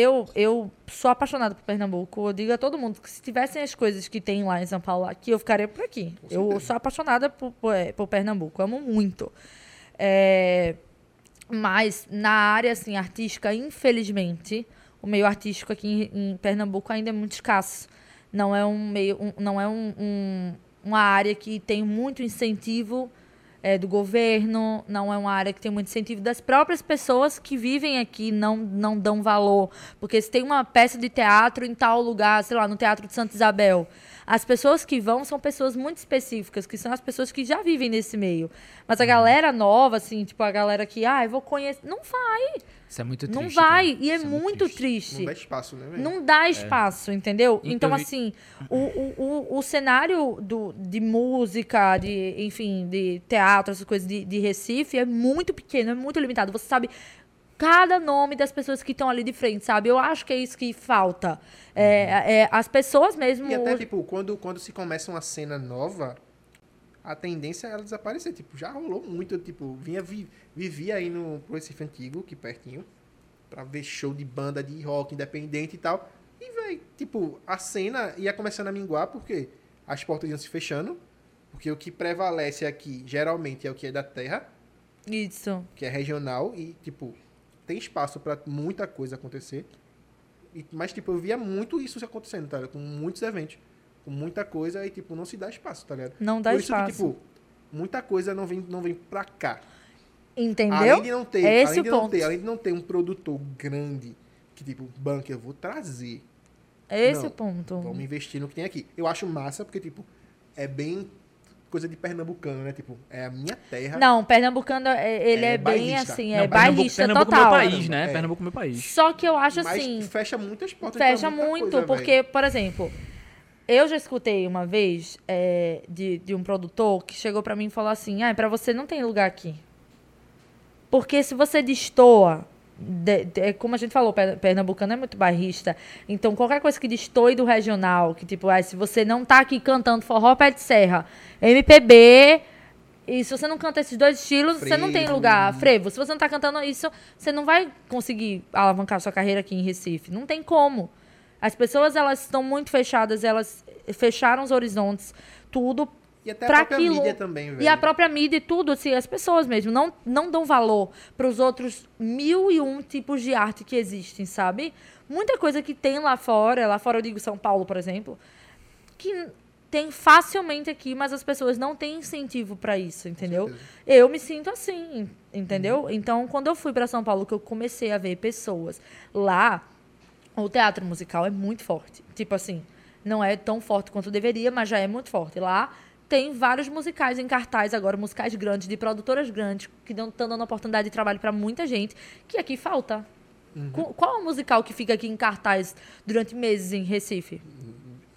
Eu, eu sou apaixonada por Pernambuco. Eu digo a todo mundo que se tivessem as coisas que tem lá em São Paulo aqui, eu ficaria por aqui. Eu sou apaixonada por, por, é, por Pernambuco, amo muito. É, mas na área assim, artística, infelizmente, o meio artístico aqui em, em Pernambuco ainda é muito escasso. Não é um meio, um- não é um- um- uma área que tem muito incentivo é, do governo, não é uma área que tem muito incentivo das próprias pessoas que vivem aqui, não, não dão valor. Porque se tem uma peça de teatro em tal lugar, sei lá, no Teatro de Santa Isabel, as pessoas que vão são pessoas muito específicas, que são as pessoas que já vivem nesse meio. Mas a galera nova, assim, tipo, a galera que, ah, eu vou conhecer. Não vai. Isso é muito triste. não vai. cara. E é Isso muito triste. Não dá espaço, né, velho? Não dá espaço, entendeu? Então, Então, assim, o, o, o, o cenário do, de música, de, enfim, de teatro, essas coisas de, de Recife é muito pequeno, é muito limitado. Você sabe cada nome das pessoas que estão ali de frente, sabe? Eu acho que é isso que falta. É, é, as pessoas mesmo. E até, tipo, quando, quando se começa uma cena nova, a tendência é ela desaparecer. Tipo, já rolou muito, tipo, vinha, vi, vivia aí no Recife Antigo, aqui pertinho, pra ver show de banda de rock independente e tal. E, véi, tipo, a cena ia começando a minguar, porque as portas iam se fechando, porque o que prevalece aqui, geralmente, é o que é da terra, Isso. que é regional, e, tipo, tem espaço pra muita coisa acontecer. E- mas, tipo, eu via muito isso acontecendo, tá? Com muitos eventos. Com muita coisa e, tipo, não se dá espaço, tá ligado? Não dá Por isso espaço. que, tipo, muita coisa não vem, não vem pra cá. Entendeu? Além de não ter, É esse além o de não ponto. ter, além de não ter um produtor grande que, tipo, banco, eu vou trazer. É esse Não, o ponto. Vamos investir no que tem aqui. Eu acho massa, porque, tipo, é bem coisa de pernambucano, né? Tipo, é a minha terra. Não, Pernambucano, é- ele É é, bem bairrista. assim, Não, é Pernambuco, bairrista Pernambuco é total. meu país, né? É. Pernambuco é meu país. Só que eu acho mas assim. fecha muitas portas. Fecha muita muito, coisa, porque, velho. por exemplo, eu já escutei uma vez é, de, de um produtor que chegou pra mim e falou assim: ah, pra você não tem lugar aqui. Porque se você destoa, de- de- como a gente falou, per- Pernambucano é muito bairrista, então qualquer coisa que destoe do regional, que tipo, ah, se você não tá aqui cantando forró pé de serra, MPB. E se você não canta esses dois estilos, você não tem Frevo. lugar. Frevo, se você não tá cantando isso, você não vai conseguir alavancar sua carreira aqui em Recife. Não tem como. As pessoas, elas estão muito fechadas, elas fecharam os horizontes, tudo E até a própria aquilo. mídia também, velho. E a própria mídia e tudo, assim, as pessoas mesmo não, não dão valor para os outros mil e um tipos de arte que existem, sabe? Muita coisa que tem lá fora, lá fora eu digo São Paulo, por exemplo, que tem facilmente aqui, mas as pessoas não têm incentivo para isso, entendeu? Eu me sinto assim, entendeu? Então, quando eu fui para São Paulo, que eu comecei a ver pessoas lá, o teatro musical é muito forte. Tipo assim, não é tão forte quanto deveria, mas já é muito forte. Lá tem vários musicais em cartaz agora, musicais grandes, de produtoras grandes, que estão dando oportunidade de trabalho para muita gente, que aqui falta. Qu- Qual é o musical que fica aqui em cartaz durante meses em Recife?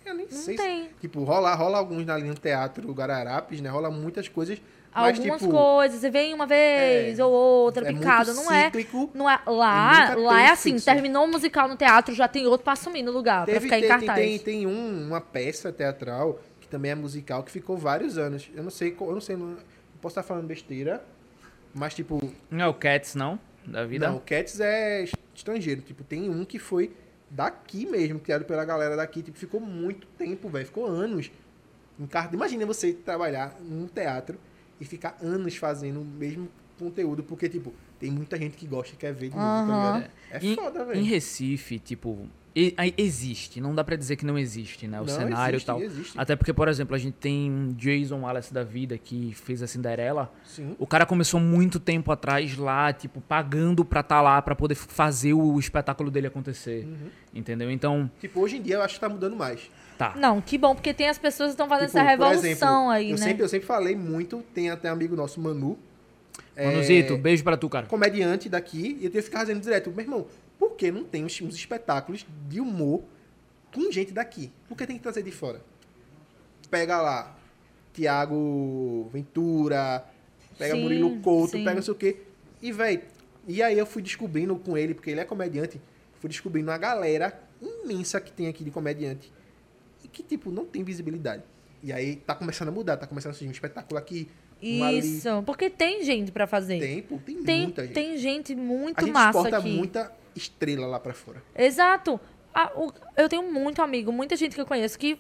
Eu nem Não sei. tem. Se, tipo, rola, rola alguns ali no teatro Guararapes, né? Rola muitas coisas. Mas, Algumas tipo, coisas, você vem uma vez é, ou outra, é picado, não é? cíclico Não é lá, nunca lá é assim, fixo. terminou o musical no teatro, já tem outro pra assumir no lugar, pra Teve, ficar em tem, cartaz. tem, tem um, uma peça teatral que também é musical que ficou vários anos. Eu não sei, eu não sei, não, posso estar falando besteira, mas tipo, Não é o Cats, não? Da vida? não, o Cats é estrangeiro, tipo, tem um que foi daqui mesmo, criado pela galera daqui, tipo, ficou muito tempo, velho, ficou anos em cartaz. Imagina você trabalhar num teatro e ficar anos fazendo o mesmo conteúdo, porque tipo, tem muita gente que gosta e quer ver de novo, tá ligado? É Em- foda, Em velho. Recife, tipo, e- existe, não dá pra dizer que não existe, né? O Não, cenário existe, e tal. existe. Até porque, por exemplo, a gente tem um Jason Wallace da vida que fez a Cinderela. Sim. O cara começou muito tempo atrás lá, tipo, pagando pra estar lá, pra poder fazer o espetáculo dele acontecer. Uhum. Entendeu? Então, Tipo, hoje em dia eu acho que tá mudando mais. Tá. Não, que bom, porque tem as pessoas que estão fazendo Tipo, essa revolução exemplo, aí, eu né? Sempre, eu sempre falei muito, tem até um amigo nosso, Manu. é, Manuzito, beijo pra tu, cara. comediante daqui, e eu tenho que ficar dizendo direto, meu irmão, por que não tem uns, uns espetáculos de humor com gente daqui? Por que tem que trazer de fora? Pega lá, Tiago Ventura, pega Sim, Murilo Couto, sim. pega não sei o quê. E, velho, e aí eu fui descobrindo com ele, porque ele é comediante, fui descobrindo uma galera imensa que tem aqui de comediante e que, tipo, não tem visibilidade. E aí tá começando a mudar, tá começando a surgir um espetáculo aqui, um ali. Isso, porque tem gente pra fazer. Tem, pô, tem, tem, muita gente. tem gente muito a gente massa exporta aqui. muita estrela lá pra fora. Exato. Ah, o- eu tenho muito amigo, muita gente que eu conheço que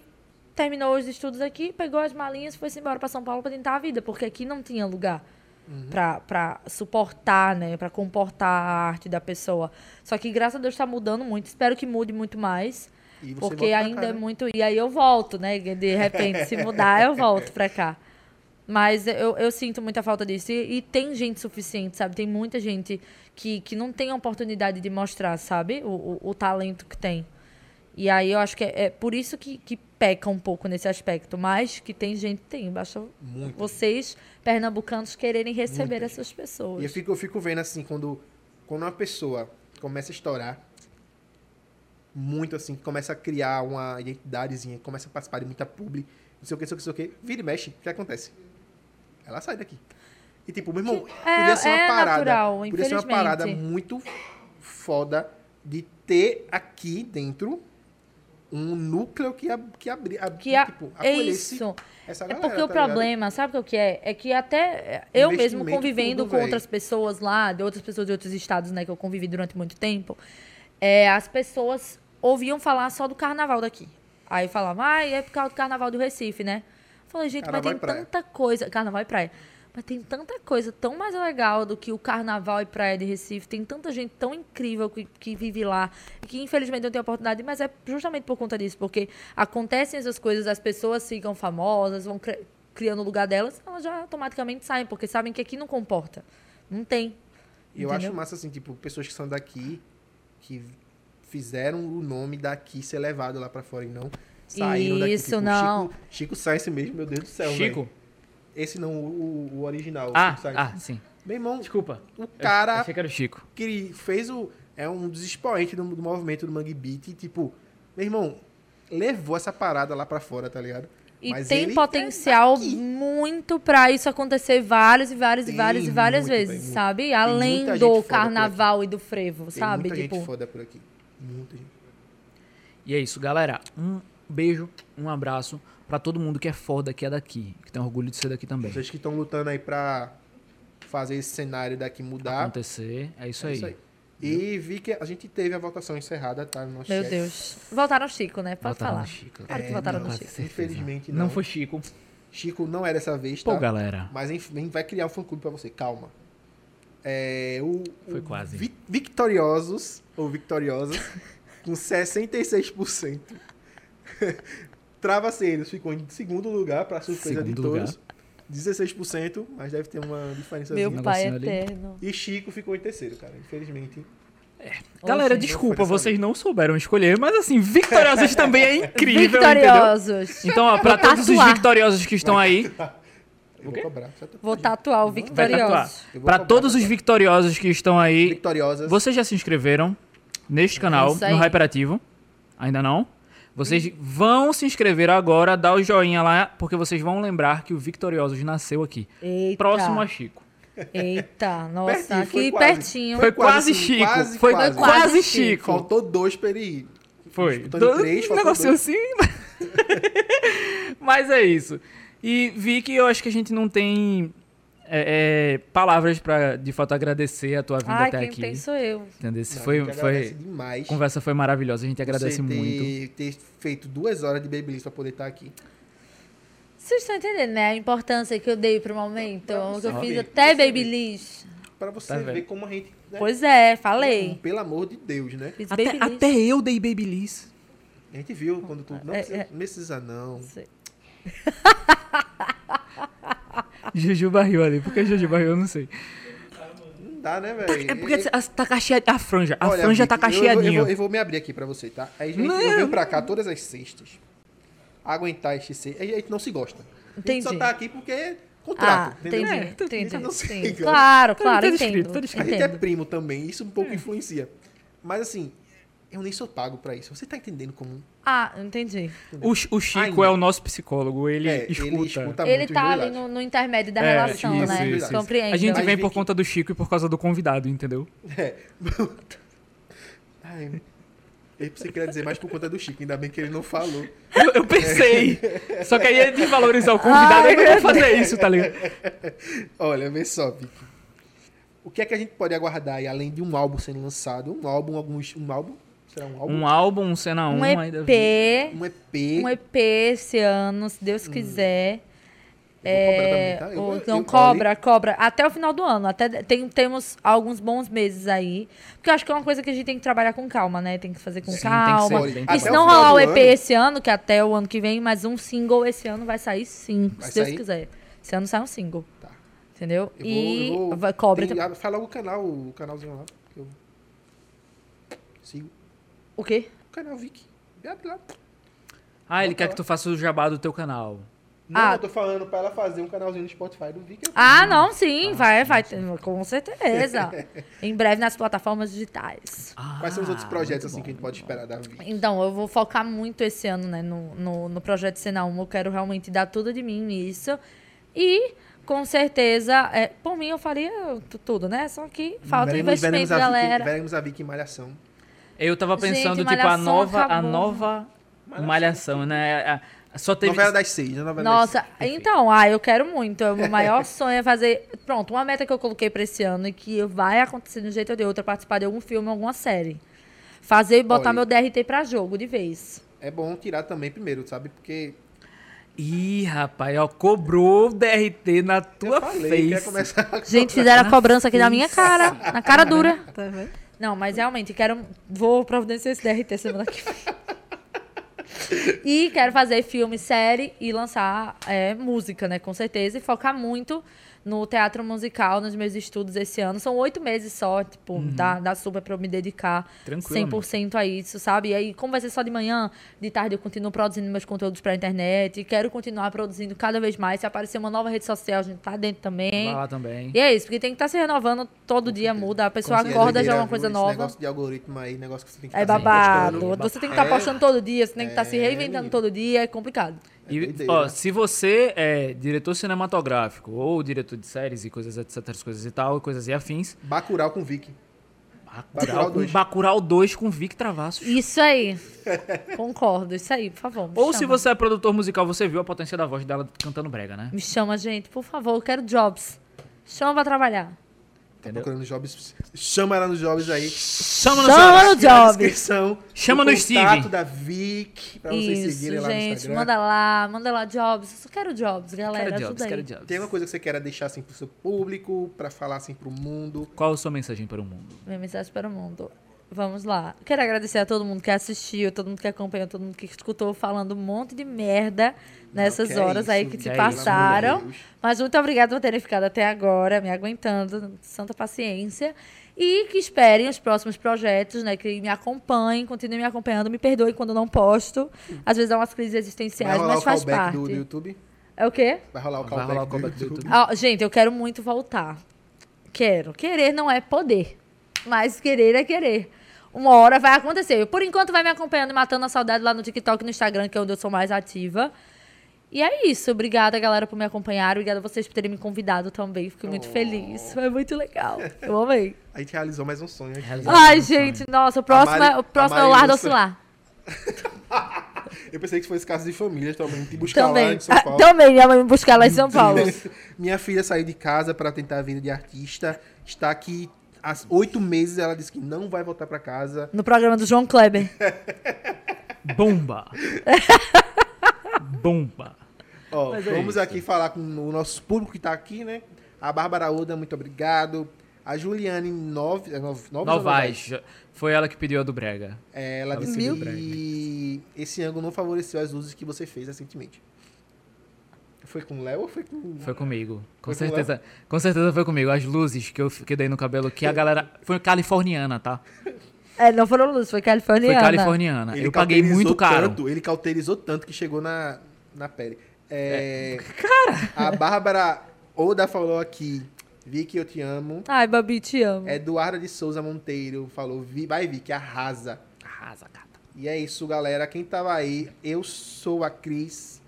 terminou os estudos aqui, pegou as malinhas e foi embora pra São Paulo pra tentar a vida, porque aqui não tinha lugar Uhum. pra pra suportar, né, Pra comportar a arte da pessoa. Só que graças a Deus tá mudando muito, espero que mude muito mais. Porque ainda cá, é né? muito. E aí eu volto, né? De repente, se mudar, eu volto pra cá. Mas eu, eu sinto muita falta disso. E, e tem gente suficiente, sabe? Tem muita gente que, que não tem a oportunidade de mostrar, sabe? O, o, o talento que tem. E aí eu acho que é, é por isso que, que peca um pouco nesse aspecto. Mas que tem gente, tem. Basta Muito. vocês, pernambucanos, quererem receber essas pessoas. E eu fico, eu fico vendo assim, quando, quando uma pessoa começa a estourar muito assim, começa a criar uma identidadezinha, começa a participar de muita publi, não sei o que, não sei o que, não sei o que, vira e mexe, o que acontece? Ela sai daqui. E tipo, meu irmão, é- podia ser uma é parada. natural, podia ser uma parada muito foda de ter aqui dentro um núcleo que, ab, que abri, ab, Que a- tipo, é isso. essa É galera, porque o tá ligado? problema, sabe o que é? É que até eu mesmo convivendo com véi. outras pessoas lá, de outras pessoas de outros estados, né, que eu convivi durante muito tempo, é, as pessoas ouviam falar só do carnaval daqui. Aí falavam, ah, é por causa do carnaval do Recife, né? Eu falei, gente, Carnaval mas tem tanta coisa. Carnaval e praia. Mas tem tanta coisa tão mais legal do que o carnaval e praia de Recife. Tem tanta gente tão incrível que, que vive lá. E que infelizmente não tem oportunidade. Mas é justamente por conta disso. Porque acontecem essas coisas, as pessoas ficam famosas, vão cri- criando o lugar delas, elas já automaticamente saem. Porque sabem que aqui não comporta. Não tem. E eu acho massa, assim, tipo, pessoas que são daqui, que fizeram o nome daqui ser levado lá pra fora e não saíram daqui. Isso, tipo, não. Chico, Chico Sainz mesmo, meu Deus do céu, Chico? velho. Esse não, o, o original. Ah, ah, sim. Meu irmão, Desculpa. o Eu cara achei que era o Chico. que ele fez o... É um dos expoentes do, do movimento do Mangue Beat. E, tipo, meu irmão, levou essa parada lá pra fora, tá ligado? E Mas tem potencial é muito pra isso acontecer várias e várias e Tem várias e várias vezes, muito. sabe? Além do carnaval e do frevo, Tem sabe? muita tipo, gente foda por aqui. Muita gente. E é isso, galera. Um beijo, um abraço pra todo mundo que é foda, que é daqui. Que tem orgulho de ser daqui também. Vocês que estão lutando aí pra fazer esse cenário daqui mudar. Acontecer, é isso É aí. isso aí. E vi que a gente teve a votação encerrada, tá? No meu chat. Deus. Voltaram no Chico, né? Pode Votaram falar. Chico. Claro que É, votaram não, no Chico. Infelizmente, Não não. foi Chico. Chico não é dessa vez, Pô, tá? galera. Mas enfim, vai criar um fã-clube pra você, calma. É, o, Foi o quase. Vi- Victoriosos, ou Victoriosas, <laughs> com 66%. Travaceiros ficou em segundo lugar, pra surpresa de Segundo todos. 16%, mas deve ter uma diferença. Meu pai negocinho ali. eterno. E Chico ficou em terceiro, cara. Infelizmente. Galera, Oxe. desculpa, vocês não souberam escolher, mas assim, vitoriosos também é <laughs> incrível, entendeu? Vitoriosos. Então, ó, pra todos os tatuar. vitoriosos que estão aí, Eu vou cobrar. Tô- Vou tatuar o Pra cobrar, todos os tatuar. vitoriosos que estão aí, Victoriosas. vocês já se inscreveram neste canal, Isso aí. no Hyperativo? Ainda não? Vocês vão se inscrever agora, dar o joinha lá, porque vocês vão lembrar que o Victoriosos nasceu aqui. Eita. Próximo a Chico. Eita, <laughs> nossa, Pertinho, foi aqui quase. pertinho. Foi quase Chico. quase, Foi quase. quase Chico. Faltou dois pra ele ir. Foi. Disputando Do- três, um negocinho dois. assim. <laughs> Mas é isso. E vi que eu acho que a gente não tem é, é, palavras pra de fato agradecer a tua vinda Ai, até quem aqui. tem sou eu. Entendeu? Não, a foi, gente foi, demais. a conversa foi maravilhosa. A gente agradece você ter, muito. ter feito duas horas de Babyliss pra poder estar aqui. Vocês estão entendendo, né? A importância que eu dei pro momento. Pra Que você eu fiz ver, até Babyliss. Pra você Tá ver vendo? como a gente. Né? Pois é, falei. Pelo amor de Deus, né? Até, até eu dei Babyliss. A gente viu quando tu. Não É, precisa, é. não precisa, não. Sei. <laughs> Juju barriu ali. Por que Juju barriu? Eu não sei. Não dá, né, velho? É porque a, tá cacheada, a franja. A Olha, franja Vicky, tá eu- Eu, eu, cacheadinha. vou, eu vou me abrir aqui pra você, tá? Aí, gente, Não. eu venho pra cá todas as sextas. Aguentar este ser. A gente não se gosta. A gente só Entendi. tá aqui porque é contrato. Ah, entendeu? entendi, É, entendi. Não. Claro, Tá- claro, tá descrito, entendo. tá A gente é primo também, isso um pouco influencia. Mas assim, eu nem sou pago pra isso. Você tá entendendo como. Ah, entendi. O, o Chico é o nosso psicólogo. Ele é, escuta. ele escuta Ele muito tá ali no, no intermédio da É, relação, isso, né? isso, isso. Compreendo. A gente Aí vem vi por que- conta do Chico e por causa do convidado, entendeu? É. <laughs> Ai, eu pensei que ele ia dizer mais por conta do Chico, ainda bem que ele não falou. Eu, eu pensei. Só que aí é desvalorizar o convidado, Ai, eu não vou fazer isso, tá ligado? <laughs> Olha, vê só, Vicky. O que é que a gente pode aguardar aí, além de um álbum sendo lançado? Um álbum, alguns. Um álbum? Será um álbum? Um álbum, um cena 1 Um vi. EP, Um EP. um EP esse ano, se Deus quiser. Eu vou cobrar É, também, tá? Eu não, eu- cobra, cobra. Até o final do ano. Até tem, temos alguns bons meses aí. Porque eu acho que é uma coisa que a gente tem que trabalhar com calma, né? Tem que fazer com Sim, tem que calma. ser E se não rolar o EP ano- esse ano, que é até o ano que vem, mas um single esse ano vai sair sim, Vai se Deus sair? quiser. Esse ano sai um single. Tá. Entendeu? Eu vou, e eu vou, cobra tem- também. Fala o canal, o canalzinho lá. que Eu sigo. O quê? O canal Vicky. Abre lá. Ah, ele Bota quer lá. que tu faça o jabá do teu canal. Não, Ah. eu tô falando pra ela fazer um canalzinho no Spotify do Vic. eu Ah, não, sim, vai, vai, ter, com certeza. <laughs> em breve nas plataformas digitais. Quais são os Ah, outros projetos assim que a gente pode esperar da Vic? Então, eu vou focar muito esse ano, né, no, no, no projeto Cena 1. Eu quero realmente dar tudo de mim nisso. E, com certeza, é, por mim eu faria tu- tudo, né? Só que falta Veremos- investimento, veremos a Vic- galera. veremos a Vic em Malhação. Eu tava Gente, pensando, tipo, a Malhação nova, a nova malhação, né? A- a- Só teve. Novela das seis, né? Novela Nossa, das seis. então, ah, eu quero muito. O meu <laughs> maior sonho é fazer. Pronto, uma meta que eu coloquei pra esse ano e que vai acontecer de um jeito ou de outro é participar de algum filme, alguma série. Fazer e botar Olha. meu DRT pra jogo de vez. É bom tirar também primeiro, sabe? Porque Ih, rapaz, ó, cobrou o DRT na tua eu falei que ia face. começar a Gente, fizeram a cobrança aqui na minha cara, na cara dura. <laughs> Tá vendo? Não, mas realmente, quero. Vou providenciar esse DRT semana que vem. E quero fazer filme, série e lançar é, música, né? Com certeza. E focar muito no teatro musical, nos meus estudos esse ano. São oito meses só, tipo, dá, dá super pra eu me dedicar Tranquilo, 100% a isso, sabe? E aí, como vai ser só de manhã, de tarde eu continuo produzindo meus conteúdos pra internet. E quero continuar produzindo cada vez mais. Se aparecer uma nova rede social, a gente tá dentro também. Vai lá também. E é isso, porque tem que estar se renovando todo dia, muda. A pessoa acorda já é uma coisa esse nova. negócio de algoritmo aí, negócio que você tem que É estar babado. postando. Você tem que estar É, postando todo dia, você tem que estar se É, reinventando menino. todo dia, é complicado. E, doideira. ó, se você é diretor cinematográfico ou diretor de séries e coisas, etc, coisas e tal, coisas e afins, Bacurau com Vic. Bacurau, Bacurau com 2. Bacurau 2 com Vic Travassos. Isso aí. <laughs> Concordo, isso aí, por favor. Ou se chama. você é produtor musical, você viu a potência da voz dela cantando brega, né? Me chama, gente, por favor, eu quero jobs. Chama pra trabalhar. Entendeu? Procurando jobs. Chama ela nos jobs aí. Chama no Chama zap. no jobs. descrição. Chama no contato Steve. da Vic, pra vocês Isso, seguirem lá no Instagram. manda lá, manda lá jobs. Eu só quero jobs, galera, Quero jobs, quero jobs. Tem alguma coisa que você queira deixar assim pro seu público, pra falar assim pro mundo? Qual a sua mensagem para o mundo? Minha mensagem para o mundo. Vamos lá. Quero agradecer a todo mundo que assistiu, todo mundo que acompanhou, todo mundo que escutou falando um monte de merda nessas que é horas aí isso, que que se é isso, passaram. Deus. Mas muito obrigada por terem ficado até agora, me aguentando, santa paciência. E que esperem os próximos projetos, né? Que me acompanhem, continuem me acompanhando. Me perdoem quando não posto. Às vezes dá umas crises Vai existenciais, rolar mas o faz callback parte. do, do YouTube? É o quê? Vai rolar o Vai callback, rolar o do, callback do YouTube. YouTube. Ah, gente, eu quero muito voltar. Quero. Querer não é poder. Mas querer é querer. Uma hora vai acontecer. Por enquanto, vai me acompanhando e matando a saudade lá no TikTok e no Instagram, que é onde eu sou mais ativa. E é isso. Obrigada, galera, por me acompanhar. Obrigada a vocês por terem me convidado também. Fico muito Oh. feliz. Foi muito legal. Eu amei. A gente realizou mais um sonho. aqui. Realizou. Ai, um sonho. gente, nossa, o próximo, Mari- é, o próximo é o lar do oscilar. <laughs> Eu pensei que fosse caso de família também. Te buscar lá Também. em São Ah, Paulo. também, minha mãe me buscar lá em São <laughs> Paulo. Minha filha saiu de casa para tentar a vida de artista. Está aqui há oito meses. Ela disse que não vai voltar para casa. No programa do João Kleber. <laughs> Bomba! Bomba! Ó, é vamos isso. aqui falar com o nosso público que tá aqui, né? A Bárbara Oda, muito obrigado. A Juliane Nove, é, Nov- Novas Novaes. Foi ela que pediu a do brega. É, ela Ela disse que esse ângulo não favoreceu as luzes que você fez recentemente. Foi com o Léo ou foi com... Foi comigo. Com Foi com certeza. Com certeza foi comigo. As luzes que eu que dei no cabelo, que a galera. Foi californiana, tá? É, não foram luz, foi Foi californiana. californiana. Ele eu paguei muito caro. Tanto, ele cauterizou tanto que chegou na, na pele. É, A Bárbara Oda falou aqui, Vicky, eu te amo. Ai, Babi, te amo. Eduarda de Souza Monteiro falou, "Vi- vai Vicky, arrasa. Arrasa, gata. E é isso, galera. Quem tava aí, eu sou a Cris.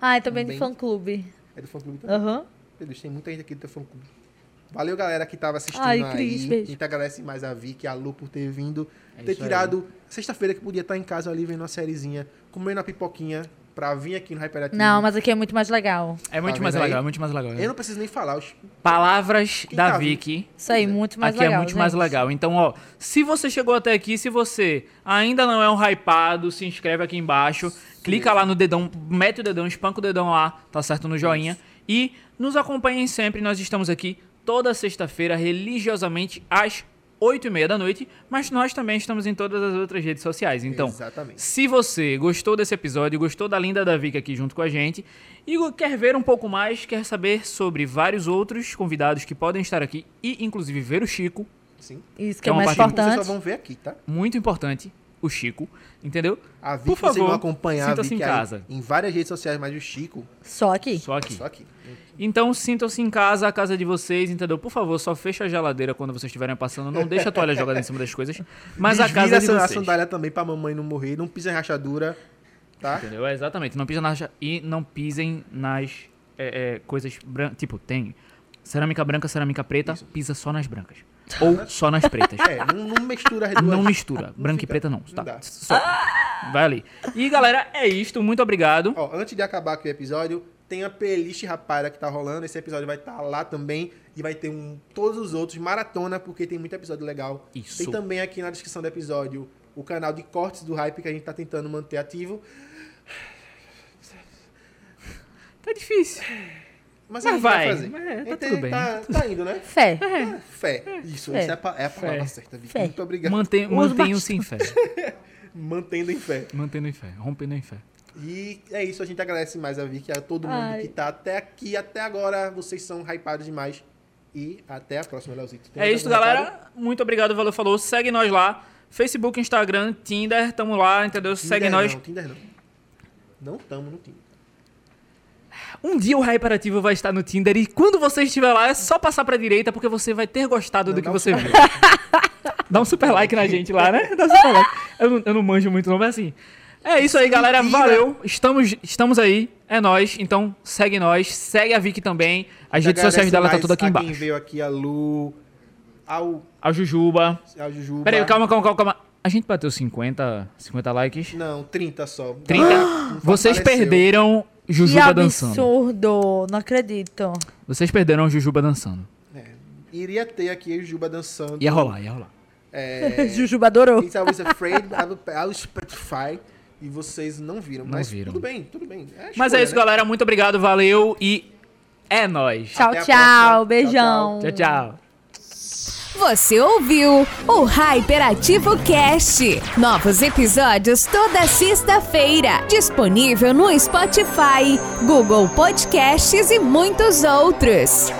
Ai, também de Bem- fã-clube. É do fã clube também. Aham. Meu Deus, tem muita gente aqui do teu fã clube. Valeu, galera, que tava assistindo Ai, aí. Cris, A beijo. gente agradece mais a Vicky e a Lu por ter vindo. É ter aí. tirado sexta-feira que podia estar em casa ali vendo uma sériezinha, comendo a pipoquinha pra vir aqui no Hyperativo. Não, mas aqui é muito mais legal. É muito Tá mais vendo aí? legal, é muito mais legal. Eu não preciso nem falar. os- Palavras Quem da tá Vicky. Isso aí, muito mais aqui legal. é muito mais gente. legal. Então, ó, se você chegou até aqui, se você ainda não é um hypado, se inscreve aqui embaixo, clica lá no dedão, mete o dedão, espanca o dedão lá, tá certo? No joinha. E nos acompanhem sempre, nós estamos aqui toda sexta-feira, religiosamente, às 8 e meia da noite, mas nós também estamos em todas as outras redes sociais. Então, Exatamente. se você gostou desse episódio, gostou da linda da Vicky aqui junto com a gente e quer ver um pouco mais, quer saber sobre vários outros convidados que podem estar aqui e inclusive ver o Chico, Sim. Isso que Que é é o uma mais parte- Vocês só importante. vão ver aqui, tá? muito importante, o Chico, entendeu? A Vicky Por vocês vão favor, acompanhar a sinta-se Vicky em aí casa. em várias redes sociais, mas o Chico, Só aqui. Só aqui. só aqui. Então sintam-se em casa, a casa de vocês, entendeu? Por favor, só fecha a geladeira quando vocês estiverem passando. Não deixa a toalha jogada em cima das coisas. Mas a Desvira casa de essa- a vocês. sandália também pra mamãe não morrer. Não pisa em rachadura, tá? Entendeu? É, exatamente. Não pisem nas e não pisem nas é, é, coisas brancas. Tipo, tem cerâmica branca, cerâmica preta, pisa só nas brancas. Ou <laughs> só nas pretas. É, não, não mistura as duas. Não mistura. Branca e preta não. não Tá. Só. Vai ali. E galera, é isto. Muito obrigado. Ó, antes de acabar aqui o episódio, tem a playlist Rapara que tá rolando. Esse episódio vai estar lá também. E vai ter um, todos os outros, maratona, porque tem muito episódio legal. Isso. Tem também aqui na descrição do episódio o canal de cortes do hype que a gente tá tentando manter ativo. Tá difícil. Mas, Mas a gente vai. fazer. Mas é, tá gente tudo bem. Tá, tá indo, né? Fé. Fé. Isso, Fé. essa é a, é a palavra Fé. certa, Vicky. Fé. Muito obrigado. Mantenham-se em fé. <laughs> Mantendo em fé. Mantendo em fé. Rompendo em fé. E é isso, a gente agradece mais a Vicky, a todo mundo Ai. que tá até aqui, até agora. Vocês são hypados demais. E até a próxima, Leozito. Tem É isso, algum recado? galera. Muito obrigado, valeu, falou. Segue nós lá. Facebook, Instagram, Tinder, tamo lá, entendeu? Segue Tinder nós. Não, Tinder não. Não tamo no Tinder. Um dia o Hyperativo vai estar no Tinder e quando você estiver lá é só passar pra direita porque você vai ter gostado Não, do que um você viu. <laughs> Dá um super like na gente lá, né? Dá um super like. Eu não, eu não manjo muito não, mas assim. É isso aí, galera. Mentira. Valeu. Estamos, estamos aí. É nós. Então segue nós. Segue a Vicky também. As redes sociais dela tá tudo aqui a Quem embaixo. veio aqui, a Lu, ao, A Jujuba. ao Jujuba. Pera aí, calma, calma, calma, calma. A gente bateu 50, 50 likes. Não, 30 só. 30. Não <gasps> Vocês perderam Que Jujuba dançando. absurdo. Não acredito. Vocês perderam Jujuba dançando. É, iria ter aqui a Jujuba dançando. Ia rolar, ia rolar. É, <laughs> Jujuba adorou. It's Always Afraid, ao Spotify. E vocês não viram. Não mas viram. tudo bem, tudo bem. É Mas é isso, né? galera. Muito obrigado, valeu e é nóis. Tchau, Até tchau. Beijão. Tchau, tchau. Você ouviu o Hyperativo Cast. Novos episódios toda sexta-feira. Disponível no Spotify, Google Podcasts e muitos outros.